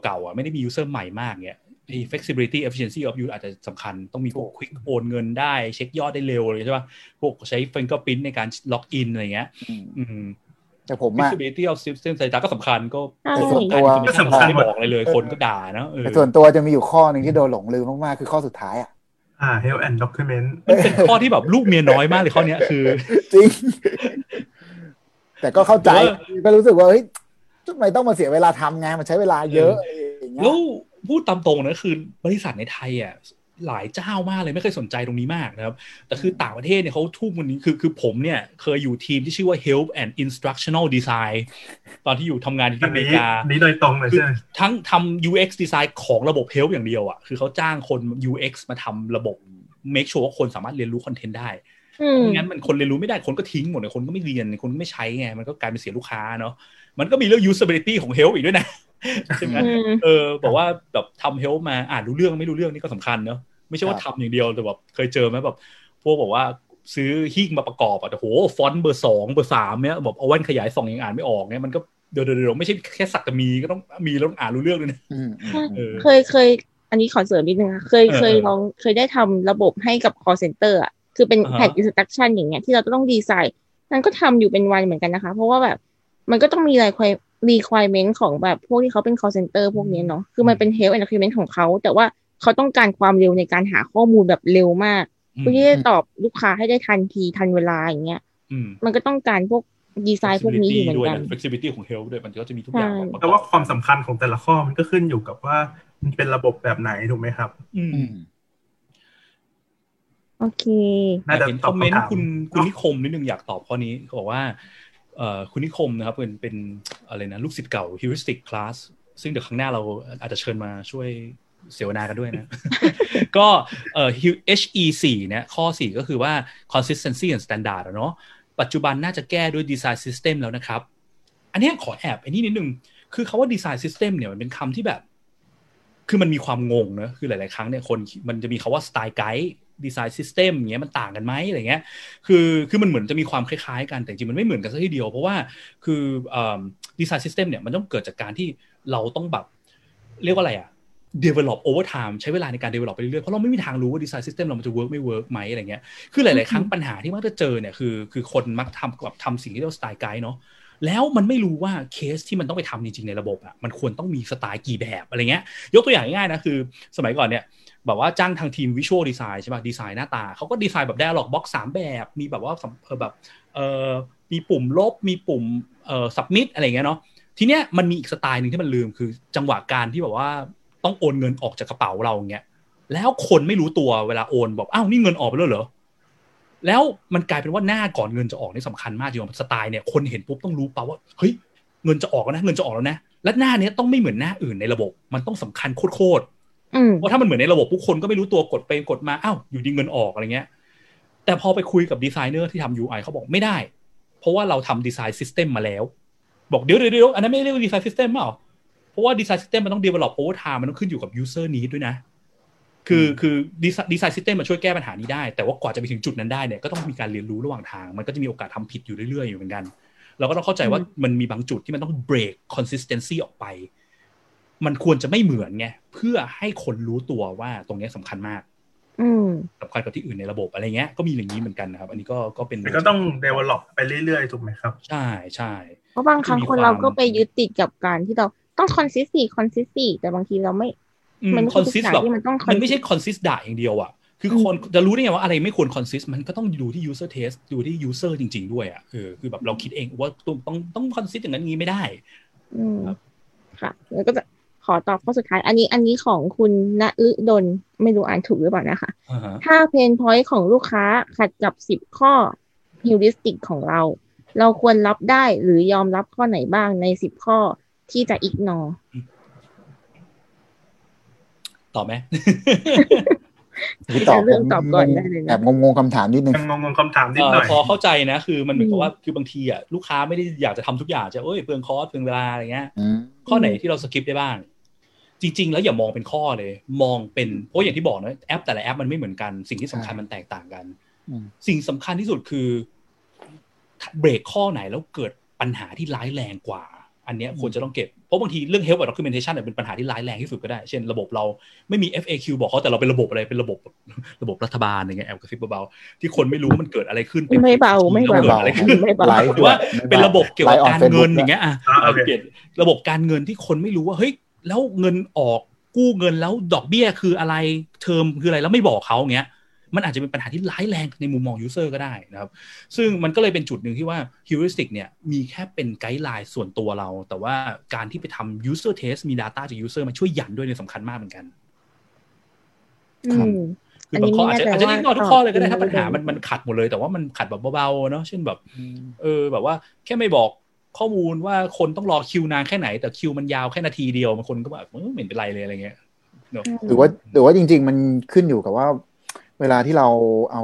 เก่าๆอะไม่ได้มี user ใหม่มากเงี้ยไอ้ flexibility efficiency of use อาจจะสำคัญต้องมีพวก quick โอนเงินได้เช็คยอดได้เร็วเลยใช่ป่ะพวกใช้ fingerprint ในการล็อกอินอะไรเงี้ยอืมอืมแต่ผมอะ flexibility of system สายตาก็สำคัญก็ใช่ส่วนการตัว information ก็สำคัญไม่บอกอะไรเลยคนก็ด่านะเออแต่ส่วนตัวจะมีอยู่ข้อหนึ่งที่โดนหลงลืมมาก ๆ คือข้อสุดท้ายอะอ่า health and document มันเป็นข้อที่แบบลูกเมียน้อยมากเลยข้อเนี้ยคือ จริง แต่ก็เข้าใจเออก็รู้สึกว่าเฮ้ยทำไมต้องมาเสียเวลาทำงานมันใช้เวลาเยอะอะไรอย่างเงี้ยแล้ว พูดตามตรงนะคือบริษัทในไทยอะหลายเจ้ามากเลยไม่เคยสนใจตรงนี้มากนะครับ แต่คือต่างประเทศเนี่ยเขาทุ่มวันนี้คือคือผมเนี่ยเคยอยู่ทีมที่ชื่อว่า Help and Instructional Design ตอนที่อยู่ทำงานที่อัอนเมนี้ริกานี้โดยตรงเลยคือใช่ไหมทั้งทำ UX design ของระบบ Help อย่างเดียวอะคือเขาจ้างคน UX มาทำระบบ make sure ว่าคนสามารถเรียนรู้ content ได้อืมไม่งั้นมันคนเรียนรู้ไม่ได้คนก็ทิ้งหมดเลยคนก็ไม่เรียนคนก็ไม่ใช้ไงมันก็กลายเป็นเสียลูกค้าเนาะมันก็มีเรื่อง usability ของ Help อีกด้วยนะ ใช่ไหมอืมเออบอกว่าแบบทำ Help มาอ่านรู้เรื่องไม่รู้เรื่องนี่ก็สำคัญเนาะไม่ใช่ว่าครับทำอย่างเดียวแต่แบบเคยเจอไหมแบบ พวกบอกว่าซื้อหิ้งมาประกอบอะแต่โหฟอนต์เบอร์สองเบอร์สามเนี่ยแบบเอาแว่นขยายส่องยังอ่านไม่ออกเนี่ยมันก็เดี๋ยวเดี๋ยวเดี๋ยวไม่ใช่แค่สักแต่มีก็ต้องมีแล้วต้องอ่านรู้เรื่องด้วยนะอืมอืมเออืมอเคยเคย อันนี้ขอเสริมนิดนึงค่ะเคยเออเคยเออลองเคยได้ทำระบบให้กับ call center อะคือเป็นอ่าฮะแผ่น instruction อย่างเงี้ยที่เราต้องดีไซน์นั่นก็ทำอยู่เป็นวันเหมือนกันนะคะ เพราะว่าแบบมันก็ต้องมี requirement ของแบบพวกที่เขาเป็น call center พวกนี้เนาะคือมันเป็น health and agreement ของเขา แต่ว่าเขาต้องการความเร็วในการหาข้อมูลแบบเร็วมากอืมเพื่อที่จะตอบลูกค้าให้ได้ทันทีทันเวลาอย่างเงี้ยอืมมันก็ต้องการพวกดีไซน์พวกนี้อยู่เหมือด้วยนกันนะ flexibility ของ health ด้วยมันก็จะมีทุกอย่างใช่ประกอบแต่ว่าความสำคัญของแต่ละข้อมันก็ขึ้นอยู่กับว่า มันเป็นระบบแบบไหนถูกไหมครับ อืมอืมโอเคน่าจะเห็นตคออบมเมนคำต์ถามคุณคุณนิคมนิดนึงอยากตอบข้อนี้เขาบอกว่าเอ่อ คุณนิคมนะครับเป็นเป็นอะไรนะลูกศิษย์เก่า heuristic class ซึ่งเดี๋ยวครั้งหน้าเราอาจจะเชิญมาช่วยเสวนากันด้วยนะ ก็เอ่อ HE 4 เนี่ยข้อ 4 ก็คือว่า consistency and standard เนาะปัจจุบันน่าจะแก้ด้วย design system แล้วนะครับ อันนี้ขอแอบไอ้นี่นิดนึง คือคำว่า design system เนี่ยมันเป็นคำที่แบบ คือมันมีความงงนะคือหลาย ๆ ครั้งเนี่ยคนมันจะมีคำว่า style guide design system อย่างเงี้ยมันต่างกันไหมอะไรเงี้ยคือคือมันเหมือนจะมีความคล้ายๆกันแต่จริงๆมันไม่เหมือนกันซะทีเดียว เพราะว่าคือ design system เนี่ยมันต้องเกิดจากการที่เราต้องแบบเรียกว่าอะไรอะ develop over time ใช้เวลาในการ develop ไปเรื่อยๆเพราะเราไม่มีทางรู้ว่า design system เรามันจะ work ไม่ work ไหมอะไรเงี้ยคือหลาย ๆ ครั้งปัญหาที่มักจะเจอเนี่ยคือคือคนมักทำแบบทำสิ่งที่เรียกว่าสไตล์ไกด์เนาะแล้วมันไม่รู้ว่าเคสที่มันต้องไปทำจริง ๆ ในระบบอะมันควรต้องมีสไตล์กี่แบบอะไรเงี้ยยกตัวอย่างง่ายๆนะคือ สมัยก่อนเนี่ย แบบว่าจ้างทางทีมวิชวลดีไซน์ใช่ป่ะดีไซน์หน้าตาเขาก็ดีไซน์แบบ dialog box สามแบบมีแบบว่าแบบเออมีปุ่มลบมีปุ่มเอ่อ submit อะไรเงี้ยเนาะทีเนี้ยมันมีอีกสไตล์หนึ่งที่มันลืมคือ จังหวะการที่แบบว่าต้องโอนเงินออกจากกระเป๋าเราเงี้ยแล้วคนไม่รู้ตัวเวลาโอนบอกอ้าวนี่เงินออกไปแล้วเหรอแล้วมันกลายเป็นว่าหน้าก่อนเงินจะออกนี่สำคัญมากจริงๆสไตล์เนี่ยคนเห็นปุ๊บต้องรู้เปล่าว่าเฮ้ยเงินจะออกแล้วนะเงินจะออกแล้วนะและหน้าเนี้ยต้องไม่เหมือนหน้าอื่นในระบบ มันต้องสำคัญโคตร เพราะถ้ามันเหมือนในระบบทุกคนก็ไม่รู้ตัวกดไปกดมาอ้าวอยู่ดีเงินออกอะไรเงี้ย แต่พอไปคุยกับดีไซเนอร์ที่ทำ UI เขาบอกไม่ได้ เพราะว่าเราทำ design system มาแล้ว บอกเดี๋ยวเดี๋ยวเดี๋ยวอันนั้นไม่เรียกว่า design system เปล่าเพราะว่า design system มันต้อง develop over time มันต้องขึ้นอยู่กับ user need ด้วยนะคือคือ design system มันช่วยแก้ปัญหานี้ได้ แต่ว่ากว่าจะไปถึงจุดนั้นได้เนี่ยก็ต้องมีการเรียนรู้ระหว่างทาง มันก็จะมีโอกาสทำผิดอยู่เรื่อยๆอยู่เหมือนกัน เราก็ต้องเข้าใจว่ามันมีบางจุดที่มันต้อง break consistency ออกไป มันควรจะไม่เหมือนไงเพื่อให้คนรู้ตัวว่าตรงเนี้ยสำคัญมากอืมสำคัญกับที่อื่นในระบบอะไรเงี้ยก็มีอย่างนี้เหมือนกันนะครับ อันนี้ก็ก็เป็นมันก็ต้อง develop ไปเรื่อยๆถูกไหมครับ ใช่ใช่เพราะบางครั้งมีคนเราความก็ไปยึดติดกับการที่เราต้อง consistent consistent แต่บางทีเราไม่มันไม่ consist ใช่ทุกอย่างแบบที่มันต้องมันไม่ใช่ consist consistent อย่างเดียวอะคือคนจะรู้ได้ไงว่าอะไรไม่ควร consist มันก็ต้องดูที่ user test ดูที่ user จริง ๆ ด้วยอะเออคือแบบเราคิดเองว่าต้องต้องต้อง consist อย่างนั้นงี้ไม่ได้อืมครับค่ะแล้วก็จะ ขอตอบข้อสุดท้าย อันนี้อันนี้ของคุณณฤดลไม่รู้อ่านถูกหรือเปล่านะคะอ่าฮะถ้า pain point ของลูกค้าขัดกับสิบข้อ heuristic ของเรา เราควรรับได้หรือยอมรับข้อไหนบ้างในสิบข้อที่จะ ignoreตอบไหมพี่ตอบเรื่องตอบก่อนได้เลยนะแอบงงๆคำถามนิดนึงยังงงๆคำถามนิดเอ่หน่ออยพอเข้าใจนะ คือมันเหมือนกับว่าคือบางทีอะลูกค้าไม่ได้อยากจะทำทุกอย่างจะเอ้ยเปลือง cost เปลืองเวลาอะไรเงี้ยอืมข้อไหนที่เรา skip ได้บ้าง จริง ๆ แล้วอย่ามองเป็นข้อเลย มองเป็นเพราะอย่างที่บอกนะแอปแต่ละแอปมันไม่เหมือนกัน สิ่งที่สำคัญมันแตกต่างกันอืมสิ่งสำคัญที่สุดคือเบรกข้อไหนแล้วเกิดปัญหาที่ร้ายแรงกว่า อันเนี้ยควรจะต้องเก็บ เพราะบางทีเรื่อง help and documentation เนี่ยเป็นปัญหาที่ร้ายแรงที่สุดก็ได้ เช่นระบบเราไม่มี FAQ บอกเขาแต่เราเป็นระบบอะไรเป็นระบบระบบรัฐบาลอย่างเงี้ยแอบกระซิบเบาๆที่คนไม่รู้ว่ามันเกิดอะไรขึ้นไม่เบาไม่แล้วเบากิดอะไรขึ้นไม่เบาไลฟ์หรือว่าเป็นระบบเกี่ยวกับการเงินอย่างเงี้ยอะอ่าโอเคเปลี่ยนระบบการเงินที่คนไม่รู้ว่าเฮ้ย แล้วเงินออกกู้เงินแล้วดอกเบี้ยคืออะไรเทอมคืออะไรแล้วไม่บอกเขาอย่างเงี้ยมันอาจจะเป็นปัญหาที่ร้ายแรงในมุมมอง user ก็ได้นะครับ ซึ่งมันก็เลยเป็นจุดหนึ่งที่ว่า heuristic เนี่ยมีแค่เป็น guideline ส่วนตัวเรา แต่ว่าการที่ไปทำ user test มี data จาก user มาช่วยยันด้วยเนี่ยสำคัญมากเหมือนกันอืมคือบางข้ออาจจะอาจจะอันนี้นี่ไม่นอแน่ใจทุกข้อเลยก็ได้ว่าถ้าปัญหาตอบมันมันขัดหมดเลย แต่ว่ามันขัดแบบเบาๆเนาะเช่นแบบ เออแบบว่าแค่ไม่บอก ข้อมูลว่าคนต้องรอคิวนานแค่ไหน แต่คิวมันยาวแค่นาทีเดียวบางคนก็แบบเออไม่เห็นเป็นไรเลยอะไรเงี้ยเนอะหรือว่าหรือว่าจริง ๆ มันขึ้นอยู่กับว่า เวลาที่เราเอา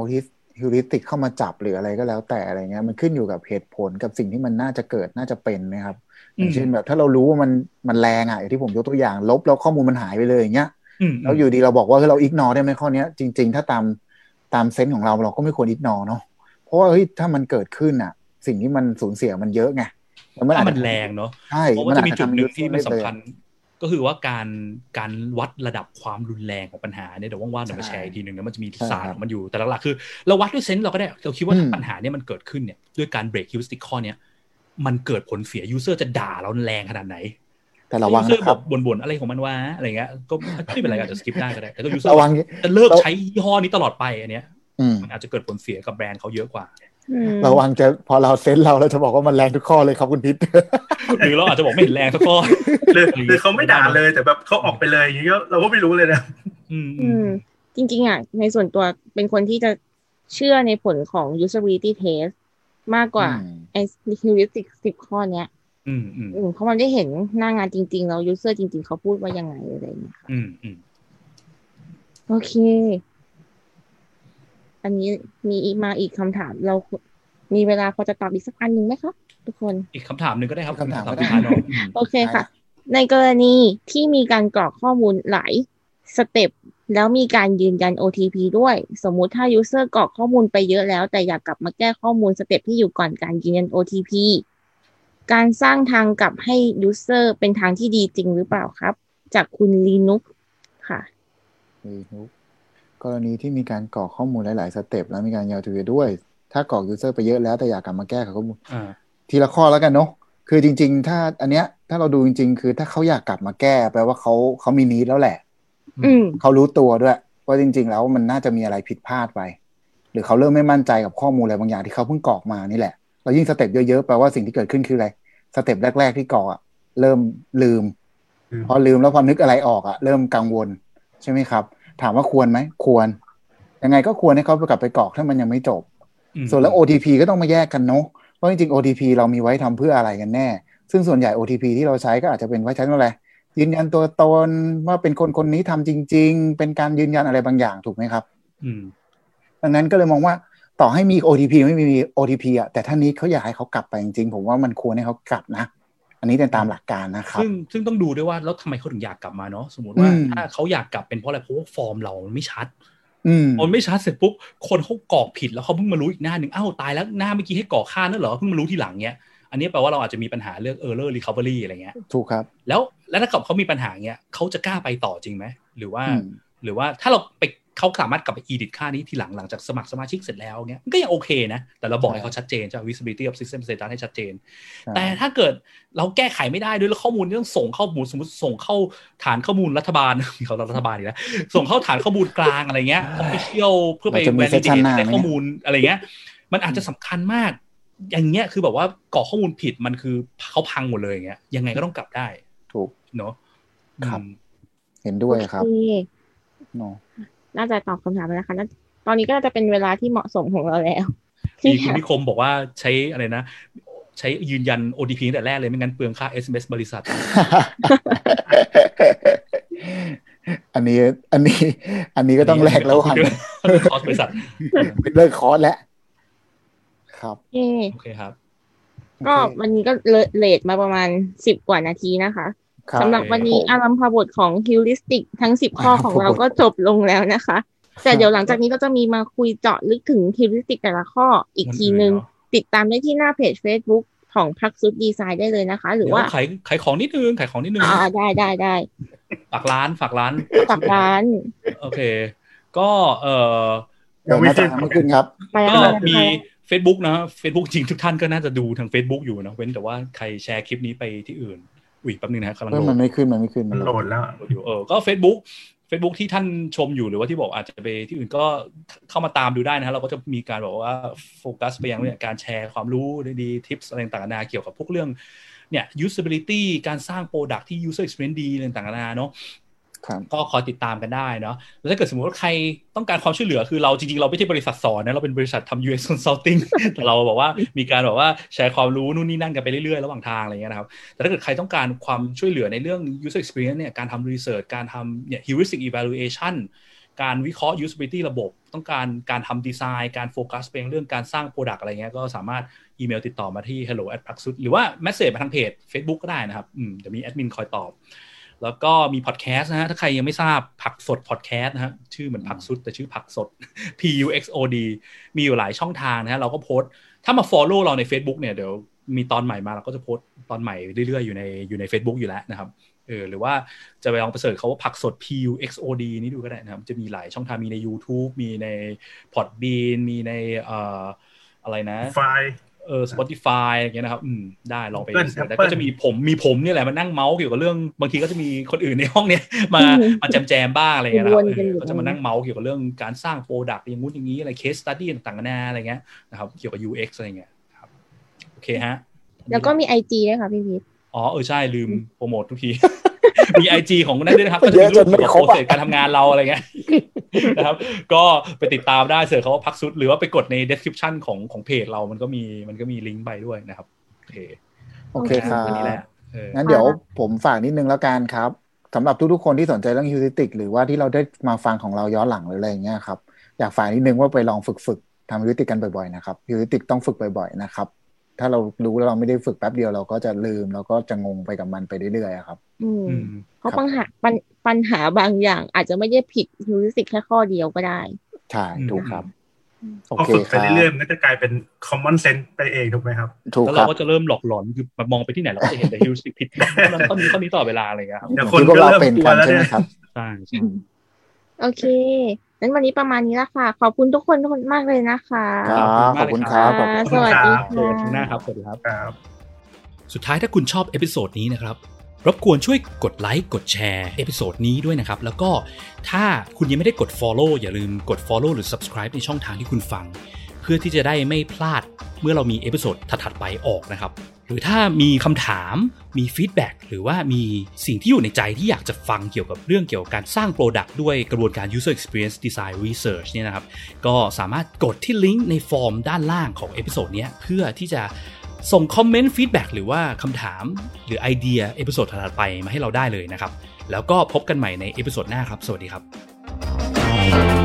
ฮิวริสติกเข้ามาจับหรืออะไรก็แล้วแต่อะไรเงี้ยมันขึ้นอยู่กับเหตุผลกับสิ่งที่มันน่าจะเกิดน่าจะเป็นนะครับอย่างเช่นแบบถ้าเรารู้ว่ามันมันแรงอะอย่างที่ผมยกตัวอย่างลบแล้วข้อมูลมันหายไปเลยอย่างเงี้ยอืมแล้วอยู่ดีเราบอกว่าเฮ้ยเราอิกนอได้ไหมข้อเนี้ยจริง ๆ ถ้าตามตาม sense ของเราเราก็ไม่ควร ignore เนาะเพราะว่าเฮ้ยถ้ามันเกิดขึ้นอะ สิ่งที่มันสูญเสียมันเยอะไงแล้ว มันอาถ้าจมันจะแรงเนาะใช่เพราะว่าจะมีจุดหนึ่งอาที่มันสำคัญได้เลยก็คือว่าการการวัดระดับความรุนแรงของปัญหาเนี่ยเดี๋ยวว่างๆเดี๋ยวมาใช่แชร์อีกทีหนึ่งนะมันจะมีใช่ศาสตร์ครับของมันอยู่แต่หลักๆคือเราวัดด้วย sense เราก็ได้เราคิดว่าอืมถ้าปัญหาเนี่ยมันเกิดขึ้นเนี่ยด้วยการ break heuristic ข้อเนี้ยมันเกิดผลเสีย user จะด่าเราแรงขนาดไหนแต่ระวัง user นะครับออกบ่นๆอะไรของมันวะอะไรเงี้ยก็ไม่เป็นไรอาจจะ skip ได้ก็ได้แต่ก็ user ระวังจะเลิกใช้ยี่ห้อนี้ตลอดไปอันเนี้ยอืมมันอาจจะเกิดผลเสียกับแบรนด์เขาเยอะกว่าอืม ระวังจะพอเรา sense เราเราจะบอกว่ามันแรงทุกข้อเลยครับคุณพีทหรือเราอาจจะบอกไม่เห็นแรงสักข้อหรือหรือเขาไม่ด่าเลยแต่แบบเขาออกไปเลยอย่างเงี้ยเราก็ไม่รู้เลยนะอืมอืมจริง ๆอะในส่วนตัวเป็นคนที่จะเชื่อในผลของ usability test มากกว่าอืมไอ้ heuristic สิบข้อเนี้ยอืมอืมอืมเพราะมันได้เห็นหน้างานจริง ๆ แล้ว user จริง ๆ เขาพูดว่ายังไงอะไรอย่างเงี้ยค่ะอืมอืมโอเค อันนี้มีอีกมาอีกคำถามเรา มีเวลาพอจะตอบอีกสักอันหนึ่งไหมคะทุกคน อีกคำถามหนึ่งก็ได้ครับคำถามก็สุได้ดท้ายเนาะอืมโอเคค่ะ ในกรณีที่มีการกรอกข้อมูลหลายสเต็ปแล้วมีการยืนยัน OTP ด้วย สมมุติถ้า user กรอกข้อมูลไปเยอะแล้ว แต่อยากกลับมาแก้ข้อมูลสเต็ปที่อยู่ก่อนการยืนยัน OTP การสร้างทางกลับให้ user เป็นทางที่ดีจริงหรือเปล่าครับ จากคุณลีนุกค่ะมีนุก กรณีที่มีการกรอกข้อมูลหลาย ๆ สเต็ปแล้วมีการยาวทูด้วย ถ้ากรอกยูเซอร์ไปเยอะแล้วแต่อยากกลับมาแก้ไขข้อมูลอ่าทีละข้อแล้วกันเนาะคือจริง ๆ ถ้าอันเนี้ย ถ้าเราดูจริง ๆ คือถ้าเขาอยากกลับมาแก้แปลว่าเขาเขามีนี้แล้วแหละอืมเขารู้ตัวด้วยว่าจริง ๆ แล้วมันน่าจะมีอะไรผิดพลาดไป หรือเขาเริ่มไม่มั่นใจกับข้อมูลอะไรบางอย่างที่เขาเพิ่งกรอกมานี่แหละแล้วยิ่ง step เยอะๆแปลว่าสิ่งที่เกิดขึ้นคืออะไร step แรก ๆ ที่กรอกอะเริ่มลืมอืมพอลืมแล้วพอนึกอะไรออกอะเริ่มกังวลใช่ไหมครับ ถามว่าควรไหมควร ยังไงก็ควรให้เขาไปกลับไปกรอกถ้ามันยังไม่จบอืมส่วนแล้ว OTP ก็ต้องมาแยกกันเนาะเพราะจริงๆ OTP เรามีไว้ทำเพื่ออะไรกันแน่ ซึ่งส่วนใหญ่ OTP ที่เราใช้ก็อาจจะเป็นไว้ใช้เมื่อไหรยืนยันตัวตนว่าเป็นคนคนนี้ทำจริง ๆ เป็นการยืนยันอะไรบางอย่างถูกไหมครับ อืมดังนั้นก็เลยมองว่าต่อให้มี OTP ไม่มี OTP อะแต่ท่านนี้เขาอยากให้เขากลับไปจริงๆผมว่ามันควรให้เขากลับนะ อันนี้เป็นตามหลักการนะครับซึ่งซึ่งต้องดูด้วยว่าแล้วทำไมเขาถึงอยากกลับมาเนาะสมมติว่าอืมถ้าเขาอยากกลับเป็นเพราะอะไรเพราะว่าฟอร์มเรามันไม่ชัดอืมพอมันไม่ชัดเสร็จปุ๊บคนเขากรอกผิดแล้วเขาเพิ่งมารู้อีกหน้าหนึ่งอ้าวตายแล้วหน้าเมื่อกี้ให้กรอกค่านั่นเหรอเพิ่งมารู้ทีหลังเนี้ยอันนี้แปลว่าเราอาจจะมีปัญหาเรื่อง error recovery อะไรเงี้ยถูกครับ แล้วแล้วถ้าเกิดเขามีปัญหาเงี้ยเขาจะกล้าไปต่อจริงไหมหรือว่าอืมหรือว่าถ้าเราไป เขาสามารถกลับไป edit ค่านี้ทีหลังหลังจากสมัครสมาชิกเสร็จแล้วเงี้ยมันก็ยังโอเคนะ แต่เราบอกให้เขาชัดเจนจะ visibility of system status ให้ชัดเจน แต่ถ้าเกิดเราแก้ไขไม่ได้ด้วยแล้วข้อมูลที่ต้องส่งเข้าหมูสมมติส่งเข้าฐานข้อมูลรัฐบาลเขารัฐบาลอีกแล้วส่งเข้าฐานข้อมูลกลางอะไรเงี้ย official เพื่อไปเราจะมี validate session หน้าไหมในข้อมูลอะไรเงี้ย มันอาจจะสำคัญมากอย่างเงี้ยคือแบบว่ากรอกข้อมูลผิดมันคือเขาพังหมดเลยอย่างเงี้ยยังไงก็ต้องกลับได้ ถูกเนาะครับอืมเห็นด้วยครับโอเคเนาะ น่าจะตอบคำถามแล้วนะคะน่าตอนนี้ก็น่าจะเป็นเวลาที่เหมาะสมของเราแล้วมีที่คุณนิคมบอกว่าใช้อะไรนะ ใช้ยืนยัน OTP ตั้งแต่แรกเลยไม่งั้นเปลืองค่า SMS บริษัท อันนี้อันนี้ อันนี้ก็ต้องแลกแล้วหันคอสบริษัทเป็นเลิกคอร์สแล้วครับโอเคโอเคครับ ก็โอเควันนี้ก็เลทมาประมาณสิบกว่านาทีนะคะครับ สำหรับวันนี้ผมอารัมพบทของฮิวริสติกทั้งสิบข้อของเราก็จบลงแล้วนะคะ แต่เดี๋ยวหลังจากนี้ก็จะมีมาคุยเจาะลึกถึงฮิวริสติกแต่ละข้ออีกทีนึงมันอื่นเนอะติดตามได้ที่หน้าเพจ Facebook ของพักซุดดีไซน์ได้เลยนะคะ หรือว่าเดี๋ยขายขายของนิดนึงขายของนิดนึงอ่าได้ได้ได้ฝากร้านฝากร้านฝากร้าน โอเค ก็เอ่อเดี๋ยวน่าจะทำไม่ขึ้นครับไปก็แล้วมี Facebook นะ Facebook จริงทุกท่านก็น่าจะดูทาง Facebook อยู่นะเว้นแต่ว่าใครแชร์คลิปนี้ไปที่อื่น อุ้ยแป๊บนึงนะกำลังเออโหลมัดนไม่ขึ้นมันไม่ขึ้นมันโหลดแล้วอยู่เออก็ Facebook Facebook ที่ท่านชมอยู่หรือว่าที่บอกอาจจะไปที่อื่นก็เข้ามาตามดูได้นะฮะเราก็จะมีการบอกว่าโฟกัสไปยังเนี่ยการแชร์ความรู้ดีๆทิปอะไรต่างๆนานาเกี่ยวกับพวกเรื่องเนี่ย usability การสร้าง product ที่ user experience ดีอะไรต่างๆนานาเนาะครับ ก็คอยติดตามกันได้เนาะแล้วถ้าเกิดสมมติว่าใครต้องการความช่วยเหลือคือเราจริงๆ เราไม่ใช่บริษัทสอนนะ เราเป็นบริษัททำ UX consulting แต่เราบอกว่ามีการบอกว่าแชร์ความรู้นู่นนี่นั่นกันไปเรื่อยๆ ระหว่างทางอะไรเงี้ยนะครับ แต่ถ้าเกิดใครต้องการความช่วยเหลือในเรื่อง user experience เนี่ยการทำ research การทำเนี่ย heuristic evaluation การวิเคราะห์ usability ระบบ ต้องการการทำดีไซน์การโฟกัสเป็นเรื่องการสร้าง product อะไรเงี้ยก็สามารถอีเมลติดต่อมาที่ hello at p r a x u t หรือว่า message มาทางเพจ Facebook ก็ได้นะครับอืมเดี๋ยวมีแอดมินคอยตอบ แล้วก็มีพอดแคสต์นะฮะ ถ้าใครยังไม่ทราบผักสดพอดแคสต์นะฮะ ชื่อเหมือนผักสุด แต่ชื่อผักสด P U X O D มีอยู่หลายช่องทางนะฮะ เราก็โพสต์ถ้ามา Follow เราใน Facebook เนี่ยเดี๋ยวมีตอนใหม่มาเราก็จะโพสต์ตอนใหม่เรื่อยๆ อยู่ในอยู่ใน Facebook อยู่แล้วนะครับเออหรือว่าจะไปลองไป search เขาว่าผักสด P U X O D นี่ดูก็ได้นะครับ จะมีหลายช่องทางมีใน YouTube มีใน Podbean มีในเอ่ออะไรนะไฟ เออ Spotify อะไรเงี้ยนะครับ อืมได้ลองไป Google search ได้ Apple ก็จะมีผมมีผมเนี่ยแหละมานั่งเมาส์เกี่ยวกับเรื่องบางทีก็จะมีคนอื่นในห้องเนี้ยมามาแจมแจมๆบ้างอะไรเงี้ยนะครับวนกันอยู่เออก็จะมานั่งเมาส์เกี่ยวกับเรื่องการสร้าง product อย่างงู้นอย่างนี้อะไร case study ต่างๆนานาอะไรเงี้ยนะครับเกี่ยวกับ UX อะไรเงี้ยครับโอเคฮะ แล้วก็มี IG ด้วยค่ะพี่พีทอ๋อเออใช่ลืมโปรโมททุกที มี IG ของนั่นด้วยนะครับก็จะเยมีอะรูจปนไม่เกี่ยวกับครโปบรอะเซสการทำงานเราอะไรเงี้ยนะครับ ก็ไปติดตามได้ search เขาว่าพักซุด หรือว่าไปกดใน description ของของเพจเรามันก็มีมันก็มีลิงก์ไปด้วยนะครับ โอเคโอเคครับอันนี้แหละเอองั้นเดี๋ยวผมฝากนิดนึงแล้วกันครับสำหรับทุกๆคนที่สนใจเรื่องฮิวริติก หรือว่าที่เราได้มาฟังของเราย้อนหลังหรืออะไรอย่างเงี้ยครับอยากฝากนิดนึงว่าไปลองฝึกฝึกทำฮิวริติกกันบ่อยๆนะครับฮิวริติกต้องฝึกบ่อยๆนะครับ ถ้าเรารู้แล้วเราไม่ได้ฝึกแป๊บเดียวเราก็จะลืมเราก็จะงงไปกับมันไปเรื่อยๆอะครับอืมอืมเพราะปัญหาปัญปัญหาบางอย่างอาจจะไม่ได้ผิดฮิวริสติกแค่ข้อเดียวก็ได้ใช่ถูกครับโอพอเคฝึกคไปรับเรื่อยๆมันก็จะกลายเป็น common sense ไปเองถูกไหมครับถูกแล้วคเรารับก็จะเริ่มหลอกหลอนคือแบบมองไปที่ไหนเราก็จะเห็นแต่ฮิวสิกผิดต้นนี้ต้นนี้ต่อเวลาอะไรเงี้ยครับเดี๋ยวอคนที่พวกก็เราเริ่มเป็นกลักัวนแล้วใช่ไหมเนี่ยครับใช่ใช่โอเค งั้นวันนี้ประมาณนี้ละค่ะ ขอบคุณทุกคนทุกคนมากเลยนะคะครับขอบคุณครับขอบคุณสวัสดีเจอค่ะกันข้างหน้าครับสวัสดีครับครับ สุดท้ายถ้าคุณชอบเอพิโซดนี้นะครับรบกวนช่วยกดไลค์กดแชร์เอพิโซดนี้ด้วยนะครับ แล้วก็ถ้าคุณยังไม่ได้กด Follow อย่าลืมกด Follow หรือ Subscribe ในช่องทางที่คุณฟัง เพื่อที่จะได้ไม่พลาดเมื่อเรามี episode ถัดๆไปออกนะครับ หรือถ้ามีคำถามมี feedback หรือว่ามีสิ่งที่อยู่ในใจที่อยากจะฟังเกี่ยวกับเรื่องเกี่ยวกับการสร้าง Product ด้วยกระบวนการ User Experience Design Research เนี่ยนะครับ ก็สามารถกดที่ลิงก์ในฟอร์มด้านล่างของ episode นี้เพื่อที่จะส่งคอมเมนต์ feedback หรือว่าคำถามหรือไอเดีย episode ถัดไปมาให้เราได้เลยนะครับ แล้วก็พบกันใหม่ใน episode หน้าครับ สวัสดีครับ